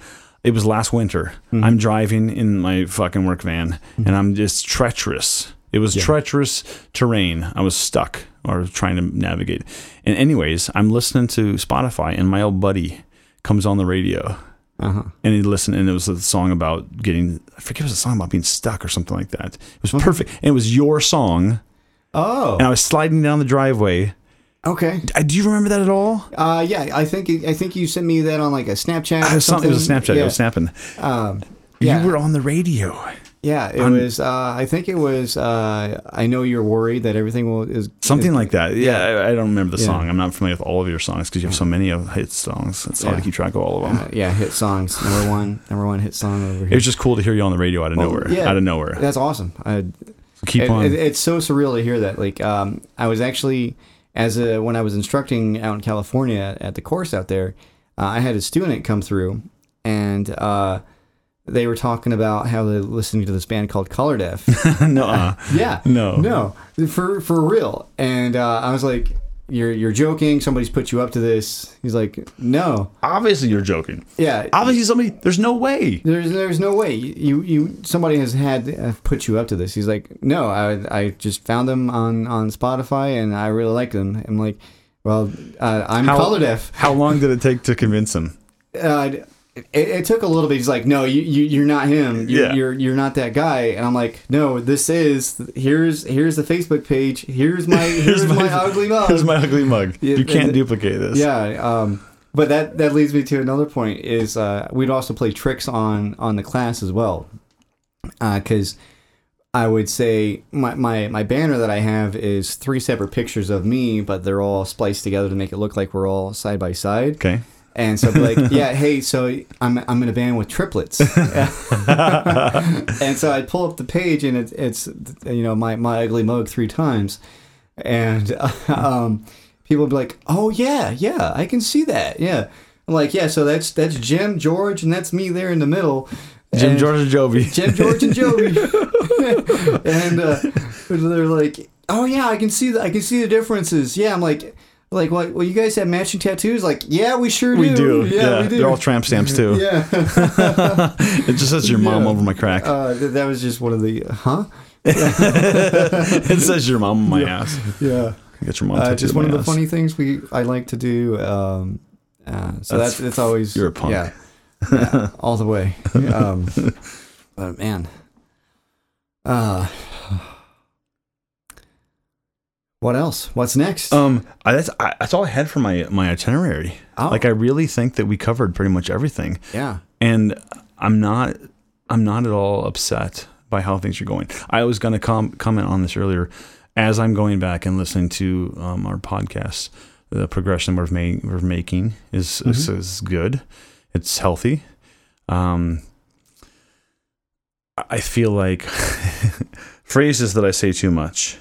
It was last winter. Mm-hmm. I'm driving in my fucking work van, and I'm just treacherous. It was treacherous terrain. I was stuck or trying to navigate. And anyways, I'm listening to Spotify, and my old buddy comes on the radio, Uh-huh. and he listened, and it was a song about getting. I forget it was a song about being stuck or something like that. It was perfect, and it was your song. Oh, And I was sliding down the driveway. Okay. Uh, Do you remember that at all? Uh, yeah, I think I think you sent me that on like a Snapchat or Uh, something. it was a Snapchat. Yeah. It was snapping. Um, yeah. You were on the radio. Yeah, it On- was. Uh, I think it was. Uh, I know you're worried that everything will is Something is- like that. Yeah, I, I don't remember the Yeah. song. I'm not familiar with all of your songs because you have so many of hit songs. It's hard Yeah. to keep track of all of them. Uh, yeah, hit songs. Number one, number one hit song over here. it was just cool to hear you on the radio out of Well, nowhere. yeah. Out of nowhere. That's awesome. I, Keep it- on. it- it's so surreal to hear that. Like, um, I was actually as a when I was instructing out in California at the course out there, uh, I had a student come through, and uh, they were talking about how they're listening to this band called Color Def. no, uh, Yeah. No. No. For for real. And uh, I was like, "You're you're joking. Somebody's put you up to this." He's like, "No." obviously you're joking. Yeah. Obviously somebody. There's no way. There's there's no way you you somebody has had uh, put you up to this. He's like, "No, I I just found them on on Spotify and I really like them." I'm like, "Well, uh, I'm How- color deaf." How long did it take to convince him? Uh, it, it took a little bit. He's like, "No, you, you you're not him. You're, Yeah. you're you're not that guy." And I'm like, "No, this is here's here's the Facebook page. Here's my here's, my, ugly mug. Here's my ugly mug. You can't duplicate this. Yeah. Um, but that that leads me to another point. Is uh, we'd also play tricks on on the class as well, because I would say my, my my banner that I have is three separate pictures of me, but they're all spliced together to make it look like we're all side by side. Okay. And so, like, yeah, hey, so I'm I'm in a band with triplets, and so I pull up the page, and it's it's you know my my ugly mug three times, and um, people would be like, oh yeah, yeah, I can see that, yeah. I'm like, yeah, so that's that's Jim, George, and that's me there in the middle. Jim And- George and Joby. Jim, George, and Joey, and uh, they're like, "Oh yeah, I can see the I can see the differences." Yeah, I'm like, like what? Well, you guys have matching tattoos? Like, yeah, we sure do. We do. Yeah, we do. They're all tramp stamps too. yeah, It just says your mom Yeah. over my crack. uh, that was just one of the huh? it says your mom on my ass. Yeah, I got your mom uh, just on one of the ass. funny things we I like to do. Um, uh, so That's- that's it's always you're a punk. Yeah, yeah, all the way. Um, but man, uh, what else? What's next? Um, I, that's I, that's all I had for my my itinerary. Oh. Like I really think that we covered pretty much everything, yeah. and I'm not I'm not at all upset by how things are going. I was going to com- comment on this earlier, as I'm going back and listening to um, our podcast. The progression we're, ma- we're making is, is is good. It's healthy. Um, I feel like phrases that I say too much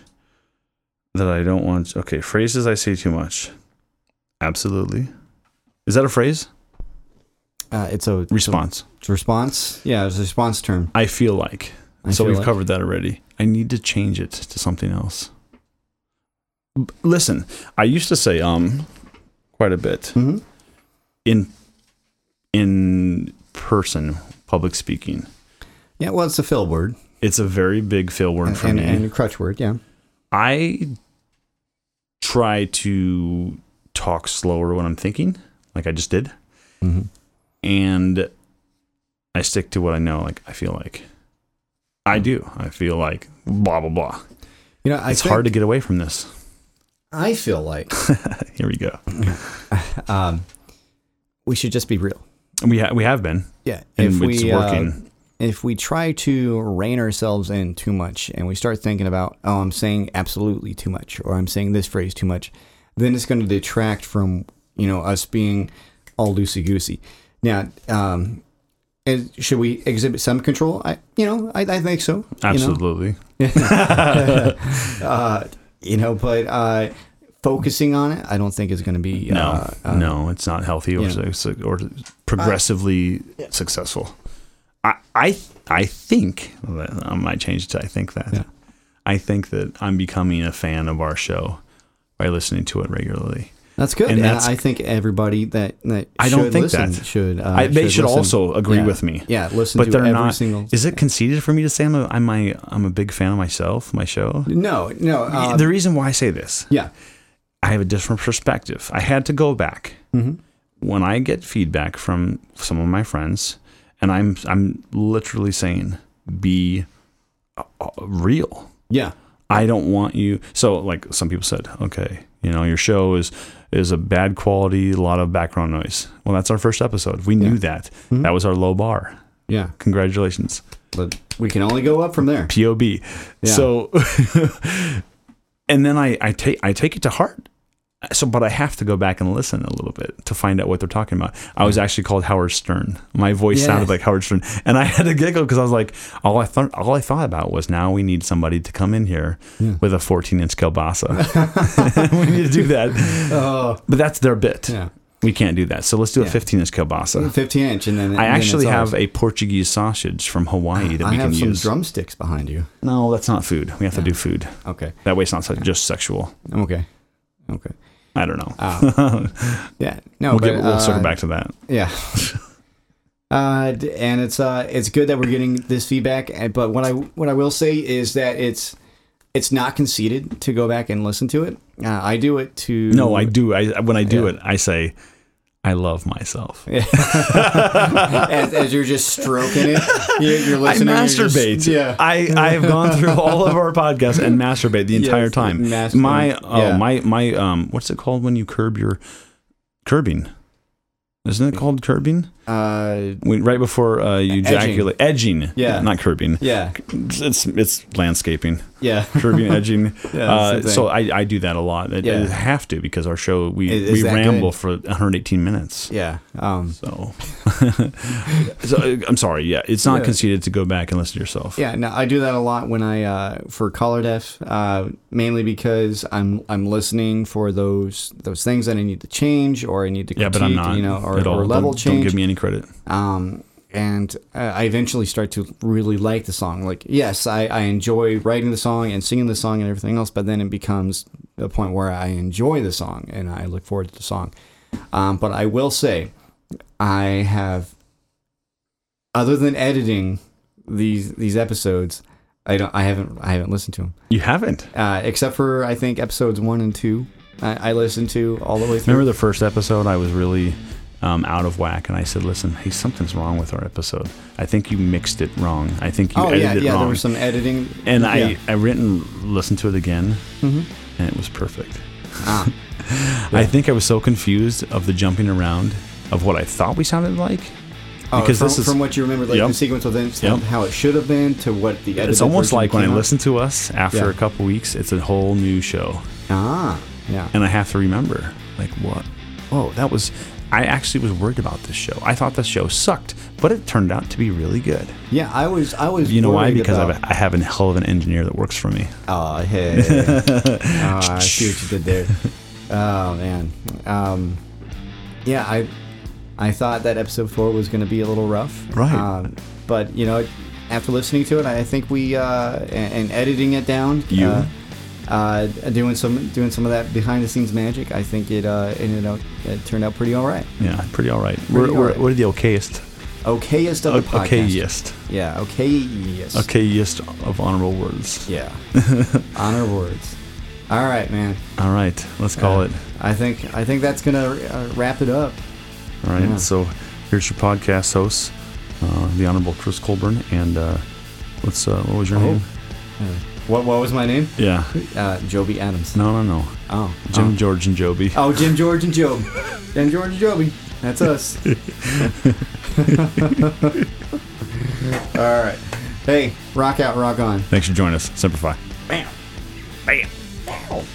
that I don't want. Okay, phrases I say too much. Absolutely. Is that a phrase? Uh, it's a Response. It's a response. Yeah, it's a response term. I feel like. I so feel we've like. covered that already. I need to change it to something else. B- Listen, I used to say um quite a bit Mm-hmm. in in person public speaking. Yeah, well, it's a fill word It's a very big fill word and, for and, me. and a crutch word. Yeah. I try to talk slower when I'm thinking, like I just did, Mm-hmm. and I stick to what I know. Like I feel like I do. I feel like blah blah blah. You know, I it's hard to get away from this. I feel like Here we go. um, we should just be real. We ha- we have been, Yeah. and if it's we uh, working. If we try to rein ourselves in too much and we start thinking about, oh, I'm saying absolutely too much or I'm saying this phrase too much, then it's going to detract from, you know, us being all loosey goosey. Now, um, should we exhibit some control? I, you know, I, I think so. you know? Absolutely. uh, you know, but uh, focusing on it, I don't think is going to be No, uh, uh, no, it's not healthy or su- or progressively successful. I I I think I might change it to I think that. Yeah. I think that I'm becoming a fan of our show by listening to it regularly. That's good, And that's- I think everybody that that I don't think listen that. should. Uh, I, they should listen. also agree Yeah. with me. Yeah, listen But to they're every not. single. Is it conceited for me to say I'm a, I'm my I'm a big fan of myself, my show? No, no. Uh, the reason why I say this, yeah. I have a different perspective. I had to go back Mhm. when I get feedback from some of my friends, and I'm I'm literally saying, be uh, uh, real. Yeah. I don't want you. So, like some people said, okay, you know, your show is is a bad quality, a lot of background noise. Well, that's our first episode. We knew that. Mhm. That was our low bar. Yeah. Congratulations, But we can only go up from there. POB. Yeah. So, and then I I take I take it to heart. So, but I have to go back and listen a little bit to find out what they're talking about. I was actually called Howard Stern. My voice Yeah. sounded like Howard Stern, and I had to giggle because I was like, all I thought, all I thought about was now we need somebody to come in here with a 14 inch kielbasa. we need to do that, Oh. but that's their bit. Yeah. We can't do that. So let's do a 15 inch kielbasa. 15 inch, and then I and actually it's have ours. a Portuguese sausage from Hawaii that I we have can some use. drumsticks behind you. No, that's not food. We have to do food. Okay. That way it's not just sexual. Okay. Okay. I don't know. Uh, yeah. No. we'll but, get, we'll circle uh, back to that. Yeah. Uh, and it's uh, it's good that we're getting this feedback. But what I what I will say is that it's it's not conceited to go back and listen to it. Uh, I do it to No, I do. I when I do Yeah. it, I say, I love myself. as, as you're just stroking it, you're, you're I listening. just- masturbate. yeah. I I have gone through all of our podcasts and masturbate the entire Yes, time. my oh yeah. my my um what's it called when you curb your curbing? Isn't it called curbing? Uh, right before uh, you ejaculate, edging. Yeah. not curbing. yeah, It's it's landscaping, yeah. curbing, edging. Yeah, uh, so I, I do that a lot. I, Yeah. I have to because our show we Is- is we ramble good? for 118 minutes. Yeah. Um, So, so uh, I'm sorry. Yeah, it's not Yeah. conceited to go back and listen to yourself. yeah. No, I do that a lot when I uh, for color def, uh, mainly because I'm I'm listening for those those things that I need to change or I need to Yeah, but I'm not you know, or, or level don't, change. Don't give me any credit. um, and uh, I eventually start to really like the song. Like, yes, I, I enjoy writing the song and singing the song and everything else, but then it becomes a point where I enjoy the song and I look forward to the song. Um, but I will say, I have, other than editing these these episodes, I don't, I haven't, I haven't listened to them You haven't. uh, except for I think episodes one and two. I, I listened to all the way through. Remember the first episode? I was really um, out of whack, and I said, "Listen, hey, something's wrong with our episode. I think you mixed it wrong. I think you oh edited yeah, it yeah. wrong." There was some editing, and yeah. I I went and listened to it again, Mhm. and it was perfect. Ah. I think I was so confused of the jumping around of what I thought we sounded like. Oh, because from, this is from what you remember, like Yep. the sequence within Yep. how it should have been to what the edited it's almost like when I out. listen to us after Yeah. a couple weeks, it's a whole new show. Ah, yeah. and I have to remember, like, what? Oh, that was. I actually was worried about this show. I thought the show sucked, but it turned out to be really good. Yeah, I was, I was. You know why? Because about, I have a hell of an engineer that works for me. Oh, hey. oh, I see what you did there. Oh man. Um, yeah, I, I thought that episode four was going to be a little rough. Right. Um, but you know, after listening to it, I think we uh, and, and editing it down. You? Uh, uh, doing some doing some of that behind the scenes magic. I think it uh, ended out it turned out pretty all right. Yeah, pretty all right. We're, all we're, right. we're the okayest. Okayest of the podcast. Okayest. Yeah, okayest. Okayest of honorable words. Yeah. Honor words. All right, man. All right, let's call Uh, it. I think I think that's gonna uh, wrap it up. All right, yeah. so here's your podcast host, uh, the Honorable Chris Colburn, and uh, what's uh, what was your Oh. name? What what was my name? Yeah, Uh, Joby Adams. no, no, no, Oh, Jim Oh. George and Joby. Oh, Jim George and Job. Jim George and Joby. That's us. All right. Hey, rock out, rock on. Thanks for joining us. Simplify. Fi. Bam. Bam.